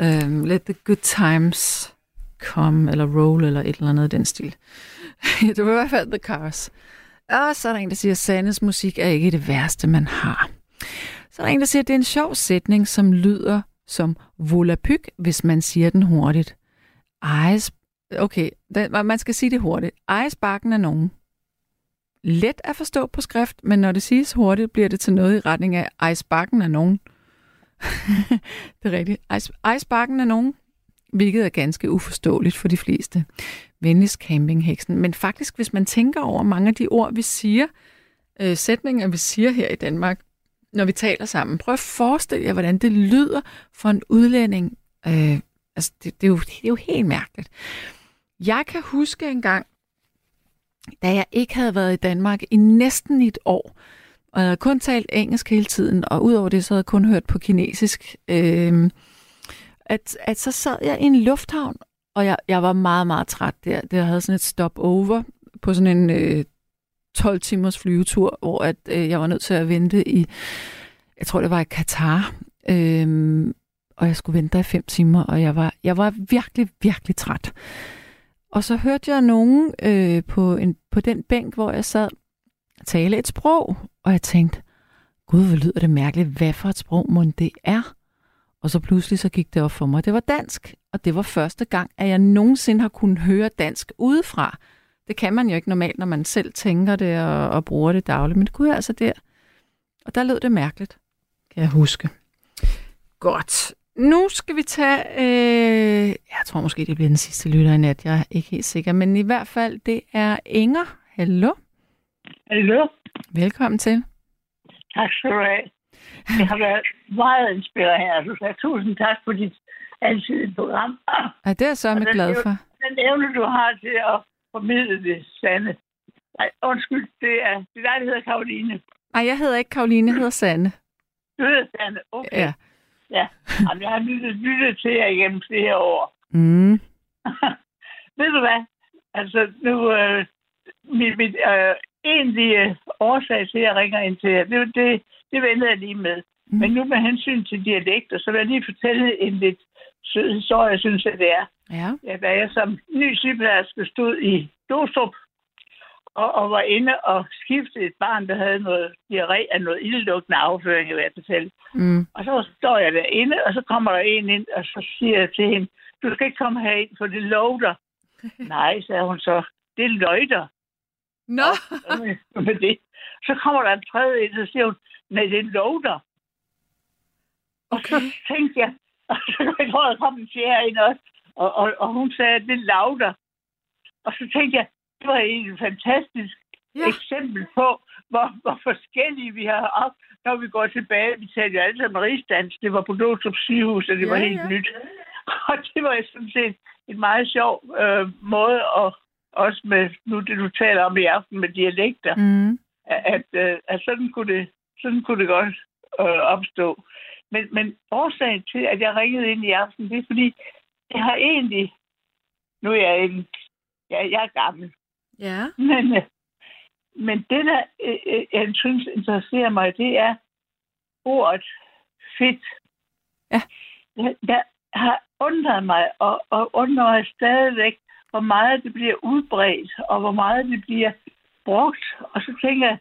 [SPEAKER 3] um, Let the Good Times Come, eller Roll, eller et eller andet i den stil. det var i hvert fald The Cars. Og så er der en, der siger, at Sandes musik er ikke det værste, man har. Så er der en, der siger, at det er en sjov sætning, som lyder som volapyk, hvis man siger den hurtigt. Ejes, okay, den, man skal sige det hurtigt. Ejesbakken er nogen let at forstå på skrift, men når det siges hurtigt, bliver det til noget i retning af ej, sparken er nogen. det er rigtigt. Ej, sparken er nogen, hvilket er ganske uforståeligt for de fleste. Venligst campingheksen. Men faktisk, hvis man tænker over mange af de ord, vi siger, øh, sætninger, vi siger her i Danmark, når vi taler sammen. Prøv at forestille jer, hvordan det lyder for en udlænding. Øh, altså, det, det, er jo, det er jo helt mærkeligt. Jeg kan huske en gang, da jeg ikke havde været i Danmark i næsten et år, og jeg havde kun talt engelsk hele tiden, og udover det, så havde jeg kun hørt på kinesisk, øh, at, at så sad jeg i en lufthavn, og jeg, jeg var meget, meget træt der. Jeg havde sådan et stopover på sådan en øh, 12 timers flyvetur, hvor at, øh, jeg var nødt til at vente i, jeg tror det var i Katar, øh, og jeg skulle vente der i fem timer, og jeg var, jeg var virkelig, virkelig træt. Og så hørte jeg nogen øh, på, en, på den bænk, hvor jeg sad, tale et sprog, og jeg tænkte, gud, hvor lyder det mærkeligt, hvad for et sprog mon det er? Og så pludselig så gik det op for mig, det var dansk, og det var første gang, at jeg nogensinde har kunnet høre dansk udefra. Det kan man jo ikke normalt, når man selv tænker det og, og bruger det dagligt, men det kunne jeg altså der. Og der lød det mærkeligt, kan jeg huske. Godt. Nu skal vi tage, øh, jeg tror måske, det bliver den sidste lytter i nat, jeg er ikke helt sikker, men i hvert fald, det er Inger. Hallo.
[SPEAKER 19] Hallo.
[SPEAKER 3] Velkommen til.
[SPEAKER 19] Tak skal du have. Det har været meget inspirerende. Så tusind tak for dit altid program.
[SPEAKER 3] Ja, det er så med glad for.
[SPEAKER 19] Den evne, du har til at formidle det sande. Nej, undskyld, det er, det er dig, der hedder Karoline.
[SPEAKER 3] Nej, jeg hedder ikke Karoline, jeg hedder Sanne.
[SPEAKER 19] Du hedder Sande, okay.
[SPEAKER 3] Ja.
[SPEAKER 19] Ja, Jamen, jeg har lyttet, lyttet til jer igennem flere år.
[SPEAKER 3] Mm.
[SPEAKER 19] Ved du hvad? Altså, nu... Øh, mit, mit øh, egentlige årsag til, at jeg ringer ind til jer, det, det, det ventede jeg lige med. Mm. Men nu med hensyn til dialekter, så vil jeg lige fortælle en lidt sød historie, synes jeg, det er.
[SPEAKER 3] Ja.
[SPEAKER 19] Ja, da jeg som ny sygeplejerske stod i Dostrup, og, og var inde og skiftede et barn, der havde noget diarré af noget ildlugtende afføring, vil jeg fortælle.
[SPEAKER 3] Mm.
[SPEAKER 19] Og så står jeg derinde, og så kommer der en ind, og så siger jeg til hende, du skal ikke komme herind, for det lugter. Nej, sagde hun så, det løjter.
[SPEAKER 3] Nå.
[SPEAKER 19] Og, med det. Så kommer der en tredje ind, og så siger hun, nej, det lugter. Og så tænkte jeg, og så jeg tror, der kom en fjerde ind også, og, og, og hun sagde, det lauter. Og så tænkte jeg, det var et fantastisk ja. eksempel på, hvor, hvor forskellige vi har op, når vi går tilbage. Vi talte jo alle sammen rigsdansk. Det var på Glostrup sygehus, og det ja, var helt
[SPEAKER 3] ja.
[SPEAKER 19] nyt. Og det var sådan set en meget sjov øh, måde, og også med nu det, du taler om i aften med dialekter,
[SPEAKER 3] Mm.
[SPEAKER 19] at, at, øh, at sådan, kunne det, sådan kunne det godt øh, opstå. Men, men årsagen til, at jeg ringede ind i aften, det er fordi, jeg har egentlig, nu er jeg en, ja, jeg er gammel,
[SPEAKER 3] Ja.
[SPEAKER 19] men, øh, men det, der øh, øh, jeg synes interesserer mig, det er ordet fedt.
[SPEAKER 3] Ja.
[SPEAKER 19] Jeg, jeg har undret mig, og, og undrer mig stadigvæk, hvor meget det bliver udbredt, og hvor meget det bliver brugt. Og så tænker jeg,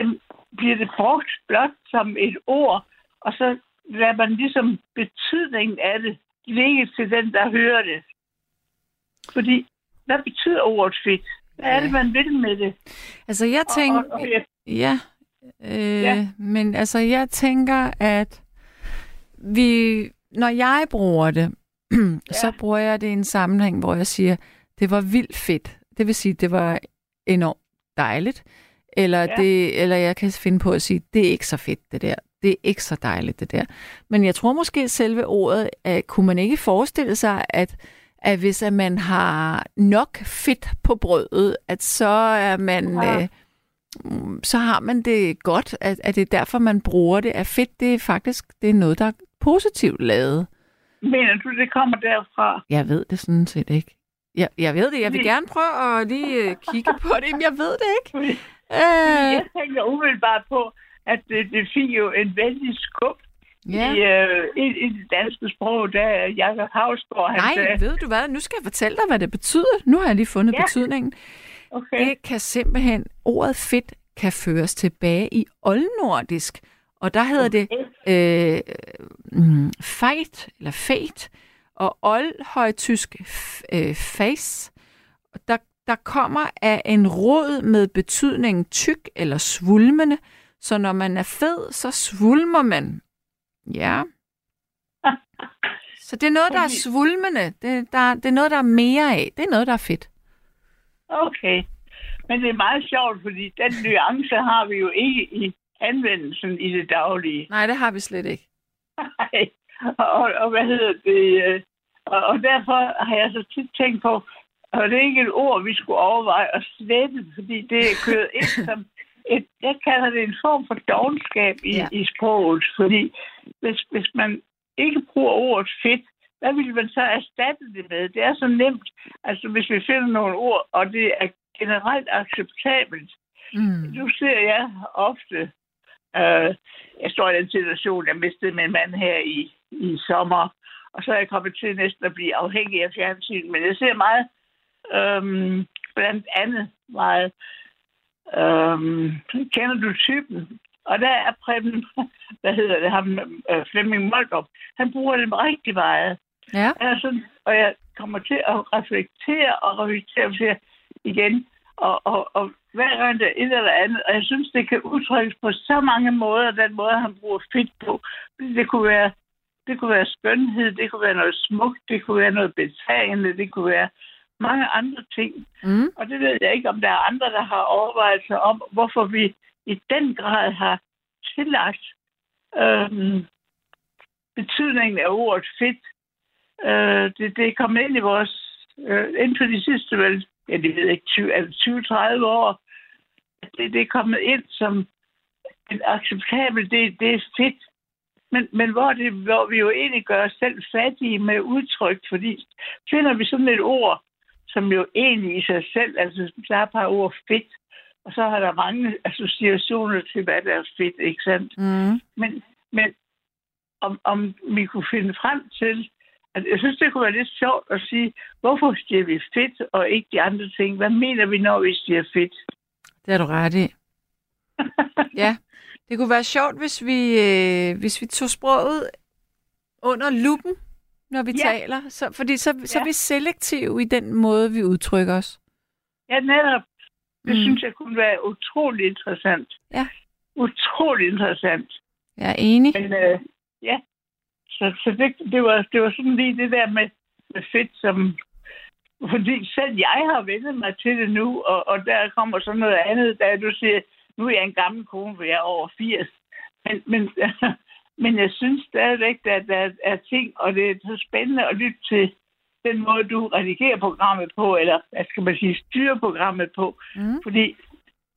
[SPEAKER 19] jamen, bliver det brugt blot som et ord, og så lader man ligesom betydningen af det ligge til den, der hører det. Fordi, hvad betyder ordet fedt? Hvad er det, man vil med det?
[SPEAKER 3] Altså, jeg tænker...
[SPEAKER 19] Og, og, og, jeg-
[SPEAKER 3] Ja, øh,
[SPEAKER 19] Ja.
[SPEAKER 3] ja. men altså, jeg tænker, at vi, når jeg bruger det, så bruger jeg det i en sammenhæng, hvor jeg siger, det var vildt fedt. Det vil sige, det var enormt dejligt. Eller,
[SPEAKER 19] Ja.
[SPEAKER 3] ja. det, eller jeg kan finde på at sige, det er ikke så fedt, det der. Det er ikke så dejligt, det der. Men jeg tror måske, at selve ordet, at kunne man ikke forestille sig, at, at hvis at man har nok fedt på brødet, at så er man...
[SPEAKER 19] Ja.
[SPEAKER 3] Øh, så har man det godt, at, at det er derfor, man bruger det. At fedt, det er faktisk det er noget, der er positivt lavet.
[SPEAKER 19] Mener du, det kommer derfra?
[SPEAKER 3] Jeg ved det sådan set ikke. Jeg, jeg ved det. Jeg vil gerne prøve at lige øh, kigge på det, men jeg ved det ikke. Øh,
[SPEAKER 19] Jeg tænker umiddelbart på, at det, det fik jo en vældig skub
[SPEAKER 3] Ja.
[SPEAKER 19] i, øh, i, i det danske sprog, da Jakob Havsgaard, han
[SPEAKER 3] nej,
[SPEAKER 19] sagde,
[SPEAKER 3] ved du hvad? Nu skal jeg fortælle dig, hvad det betyder. Nu har jeg lige fundet
[SPEAKER 19] Ja.
[SPEAKER 3] betydningen.
[SPEAKER 19] okay,
[SPEAKER 3] Det kan simpelthen, ordet fedt kan føres tilbage i oldnordisk. Og der hedder det øh, mm, fejt, eller feit, og oldhøjtysk øh, face. Og der, der kommer af en rod med betydningen tyk eller svulmende, så når man er fed, så svulmer man. Ja. Så det er noget, der er svulmende. Det, der, det er noget, der er mere af. Det er noget, der er fedt.
[SPEAKER 19] Okay. Men det er meget sjovt, fordi den nuance har vi jo ikke i anvendelsen i det daglige.
[SPEAKER 3] Nej, det har vi slet ikke.
[SPEAKER 19] Nej. Og, og hvad hedder det? øh, Og, og derfor har jeg så tit tænkt på, og det er ikke et ord, vi skulle overveje at slette, fordi det er kørt ind som et, jeg kalder det en form for dogenskab i, ja. i sproget, fordi hvis, hvis man ikke bruger ordet fedt, hvad vil man så erstatte det med? Det er så nemt. Altså, hvis vi finder nogle ord, og det er generelt acceptabelt.
[SPEAKER 3] Mm.
[SPEAKER 19] Nu ser jeg ofte, øh, jeg står i den situation, jeg mistede min mand her i, i sommer, og så er jeg kommet til næsten at blive afhængig af fjernsyn, men jeg ser meget, øhm, blandt andet meget, øhm, kender du typen? Og der er Preben, hvad hedder det, ham, øh, Flemming Moldrup, han bruger det rigtig meget.
[SPEAKER 3] Ja.
[SPEAKER 19] Sådan, og jeg kommer til at reflektere og reflektere og siger igen, og, og, og hver gang der er et eller andet, og jeg synes, det kan udtrykkes på så mange måder, den måde, han bruger fedt på. Det kunne være, det kunne være skønhed, det kunne være noget smukt, det kunne være noget betagende, det kunne være mange andre ting.
[SPEAKER 3] Mm.
[SPEAKER 19] Og det ved jeg ikke, om der er andre, der har overvejelser om, hvorfor vi i den grad har tillagt øhm, betydningen af ordet fedt. Øh, det, det er kommet ind i vores, øh, inden for de sidste, vel, ja, det ved ikke, 20, altså 20-30 år, det, det er kommet ind som en acceptabel, det, det er fedt. Men, men hvor, det, hvor vi jo egentlig gør os selv fattige med udtryk, fordi finder vi sådan et ord, som jo egentlig i sig selv, altså der er et par ord fedt, og så har der mange associationer til, hvad der er fedt, ikke sandt?
[SPEAKER 3] Mm.
[SPEAKER 19] Men, men om, om vi kunne finde frem til, at jeg synes, det kunne være lidt sjovt at sige, hvorfor siger vi fedt og ikke de andre ting? Hvad mener vi, når vi siger fedt?
[SPEAKER 3] Det har du ret i. ja, det kunne være sjovt, hvis vi, øh, hvis vi tog sproget under lupen, når vi
[SPEAKER 19] Ja.
[SPEAKER 3] taler. Så, fordi så, så
[SPEAKER 19] Ja.
[SPEAKER 3] er vi selektive i den måde, vi udtrykker os.
[SPEAKER 19] Ja, netop. Det
[SPEAKER 3] Mm.
[SPEAKER 19] synes jeg kunne være utrolig interessant.
[SPEAKER 3] Ja.
[SPEAKER 19] Utrolig interessant.
[SPEAKER 3] Jeg er enig.
[SPEAKER 19] Men øh, ja, så, så det, det, var, det var sådan lige det der med, med fedt, som... Fordi selv jeg har vendt mig til det nu, og, og der kommer så noget andet, da du siger, nu er jeg en gammel kone, for jeg er over 80. Men, men, men jeg synes stadigvæk, at der er ting, og det er så spændende at lytte til den måde, du redigerer programmet på, eller hvad skal man sige, styrer programmet på.
[SPEAKER 3] Mm.
[SPEAKER 19] Fordi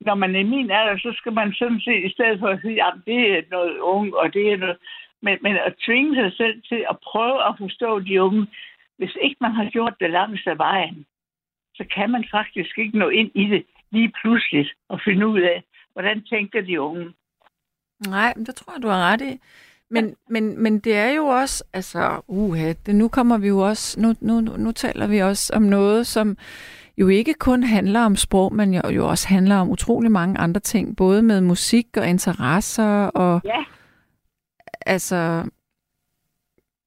[SPEAKER 19] når man er min alder, så skal man sådan set, i stedet for at sige, at det er noget unge, og det er noget... Men, men at tvinge sig selv til at prøve at forstå de unge, hvis ikke man har gjort det langs af vejen, så kan man faktisk ikke nå ind i det lige pludselig og finde ud af, hvordan tænker de unge.
[SPEAKER 3] Nej, det tror jeg, du har ret i. Men, men, men det er jo også, altså, uha, det, nu kommer vi jo også, nu, nu, nu, nu taler vi også om noget, som jo ikke kun handler om sprog, men jo, jo også handler om utrolig mange andre ting, både med musik og interesser og
[SPEAKER 19] Ja.
[SPEAKER 3] altså,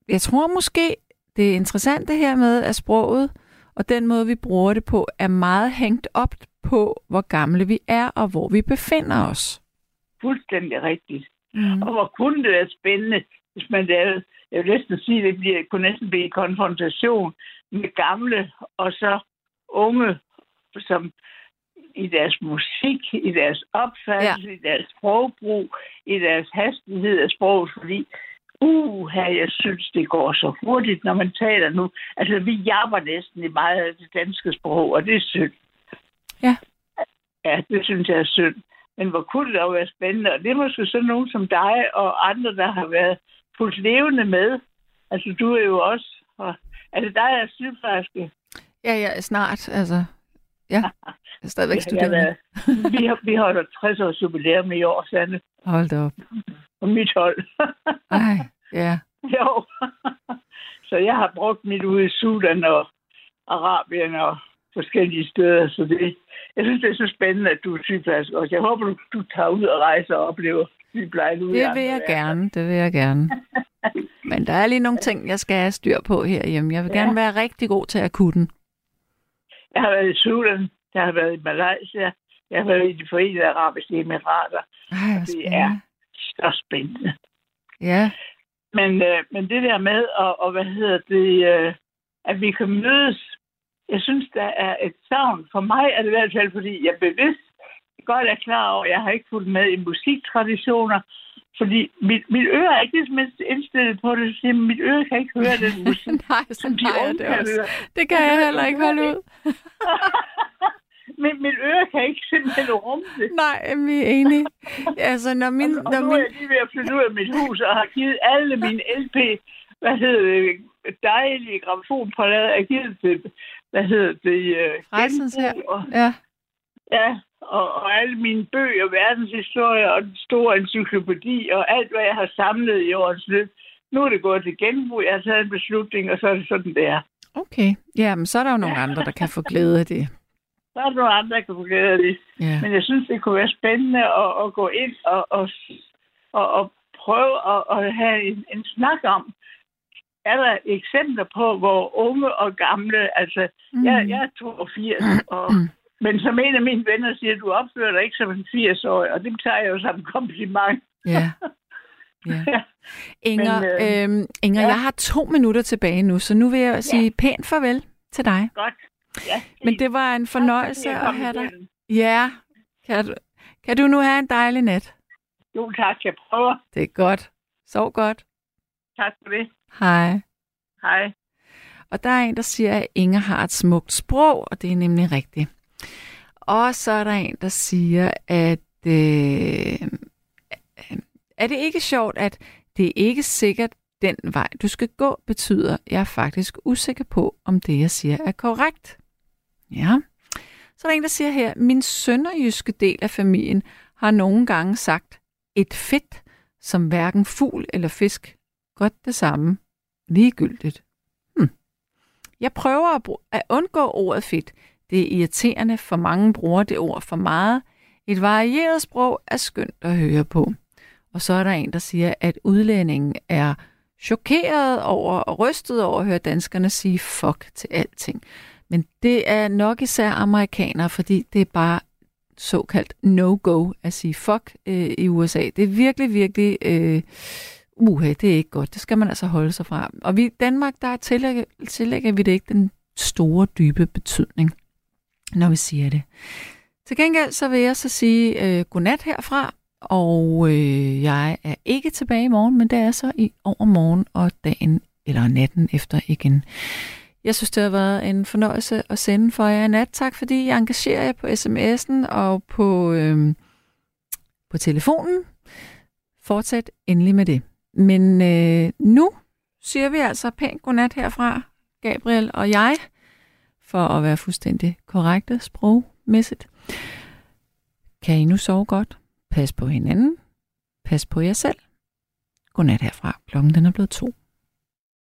[SPEAKER 3] jeg tror måske, det er interessant det her med, at sproget og den måde, vi bruger det på, er meget hængt op på, hvor gamle vi er og hvor vi befinder os.
[SPEAKER 19] Fuldstændig rigtigt.
[SPEAKER 3] Mm.
[SPEAKER 19] Og hvor kunne det være spændende, hvis man lavede, jeg vil næsten sige, det bliver, kunne næsten blive en konfrontation med gamle og så unge, som i deres musik, i deres opfattelse, ja. i deres sprogbrug, i deres hastighed af sproget, fordi uh, her, jeg synes, det går så hurtigt, når man taler nu. Altså, vi jabber næsten i meget af det danske sprog, og det er synd.
[SPEAKER 3] Ja.
[SPEAKER 19] Ja, det synes jeg er synd. Men hvor kunne det dog være spændende, og det er måske sådan nogen som dig og andre, der har været fuldt levende med. Altså, du er jo også, og, altså, der er sygeplejerske.
[SPEAKER 3] Ja, ja, snart, altså. Ja, jeg er stadigvæk
[SPEAKER 19] Ja,
[SPEAKER 3] studerende.
[SPEAKER 19] har- vi, har, vi holder 60 års jubilæum i år, Sande,
[SPEAKER 3] Hold da op.
[SPEAKER 19] på mit hold.
[SPEAKER 3] Ej, ja.
[SPEAKER 19] jo. så jeg har brugt mit ude i Sudan og Arabien og forskellige steder, så det, jeg synes, det er så spændende, at du er sygeplejerske også. Jeg håber, du, du tager ud og rejser og oplever sygeplejen ude
[SPEAKER 3] Det vil jeg gerne, det vil jeg gerne. Men der er lige nogle ting, jeg skal have styr på herhjemme. Jeg vil
[SPEAKER 19] Ja.
[SPEAKER 3] gerne være rigtig god til akutten.
[SPEAKER 19] Jeg har været i Sudan, jeg har været i Malaysia, jeg har været i de forenede arabiske emirater.
[SPEAKER 3] Ej,
[SPEAKER 19] det er så spændende.
[SPEAKER 3] Ja.
[SPEAKER 19] Men, øh, men det der med, og, og hvad hedder det, øh, at vi kan mødes, jeg synes, der er et savn. For mig er det i hvert fald, fordi jeg bevidst godt er klar over, at jeg har ikke fulgt med i musiktraditioner, fordi mit, mit øre er ikke ligesom indstillet på det, så mit øre kan ikke høre den musik,
[SPEAKER 3] Nej,
[SPEAKER 19] som de
[SPEAKER 3] Nej,
[SPEAKER 19] unge
[SPEAKER 3] det,
[SPEAKER 19] kan
[SPEAKER 3] også.
[SPEAKER 19] høre.
[SPEAKER 3] det kan jeg heller ikke holde ud.
[SPEAKER 19] Men mit øre kan ikke simpelthen rumme det.
[SPEAKER 3] Nej, vi er enige. Altså, når min...
[SPEAKER 19] Og
[SPEAKER 3] Når
[SPEAKER 19] nu
[SPEAKER 3] min...
[SPEAKER 19] er jeg lige ved at flytte ud af mit hus, og har givet alle mine LP, hvad hedder det, dejlige gramofonplader, jeg har givet til, hvad hedder det, øh,
[SPEAKER 3] Frelsens her.
[SPEAKER 19] og,
[SPEAKER 3] Ja.
[SPEAKER 19] ja, og, og alle mine bøger, verdenshistorie og den store encyklopædi, og alt, hvad jeg har samlet i årets løb. Nu er det gået til genbrug, jeg har taget en beslutning, og så er det sådan, det er.
[SPEAKER 3] Okay. Ja, men så er der jo nogle andre, der kan få glæde af det.
[SPEAKER 19] Så er der nogle andre, der kan få glæde af det.
[SPEAKER 3] Ja.
[SPEAKER 19] Men jeg synes, det kunne være spændende at, at gå ind og, og, og, og prøve at, at have en, en snak om, er der eksempler på, hvor unge og gamle, altså, mm. jeg, jeg er 82, og, men som en af mine venner siger, du opfører dig ikke som en 80-årig, og det tager jeg jo som en kompliment.
[SPEAKER 3] Ja. Ja. Inger,
[SPEAKER 19] Men,
[SPEAKER 3] øh,
[SPEAKER 19] øh,
[SPEAKER 3] Inger
[SPEAKER 19] ja.
[SPEAKER 3] jeg har to minutter tilbage nu, så nu vil jeg sige pænt farvel til dig.
[SPEAKER 19] Godt. Ja,
[SPEAKER 3] Men det var en fornøjelse
[SPEAKER 19] jeg
[SPEAKER 3] at have dig.
[SPEAKER 19] igennem.
[SPEAKER 3] Ja. Kan du, kan du nu have en dejlig nat?
[SPEAKER 19] Jo, tak. Jeg prøver.
[SPEAKER 3] Det er godt. Sov godt.
[SPEAKER 19] Tak for det.
[SPEAKER 3] Hej.
[SPEAKER 19] Hej.
[SPEAKER 3] Og der er en, der siger, at Inger har et smukt sprog, og det er nemlig rigtigt. Og så er der en, der siger, at øh, er det ikke sjovt, at det er ikke sikkert den vej, du skal gå, betyder, jeg er faktisk usikker på, om det, jeg siger, er korrekt. Ja. Så er der en, der siger her, min sønderjyske del af familien har nogle gange sagt, et fedt, som hverken fugl eller fisk, godt det samme, ligegyldigt. Hm. Jeg prøver at, bru- at undgå ordet fedt. Det er irriterende, for mange bruger det ord for meget. Et varieret sprog er skønt at høre på. Og så er der en, der siger, at udlændingen er chokeret over og rystet over at høre danskerne sige fuck til alting. Men det er nok især amerikanere, fordi det er bare såkaldt no-go at sige fuck øh, i USA. Det er virkelig, virkelig... Øh, uha, det er ikke godt. Det skal man altså holde sig fra. Og vi, i Danmark, der tillægger, tillægger vi det ikke den store, dybe betydning, når vi siger det. Til gengæld så vil jeg så sige øh, godnat herfra, og øh, jeg er ikke tilbage i morgen, men det er så i overmorgen og dagen eller natten efter igen. Jeg synes, det har været en fornøjelse at sende for jer i nat. Tak fordi I engagerer jer på sms'en og på, øh, på telefonen. Fortsæt endelig med det. Men øh, nu siger vi altså pænt godnat herfra, Gabriel og jeg, for at være fuldstændig korrekte sprogmæssigt. Kan I nu sove godt? Pas på hinanden. Pas på jer selv. Godnat herfra. Klokken den er blevet to.